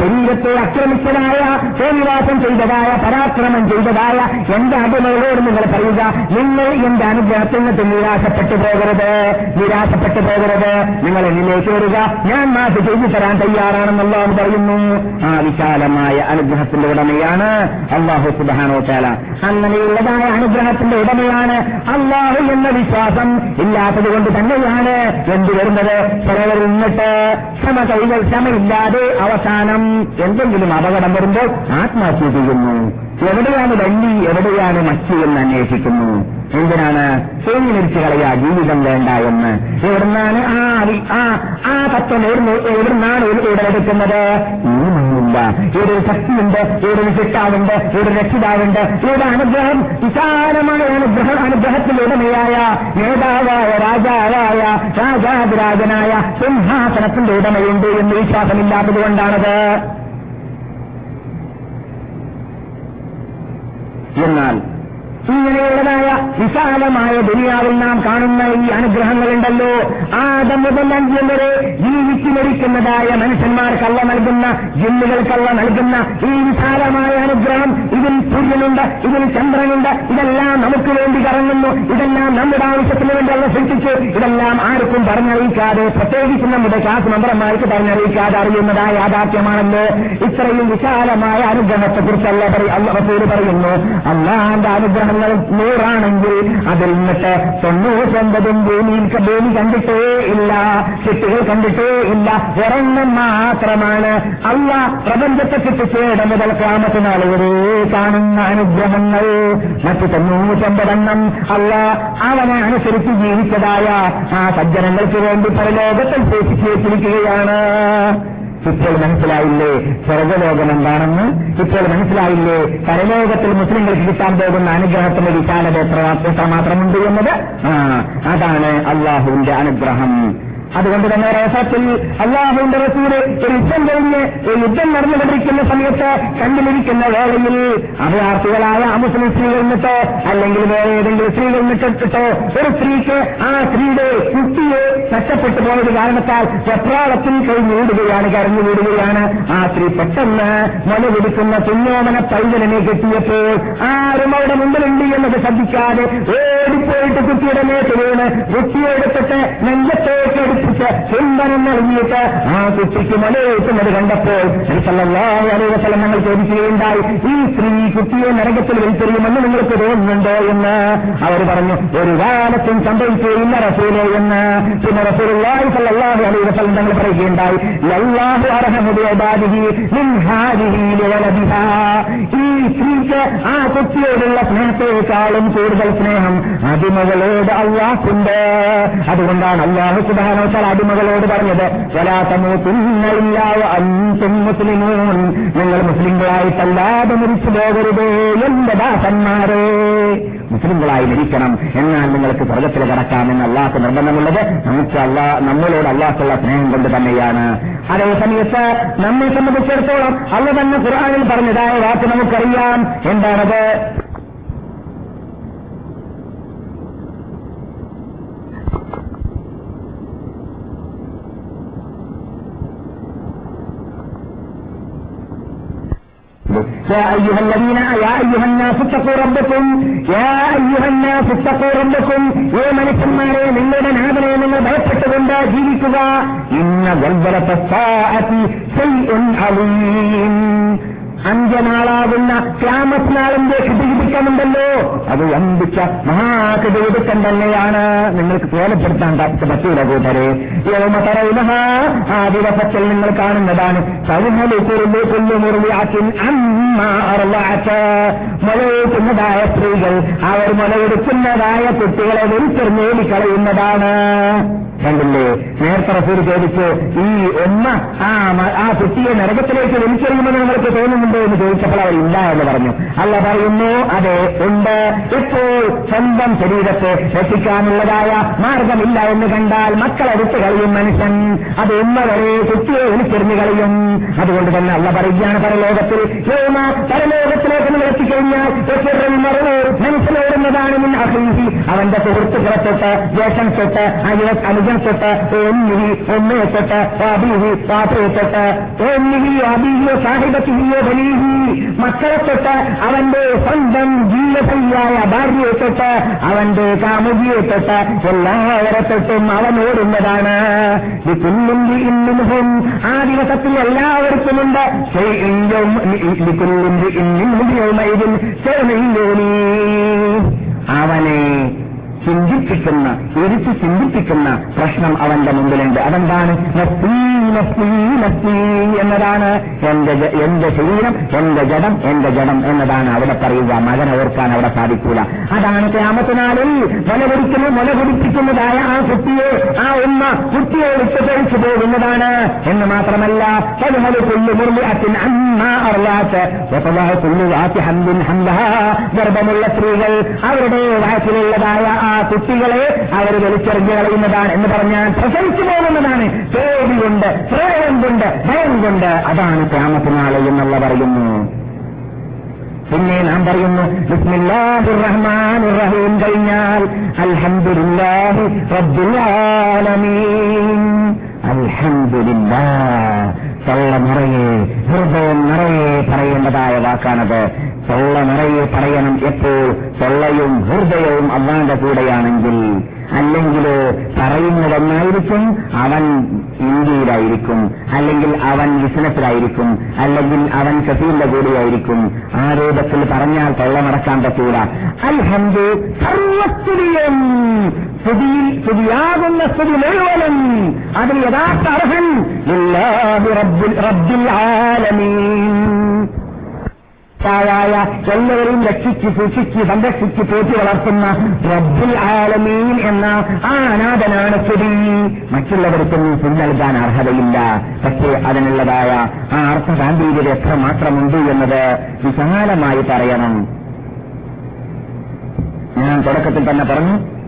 ശരീരത്തെ ആക്രമിച്ചതായ സേനിവാസം ചെയ്തതായ പരാക്രമം ചെയ്തതായ എന്റെ അടിമകളോട് നിങ്ങൾ പറയുക നിങ്ങൾ എന്റെ അനുഗ്രഹത്തിൽ നിന്ന് നിരാശപ്പെട്ടു പോകരുത് നിരാശപ്പെട്ടു പോകരുത്. നിങ്ങൾ എന്നിലേക്ക് വരിക ഞാൻ മാറ്റി ചെയ്തു തരാൻ തയ്യാറാണെന്നുള്ള പറയുന്നു. ആ വിശാലമായ അനുഗ്രഹത്തിന്റെ ഉടമയാണ് അള്ളാഹു സുബാനോ ചാല അങ്ങനെയുള്ളതായ അനുഗ്രഹത്തിന്റെ ഉടമയാണ് അള്ളാഹു എന്ന വിശ്വാസം ഇല്ലാത്തത് കൊണ്ട് തന്നെയാണ് എന്ത് വരുന്നത്? ചിലവർ നിന്നിട്ട് ക്ഷമ കൈകൾ ക്ഷമയില്ലാതെ അവസാനം എന്തെങ്കിലും അപകടം വരുമ്പോൾ ആത്മഹത്യ ചെയ്യുന്നു എവിടെയാണ് വണ്ടി എവിടെയാണ് മച്ചി എന്ന് അന്വേഷിക്കുന്നു. എന്തിനാണ്? തേങ്ങി മരിച്ചു കളയാ ജീവിതം വേണ്ട എന്ന്. എവിടുന്നാണ് ആ ആ തത്വം എവിടുന്ന് എവിടുന്നാണ് ഉടലെടുക്കുന്നത് ഒന്നുമില്ല ഇവിടെ ഒരു ശക്തിയുണ്ട് ഇവിടെ ഒരു ശിക്ഷാവുണ്ട് ഇവിടെ രക്ഷിതാവുണ്ട് ഇവിടെ അനുഗ്രഹം വിശാലമായ അനുഗ്രഹ അനുഗ്രഹത്തിന്റെ ഉടമയായ നേതാവായ രാജാവായ രാജാതിരാജനായ സിംഹാസനത്തിന്റെ ഉടമയുണ്ട് എന്ന് വിശ്വാസമില്ലാത്തത് കൊണ്ടാണത്. എന്നാൽ ഇങ്ങനെയുള്ളതായ വിശാലമായ ദുനിയാവിൽ നാം കാണുന്ന ഈ അനുഗ്രഹങ്ങളുണ്ടല്ലോ. ആദം മുതൽ അഞ്ചം വരെ ജീവിച്ചു മരിക്കുന്നതായ മനുഷ്യന്മാർക്കല്ല നൽകുന്ന ജിന്നുകൾക്കല്ല നൽകുന്ന ഈ വിശാലമായ അനുഗ്രഹം. ഇതിൽ സൂര്യനുണ്ട് ഇതിൽ ചന്ദ്രനുണ്ട്. ഇതെല്ലാം നമുക്ക് വേണ്ടി കറങ്ങുന്നു. ഇതെല്ലാം നമ്മുടെ ആവശ്യത്തിന് വേണ്ടി അല്ല സൃഷ്ടിച്ച് ഇതെല്ലാം ആർക്കും പറഞ്ഞറിയിക്കാതെ പ്രത്യേകിച്ച് നമ്മുടെ ക്ലാസ് മെമ്പർമാർക്ക് പറഞ്ഞറിയിക്കാതെ അറിയുന്നതായ യാഥാർത്ഥ്യമാണല്ലോ. ഇത്രയും വിശാലമായ അനുഗ്രഹത്തെക്കുറിച്ചല്ല പറയുന്നു. അള്ളാന്റെ അനുഗ്രഹങ്ങൾ നൂറാണെങ്കിൽ അതിൽ നിന്നിട്ട് തൊണ്ണൂറ്റൊമ്പതും ഭൂമിയിൽ ഭൂമി കണ്ടിട്ടേ ഇല്ല ചിട്ടുകൾ കണ്ടിട്ടേ ഇല്ല. ഒരെണ്ണം മാത്രമാണ് അല്ല പ്രപഞ്ചത്തെ കിട്ടിച്ചേട മുതൽ ക്ലാമത്തിനാളുകളേ കാണുന്ന അനുഗ്രഹങ്ങൾ. മറ്റു തൊണ്ണൂറ്റൊമ്പതെണ്ണം അല്ല അവനെ അനുസരിച്ച് ജീവിച്ചതായ ആ സജ്ജനങ്ങൾക്ക് വേണ്ടി പരലോകത്തിൽ സൂക്ഷിച്ചു വെച്ചിരിക്കുകയാണ് ഇപ്പോൾ മനസ്സിലായില്ലേ സ്വർഗലോകം എന്താണെന്ന്? ഇപ്പോൾ മനസ്സിലായില്ലേ പരലോകത്തിൽ മുസ്ലിങ്ങൾക്ക് കിട്ടാൻ പോകുന്ന അനുഗ്രഹത്തിന്റെ വിശാലത എത്ര മാത്രമുണ്ട് എന്നത്? അതാണ് അള്ളാഹുവിന്റെ അനുഗ്രഹം. അതുകൊണ്ട് തന്നെ ഒരവസരത്തിൽ അള്ളാഹുവിന്റെ റസൂര് ഒരു യുദ്ധം കഴിഞ്ഞ് ഒരു യുദ്ധം നടന്നുകൊണ്ടിരിക്കുന്ന സമയത്ത് കണ്ടിലിരിക്കുന്ന വേളയിൽ അഭയാർത്ഥികളായ അമുസ്ലിം സ്ത്രീകൾ നിന്നിട്ടോ അല്ലെങ്കിൽ വേറെ ഏതെങ്കിലും സ്ത്രീകൾ നിന്നിട്ടിട്ടോ ഒരു സ്ത്രീക്ക് ആ സ്ത്രീയുടെ കുട്ടിയെ നഷ്ടപ്പെട്ടു പോയത് കാരണത്താൽ വെപ്രാളത്തിൽ കഴിഞ്ഞുകൂടുകയാണ് കരഞ്ഞു വീടുകയാണ് ആ സ്ത്രീ പെട്ടെന്ന് മല പിടിക്കുന്ന തുന്നോമന പൈതലിനെ കെട്ടിയപ്പോൾ ആരും അവിടെ മുമ്പിലുണ്ട് എന്നത് ശ്രദ്ധിക്കാതെ ഓടിപ്പോയിട്ട് കുട്ടിയുടെ വീണ് കുട്ടിയെടുത്തിട്ട് നെഞ്ചത്തേക്ക് എടുപ്പിച്ച് ചുംബനം നൽകിയിട്ട് ആ കുട്ടിക്ക് മലയെത്തുന്നത് കണ്ടപ്പോൾ അറിവസലം ഞങ്ങൾ ചോദിക്കുകയുണ്ടായി ഈ സ്ത്രീ കുട്ടിയെ നരകത്തിൽ വലിച്ചെറിയുമെന്ന് നിങ്ങൾക്ക് തോന്നുന്നുണ്ടോ? എന്ന് അവർ പറഞ്ഞു ഒരു കാലത്തും സംഭവിക്കുകയില്ല റസൂലെ എന്ന്. പിന്നെ റസൂലുള്ളാഹി സല്ലാഹു അലൈഹി വസല്ലം തങ്ങൾ പറയുകയുണ്ടായി ലല്ലാഹു അർഹമു ബിഇബാദിഹി മിൻ ഹാദിഹി ലിവലദിഹാ. ഈ സ്ത്രീക്ക് ആ കുട്ടിയോടുള്ള സ്നേഹത്തെക്കാളും കൂടുതൽ സ്നേഹം അടിമകളോട് അള്ളാഹുണ്ട് അതുകൊണ്ടാണ് അള്ളാഹു സുബാനോച്ചാൽ അടിമകളോട് പറഞ്ഞത് അന്തും മുസ്ലിമൂൻ. നിങ്ങൾ മുസ്ലിങ്ങളായിട്ടല്ലാതെ മരിച്ചു പോകരുതേ എന്റെ ദാസന്മാരെ. മുസ്ലിങ്ങളായി മരിക്കണം എന്നാൽ നിങ്ങൾക്ക് സ്വർഗത്തിൽ കടക്കാമെന്ന് അള്ളാഹ് നിർബന്ധമുള്ളത് നമുക്ക് അള്ളാ നമ്മളോട് അള്ളാഹുള്ള സ്നേഹം കൊണ്ട് തന്നെയാണ്. അതേ സമയത്ത് നമ്മെ സംബന്ധിച്ചിടത്തോളം അള്ള തന്നെ ഖുർആാനിൽ പറഞ്ഞതായ വാക്ക് നമുക്കറിയാം. എന്താണത്? يا أيها الذين يا أيها الناس اتقوا ربكم يا أيها പുസ്തകോറമ്പക്കും ഏ മനുഷ്യന്മാരെ നിങ്ങളുടെ നാഥനെ നിങ്ങൾ ഭയപ്പെട്ടുകൊണ്ട് ജീവിക്കുക ഇന്ന ഗൽബലത്തെ അന്ത്യനാളാകുന്ന ക്യാമസ് നാളിന്റെ കിടികിടിക്കമുണ്ടല്ലോ അത് അമ്പിച്ച മഹാകിടികിടുക്കം തന്നെയാണ്. നിങ്ങൾക്ക് കേലപ്പെടുത്താൻ പറ്റൂല കൂട്ടരെ. ആ ദിവസത്തിൽ നിങ്ങൾ കാണുന്നതാണ്. മുലയൂട്ടുന്നതായ സ്ത്രീകൾ അവർ മുലയെടുക്കുന്നതായ കുട്ടികളെ വെളിച്ചെറിഞ്ഞേലി കളയുന്നതാണ് കണ്ടില്ലേ? നേരത്തെ റസൂർ ചോദിച്ചു ഈ ഉമ്മ ആ കുട്ടിയെ നരകത്തിലേക്ക് വലിച്ചെറിയുമെന്ന് നിങ്ങൾക്ക് തോന്നുന്നുണ്ടോ? എന്ന് ചോദിച്ചപ്പോൾ അവർ ഇല്ല എന്ന് പറഞ്ഞു. അല്ല പറയുന്നു അതെ ഉണ്ട്. ഇപ്പോൾ സ്വന്തം ശരീരത്തെ രക്ഷിക്കാനുള്ളതായ മാർഗമില്ല എന്ന് കണ്ടാൽ മക്കളെ വിട്ട് കളിയും മനുഷ്യൻ. അത് ഉമ്മ വരെ കുട്ടിയെ വലിച്ചെറിഞ്ഞു കളിയും. അതുകൊണ്ട് തന്നെ അല്ല പറയുകയാണ് പരലോകത്തിൽ. പരലോകത്തിലേക്ക് നിങ്ങൾ എത്തിക്കഴിഞ്ഞാൽ മറവ് മനസ്സിലോടുന്നതാണ് മുൻ അഹീഹി അവന്റെ സുഹൃത്തുക്കളെ തൊട്ട് ജേഷൻ തൊട്ട് അനുജൻ തൊട്ട് ഒന്നിഹി ഒന്നയെ തൊട്ട് അബീഹി പാപ്പയെ തൊട്ട് ഒന്നിഹി അബീഹിയോ സാഹിബത്തിഹിയോ ബലീഹി മക്കളെ തൊട്ട് അവന്റെ സ്വന്തം ജീവസയ്യായ ഭാര്യയെ തൊട്ട് അവന്റെ കാമുകിയെ തൊട്ട് എല്ലാവരെ തൊട്ടും അവൻ ഓടുന്നതാണ്. ഇന്നും ആ ദിവസത്തിൽ എല്ലാവർക്കുമുണ്ട് അവനെ ചിന്തിപ്പിക്കുന്ന എരിച്ചു ചിന്തിപ്പിക്കുന്ന പ്രശ്നം അവന്റെ മുമ്പിലുണ്ട്. അതെന്താണ്? എന്നതാണ് എന്റെ എന്റെ ശരീരം എന്റെ ജഡം എന്റെ ജഡം എന്നതാണ് അവിടെ പറയുക. മകനെ ഓർക്കാൻ അവിടെ സാധിക്കൂല. അതാണ് ക്യാമത്തിനാളിൽ മുലകുടിക്കുന്നു മുല കുടിപ്പിക്കുന്നതായ ആ കുട്ടിയെ ആ ഉമ്മ കുട്ടിയെ വിട്ടുപഴിച്ചു പോകുന്നതാണ്. എന്ന് മാത്രമല്ല പതിമൽ പുല്ല് മുറിയാറ്റിൻ ഗർഭമുള്ള സ്ത്രീകൾ അവരുടെ വയസ്സിലുള്ളതായ ആ കുട്ടികളെ അവർ വലിച്ചെറിഞ്ഞു കളയുന്നതാണ് എന്ന് പറഞ്ഞാൽ പ്രസവിച്ചു പോകുന്നതാണ്. പേടി കൊണ്ട് പ്രേരം കൊണ്ട് ഭയം കൊണ്ട് അതാണ് ക്യാമത്തിനാളെ എന്നുള്ള പറയുന്നു. പിന്നെ നാം പറയുന്നു ബിസ്മില്ലാഹിർ റഹീം കഴിഞ്ഞാൽ അൽഹംദുലില്ലാഹി റബ്ബിൽ ആലമീൻ അൽഹംദുലില്ലാ തൊള്ള നിറയെ ഹൃദയം നിറയെ പറയേണ്ടതായ വാക്കാണത്. തൊള്ള നിറയെ പറയണം എപ്പോൾ? സൊള്ളയും ഹൃദയവും അള്ളാന്റെ കൂടെയാണെങ്കിൽ. അല്ലെങ്കിൽ പറയുന്നതൊന്നായിരിക്കും അവൻ ഇന്ത്യയിലായിരിക്കും. അല്ലെങ്കിൽ അവൻ ബിസിനസ്സിലായിരിക്കും. അല്ലെങ്കിൽ അവൻ ഷഫീലിന്റെ കൂടെയായിരിക്കും. ആ രൂപത്തിൽ പറഞ്ഞാൽ തൊള്ള നടക്കാൻ പറ്റൂല. അൽഹന്ദു സർവസ്തുതിയും സ്തുതിയിൽ സ്തുതിയാകുന്ന സ്തുതി മുഴുവനും അതിൽ യഥാർത്ഥ അർഹൻ റബ്ബിൽ ആലമീൻ. ായ എല്ലാവരെയും രക്ഷിച്ച് സൂക്ഷിച്ച് സംരക്ഷിച്ച് പോറ്റി വളർത്തുന്ന റബ്ബുൽ ആലമീൻ എന്ന ആ അനാഥനാണ് സ്തുതി മറ്റുള്ളവർക്കൊന്നും സ്ഥിതി നൽകാൻ അർഹതയില്ല. പക്ഷേ അതിനുള്ളതായ ആ അർത്ഥഗാംഭീര്യത എത്ര മാത്രമുണ്ട് എന്നത് വിശാലമായി പറയണം. ഞാൻ തുടക്കത്തിൽ തന്നെ പറഞ്ഞു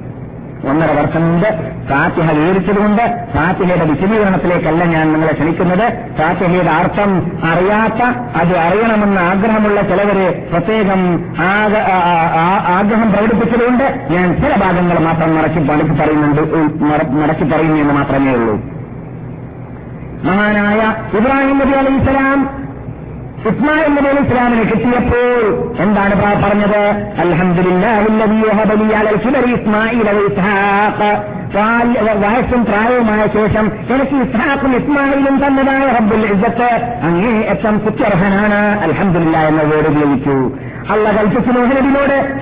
ഒന്നര വർഷം മുമ്പ് ഫാത്തിഹ വിവരിച്ചതുകൊണ്ട് ഫാത്തിഹയുടെ വിശദീകരണത്തിലേക്കല്ല ഞാൻ നിങ്ങളെ ക്ഷണിക്കുന്നത്. ഫാത്തിഹയുടെ അർത്ഥം അറിയാത്ത അത് അറിയണമെന്ന് ആഗ്രഹമുള്ള ചിലവര് പ്രത്യേകം ആഗ്രഹം പ്രകടിപ്പിച്ചതുകൊണ്ട് ഞാൻ ചില ഭാഗങ്ങൾ മാത്രം മറക്കി മടക്കി പറയുന്നുണ്ട്. മടക്കി പറയുന്നു എന്ന് മാത്രമേ ഉള്ളൂ. മഹാനായ ഇബ്രാഹിം നബി അലൈഹി സ്വലാം ഇസ്മായിൽ ഇസ്ലാമിനെ കിട്ടിയപ്പോൾ എന്താണ് പറഞ്ഞത്? വയസ്സും പ്രായവുമായ ശേഷം എനിക്ക് ഇസ്ഹാഖും ഇസ്മായിലും തന്നതായ റബ്ബുൽ ഇജ്ജത്ത് അങ്ങേ എത്തം കുറ്റർഹനാണ് അലഹമില്ല എന്ന വേർഡ് ഉപയോഗിച്ചു. അള്ള കൽപ്പിച്ച മോഹനബിനോട്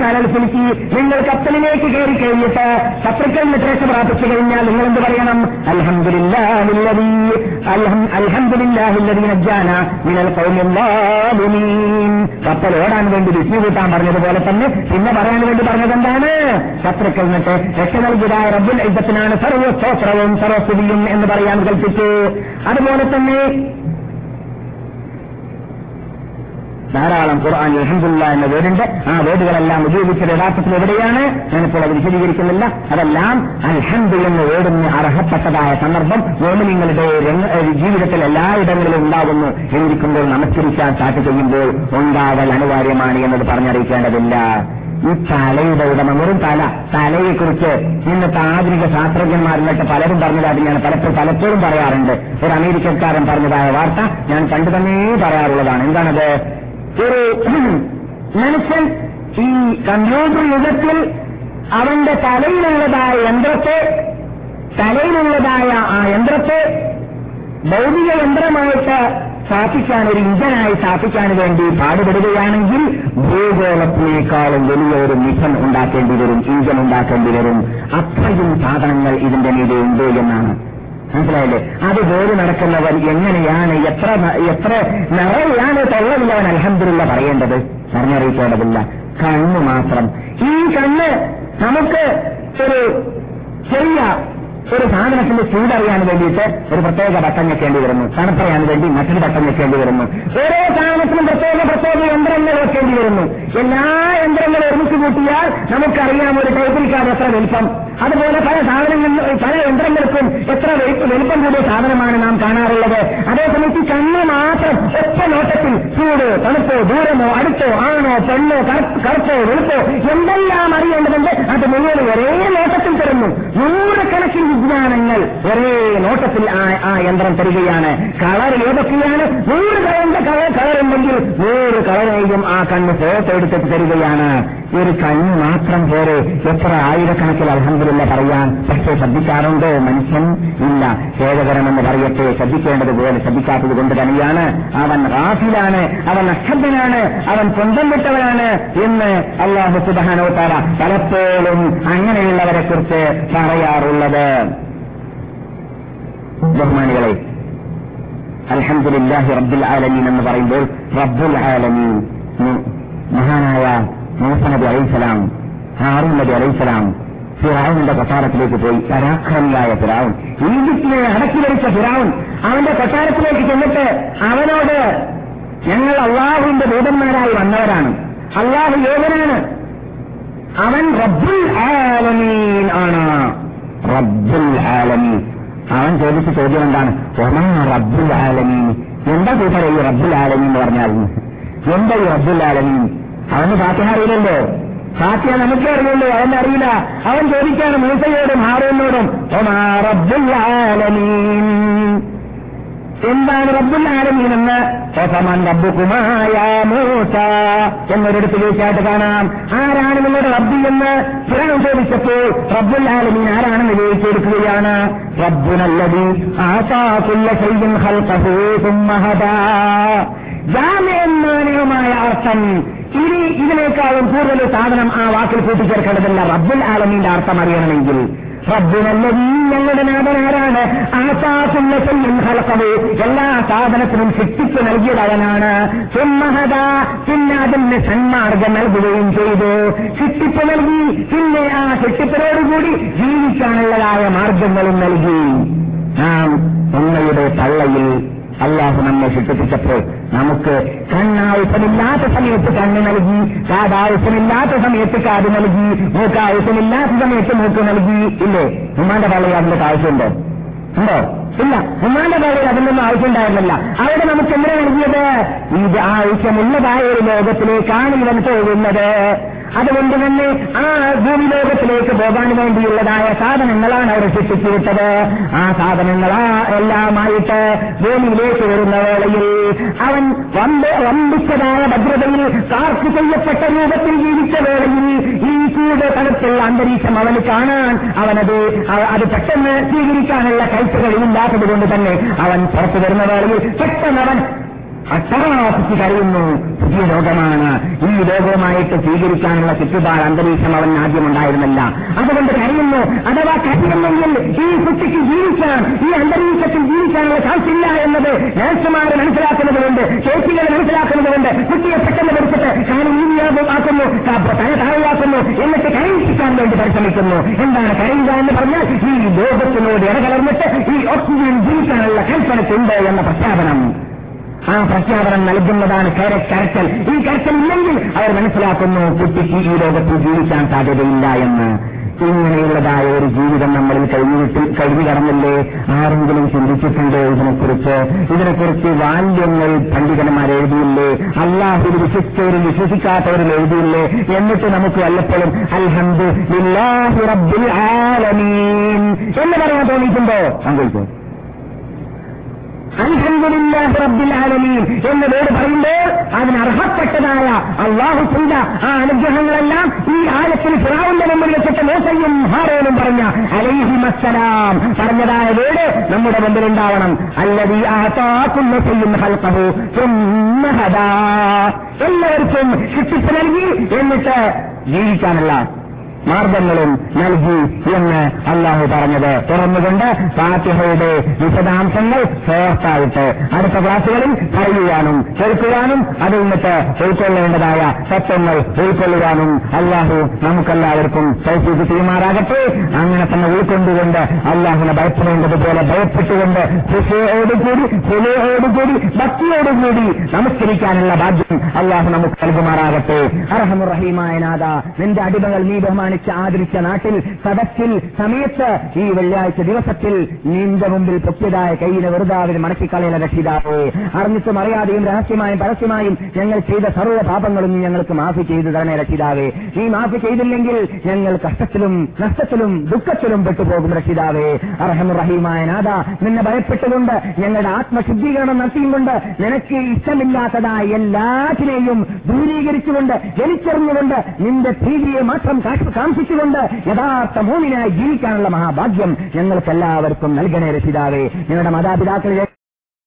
കലൽസിലേക്ക് നിങ്ങൾ കപ്പലിലേക്ക് കയറി കഴിഞ്ഞിട്ട് ശത്രുക്കൾ നിർദ്ദേശ പ്രാപിച്ചു കഴിഞ്ഞാൽ നിങ്ങൾ എന്ത് പറയണം? അൽഹംദുലില്ലാഹില്ലദീ അൽഹം- അൽഹംദുലില്ലാഹില്ലദീ നജ്ജാന ഖൗമിൽ ളാലിമീൻ. കപ്പൽ ഓടാൻ വേണ്ടി വിഷ്ണു കൂട്ടാൻ പറഞ്ഞതുപോലെ തന്നെ പിന്നെ പറയാൻ വേണ്ടി പറഞ്ഞത് എന്താണ് ശത്രുക്കൾ നിട്ട് രക്ഷ നൽകിയതായ റബ്ബുൽ യുദ്ധത്തിനാണ് സർവസ്തോത്രവും സർവസ്തുതിയും എന്ന് പറയാൻ കൽപ്പിച്ചു. അതുപോലെ തന്നെ ധാരാളം ഖുർആൻ അൽഹംദുലില്ല എന്ന വേടുണ്ട് ആ വേടുകളെല്ലാം ഉപയോഗിച്ചത് യഥാർത്ഥത്തിൽ എവിടെയാണ്? ഞാനിപ്പോൾ അത് വിശദീകരിക്കുന്നില്ല. അതെല്ലാം അൽഹന്ദു എന്ന് വേടിന് അർഹപ്പെട്ടതായ സന്ദർഭം എല്ലാ ജീവിതത്തിൽ എല്ലായിടങ്ങളിലും ഉണ്ടാകുന്നു എന്നിരിക്കുമ്പോൾ നമസ്കരിക്കാൻ ചാറ്റ് ചെയ്യുമ്പോൾ ഉണ്ടാവൽ അനിവാര്യമാണ് എന്നത് പറഞ്ഞറിയിക്കേണ്ടതില്ല. ഈ തലയുടെ ഉടമ വെറും തല തലയെക്കുറിച്ച് ഇന്നത്തെ ആധുനിക ശാസ്ത്രജ്ഞന്മാരിലൊക്കെ പലരും പറഞ്ഞതായിട്ട് ഞാൻ പലപ്പോഴും പലപ്പോഴും പറയാറുണ്ട്. ഒരു അമേരിക്കക്കാരൻ പറഞ്ഞതായ വാർത്ത ഞാൻ കണ്ടു തന്നെ പറയാറുള്ളതാണ്. എന്താണത്? ഒരു മനുഷ്യൻ ഈ കമ്പ്യൂട്ടർ യുഗത്തിൽ അവന്റെ തലയിലുള്ളതായ യന്ത്രത്തെ തലയിലുള്ളതായ ആ യന്ത്രത്തെ ഭൗതിക യന്ത്രമായിട്ട് സ്ഥാപിക്കാൻ ഒരു ഇന്ധനായി സ്ഥാപിക്കാൻ വേണ്ടി പാടുപെടുകയാണെങ്കിൽ ഭൂഗോളത്തിനേക്കാളും വലിയ ഒരു മിഥൻ ഉണ്ടാക്കേണ്ടി വരും ഇന്ധൻ ഉണ്ടാക്കേണ്ടി വരും. അത്രയും സാധനങ്ങൾ ഇതിന്റെ മീതെ ഉണ്ട് എന്നാണ് മനസ്സിലായില്ലേ? അത് ജോലി നടക്കുന്നവൻ എങ്ങനെയാണ് എത്ര എത്ര നിറയാണ് തൊള്ളമില്ലവൻ അലഹമില്ല പറയേണ്ടത്? പറഞ്ഞറിയിക്കേണ്ടതില്ല. കണ്ണ് മാത്രം. ഈ കണ്ണ് നമുക്ക് ഒരു ചെറിയ ഒരു സാധനത്തിന്റെ ചൂടറിയാൻ വേണ്ടിയിട്ട് ഒരു പ്രത്യേക ബട്ടൺ വെക്കേണ്ടി വരുന്നു. തണുപ്പറിയാൻ വേണ്ടി മറ്റൊരു ബട്ടൺ വെക്കേണ്ടി വരുന്നു. ഓരോ സാധനത്തിനും പ്രത്യേക പ്രത്യേക യന്ത്രങ്ങൾ വെക്കേണ്ടി വരുന്നു. എല്ലാ യന്ത്രങ്ങളും ഒരുമിച്ച് കൂട്ടിയാൽ നമുക്കറിയാം ഒരു ടൈപ്പിൽക്കാർ എത്ര വലിപ്പം. അതുപോലെ പല സാധനങ്ങളിൽ പല യന്ത്രങ്ങൾക്കും എത്ര വലിപ്പ- കൂടിയ സാധനമാണ് നാം കാണാറുള്ളത്. അതേസമയത്ത് കണ്ണ് മാത്രം ഒറ്റ നോട്ടത്തിൽ ചൂട് തണുപ്പോ ദൂരമോ അടുത്തോ ആണോ പെണ്ണോ കറ- കറുപ്പോ വെളുപ്പോ എന്തെല്ലാം അറിയേണ്ടതുണ്ട് അത് മുഴുവൻ ഒരേ നോട്ടത്തിൽ തരുന്നു. നൂറുകണക്കിന് വിജ്ഞാനങ്ങൾ ഒരേ നോട്ടത്തിൽ ആ യന്ത്രം തരികയാണ്. കളർ ഏതൊക്കെയാണ്? നൂറ് കളറിന്റെ കളർ കളറുണ്ടെങ്കിൽ നൂറ് കളറേയും ആ കണ്ണ് ഫോട്ടോ എടുത്തിട്ട് തരികയാണ്. ഒരു കണ്ണ് മാത്രം പോരെ. എത്ര ആയിരക്കണക്കിൽ അലഹമില്ല പറയാൻ പക്ഷേ ശ്രദ്ധിക്കാറുണ്ടോ? മനുഷ്യൻ ഇല്ല. ഖേദകരമെന്ന് പറയട്ടെ. ശ്രദ്ധിക്കേണ്ടതുപോലെ ശ്രദ്ധിക്കാത്തത് കൊണ്ട് തന്നെയാണ്. അവൻ റാഫിലാണ്. അവൻ അക്ഷബ്ദനാണ് അവൻ സ്വന്തം വിട്ടവനാണ് എന്ന് അള്ളാഹു സുബാനോത്താര പലപ്പോഴും അങ്ങനെയുള്ളവരെ കുറിച്ച് പറയാറുള്ളത്. ബഹുമാനികളെ അലഹമുല്ലാഹി റബ്ബുൽ ആലമീൻ എന്ന് പറയുമ്പോൾ റബ്ബുൽ ആലമീൻ മഹാനായ മൂസ നബി ഹാറു നബി അലൈസലാം ഫിറാവുന്റെ കൊട്ടാരത്തിലേക്ക് പോയി പരാക്രമിയായ ഫിറാവുൻ ഈജിപ്തിനെ അടക്കി ഭരിച്ച ഫിറാവുൻ അവന്റെ കൊട്ടാരത്തിലേക്ക് ചെന്നിട്ട് അവനോട് ഞങ്ങൾ അള്ളാഹുവിന്റെ ദൂതന്മാരായി വന്നവരാണ് അള്ളാഹു ഏവനാണ്? അവൻ റബ്ബുൽ ആലമീൻ ആണ്. റബ്ബുൽ ആലമീൻ. അവൻ ചോദിച്ച ചോദ്യം എന്താണ്? ഒമാ റബ്ബുൽ ആലമീൻ. എന്താ കൂട്ടരെ ഈ റബ്ബുൽ ആലമീൻ എന്ന് പറഞ്ഞാൽ? എന്താ ഈ റബ്ബുൽ ആലമീൻ? അവന് ഫാത്തിഹ അറിയില്ലല്ലോ. ഫാത്തിഹ നമുക്ക് അറിയുള്ളൂ അവൻ അറിയില്ല. അവൻ ചോദിക്കാണ് മൂസയോടും ഹാറൂനോടും ഒമാ റബ്ബുൽ ആലമീൻ. എന്താണ് റബ്ബുല്ലാലമീൻ എന്ന്? ഒസമൻ റബ്ബുക്കുമായ മൂസ എന്നൊരിടത്ത് ചോദിച്ചായിട്ട് കാണാം. ആരാണ് നിങ്ങളുടെ റബ്ബി എന്ന്? ഫിറാൻ ചോദിച്ചപ്പോൾ റബ്ബുല്ലാലമീൻ ആരാണെന്ന് ചോദിച്ചെടുക്കുകയാണ് റബ്ബുനല്ലതി ആസാകുല്ല ശൈഇൻ ഖൽഖഹു സുമ്മ ഹദാ. ജാമ്യമായ അർത്ഥം. ഇനി ഇതിനേക്കാളും കൂടുതൽ സാധനം ആ വാക്കിൽ കൂട്ടിച്ചേർക്കേണ്ടതല്ല. റബ്ബുൽ ആലമീന്റെ അർത്ഥം അറിയണമെങ്കിൽ ഞങ്ങളുടെ നാഥനാരാണ്. ഹലക്കവേ എല്ലാ സാധനത്തിനും ശിക്ഷിച്ചു നൽകിയതവനാണ് സുമ്മഹത പിന്നെ അതിന് സന്മാർഗം നൽകുകയും ചെയ്തു. ശിക്ഷിപ്പ് നൽകി പിന്നെ ആ ശിക്ഷിപ്പിനോടുകൂടി ജീവിക്കാനുള്ളതായ മാർഗങ്ങളും നൽകി. നാം ഉമ്മയുടെ തള്ളയിൽ അള്ളാഹു നമ്മെ ശിക്ഷിപ്പിച്ചപ്പോൾ നമുക്ക് കണ്ണാവശ്യമില്ലാത്ത സമയത്ത് കണ്ണ് നൽകി കാതാവശ്യമില്ലാത്ത സമയത്ത് കാത് നൽകി മൂക്കാവശ്യമില്ലാത്ത സമയത്ത് മൂക്ക് നൽകി. ഇല്ലേ? ഉമ്മാന്റെ പള്ളി അതിന്റെ ആവശ്യമുണ്ടോ? ഉണ്ടോ? ഇല്ല. ഉമ്മാന്റെ പള്ളയിൽ അതിനൊന്നും ആവശ്യമുണ്ടായിരുന്നില്ല. അവിടെ നമുക്ക് എന്തിനാ നൽകിയത്? ഇത് ആവശ്യമുള്ളതായ ഒരു ലോകത്തിലേക്കാണ് ഇവൻ പോകുന്നത്. അതുകൊണ്ട് തന്നെ ആ ഭൂമിലോകത്തിലേക്ക് പോകാൻ വേണ്ടിയുള്ളതായ സാധനങ്ങളാണ് അവർ സൃഷ്ടിച്ചു വിട്ടത് ആ സാധനങ്ങളാ എല്ലാമായിട്ട് ഭൂമിയിലേക്ക് വരുന്ന വേളയിൽ അവൻ വമ്പ വമ്പിച്ചതായ ഭദ്രതയിൽ കാർക്ക് ചെയ്യപ്പെട്ട രൂപത്തിൽ ജീവിച്ച വേളയിൽ ഈ ചൂട് തണുത്തുള്ള അന്തരീക്ഷം അവന് കാണാൻ അവനത് അത് പെട്ടെന്ന് സ്വീകരിക്കാനുള്ള കൈപ്പുകളില്ലാത്തത് കൊണ്ട് തന്നെ അവൻ പുറത്തു വരുന്ന വേളയിൽ പെട്ടെന്ന് അവൻ അട്ടഹാസിച്ച് കരയുന്നു. പുതിയ ലോകമാണ്. ഈ ലോകവുമായിട്ട് സ്വീകരിക്കാനുള്ള ചുറ്റുപാട് അന്തരീക്ഷം അവൻ ആദ്യമുണ്ടായിരുന്നില്ല. അതുകൊണ്ട് കരയുന്നു. അഥവാ കരയുന്നെങ്കിൽ ഈ കുട്ടിക്ക് ജീവിക്കാൻ ഈ അന്തരീക്ഷത്തിൽ ജീവിക്കാനുള്ള ചാൻസ് ഇല്ല എന്നത് നഴ്സുമാർ മനസ്സിലാക്കുന്നതുകൊണ്ട് ചേച്ചികൾ മനസ്സിലാക്കുന്നതുകൊണ്ട് കുട്ടിയെ പെട്ടെന്ന് പഠിച്ചിട്ട് താൻ ഈനിയാകുന്നു തല താഴെയാക്കുന്നു എന്നിട്ട് കരയിപ്പിക്കാൻ വേണ്ടി പരിശ്രമിക്കുന്നു. എന്താണ് കരയുക എന്ന് പറഞ്ഞാൽ ഈ ലോകത്തിനോട് ഇടകലർന്നിട്ട് ഈ ഓക്സിജൻ ജീവിക്കാനുള്ള കൽപ്പനയ്ക്കുണ്ട് എന്ന പ്രഖ്യാപനം. ആ പ്രഖ്യാപനം നൽകുന്നതാണ് കര- കരച്ചൽ. ഈ കരച്ചൽ ഇല്ലെങ്കിൽ അവർ മനസ്സിലാക്കുന്നു കുട്ടിക്ക് ഈ ലോകത്ത് ജീവിക്കാൻ സാധ്യതയില്ല എന്ന്. ഇങ്ങനെയുള്ളതായ ഒരു ജീവിതം നമ്മളിൽ കഴിഞ്ഞിട്ട് കഴിഞ്ഞു കടന്നില്ലേ ആരെങ്കിലും ചിന്തിച്ചിട്ടുണ്ടോ ഇതിനെക്കുറിച്ച്? ഇതിനെക്കുറിച്ച് വാല്യങ്ങൾ പണ്ഡിതന്മാർ എഴുതിയില്ലേ? അള്ളാഹുൽ വിശ്വസിച്ചവരും വിശ്വസിക്കാത്തവരും എഴുതിയില്ലേ? എന്നിട്ട് നമുക്ക് വല്ലപ്പോഴും അൽഹന്ദു എന്ന് പറയാൻ തോന്നിയിട്ടുണ്ടോ? സംഭവിച്ചോ ആലമീൻ എന്ന് വേറെ പറയുമ്പോൾ അതിന് അർഹപ്പെട്ടതായ അള്ളാഹു ചെയ്ത ആ അനുഗ്രഹങ്ങളെല്ലാം ഈ ആയത്തിൽ ഫിറാവിന്റെ മുമ്പിൽ വെച്ചിട്ട് മോശയും ഹാരോനും പറഞ്ഞ അലൈഹി മസ്സലാം പറഞ്ഞതായ വീട് നമ്മുടെ മുമ്പിൽ ഉണ്ടാവണം അല്ലതി ആത്താക്കുന്ന ചെയ്യും ഹൽക്കഹു എല്ലാവർക്കും ശിക്ഷിച്ചു നൽകി എന്നിട്ട് ജീവിക്കാനുള്ള മാർഗങ്ങളും നൽകി എന്ന് അള്ളാഹു പറഞ്ഞത്. തുറന്നുകൊണ്ട് ഫാത്തിഹയുടെ വിശദാംശങ്ങൾ ചേർത്തായിട്ട് അടുത്ത ക്ലാസുകളിൽ പറയുവാനും കേൾക്കുവാനും അതിൽ നിന്നിട്ട് ഉൾക്കൊള്ളേണ്ടതായ സത്യങ്ങൾ ഉൾക്കൊള്ളുവാനും അള്ളാഹു നമുക്കെല്ലാവർക്കും സൗഫീക്ക് ചെയ്യുമാറാകട്ടെ. അങ്ങനെ തന്നെ ഉൾക്കൊണ്ടുകൊണ്ട് അള്ളാഹുനെ ഭയപ്പെടേണ്ടതുപോലെ ഭയപ്പെട്ടുകൊണ്ട് കൃഷിയോടുകൂടി പുലിയോടുകൂടി ഭക്തിയോടുകൂടി നമസ്കരിക്കാനുള്ള ഭാഗ്യം അള്ളാഹു നമുക്ക് നൽകുമാറാകട്ടെ. അർഹമുറഹീമായ നാഥ നിന്റെ അടിമകൾ നീ ബഹുമാനിച്ച് ആദരിച്ച നാട്ടിൽ സദസ്സിൽ സമയത്ത് ഈ വെള്ളിയാഴ്ച ദിവസത്തിൽ നിന്റെ മുമ്പിൽ പൊക്കിയതായ കയ്യിലെ വെറുതാവിന് മടക്കിക്കളയുന്ന രക്ഷിതാവേ. അറിഞ്ഞിട്ടും അറിയാതെയും രഹസ്യമായും പരസ്യമായും ഞങ്ങൾ ചെയ്ത സർവ പാപങ്ങളും ഞങ്ങൾക്ക് മാഫി ചെയ്തു തരണേ രക്ഷിതാവേ. ഈ മാഫി ചെയ്തില്ലെങ്കിൽ ഞങ്ങൾ കഷ്ടത്തിലും നഷ്ടത്തിലും ദുഃഖത്തിലും പെട്ടുപോകും രക്ഷിതാവേ. അർഹമുറഹീമായ നാഥ നിന്നെ ഭയപ്പെട്ടുകൊണ്ട് ഞങ്ങളുടെ ആത്മശുദ്ധീകരണം നടത്തിയുകൊണ്ട് നിനക്ക് ഇഷ്ടമില്ലാത്തതായ എല്ലാറ്റിനെയും ദൂരീകരിച്ചുകൊണ്ട് ജനിച്ചറിഞ്ഞുകൊണ്ട് നിന്റെ ഭീതിയെ മാത്രം കാശ് കാംക്ഷിച്ചുകൊണ്ട് യഥാർത്ഥ മൂന്നിനായി ജീവിക്കാനുള്ള മഹാഭാഗ്യം ഞങ്ങൾക്ക് എല്ലാവർക്കും നൽകണേ രക്ഷിതാവേ. ഞങ്ങളുടെ മാതാപിതാക്കളിലെ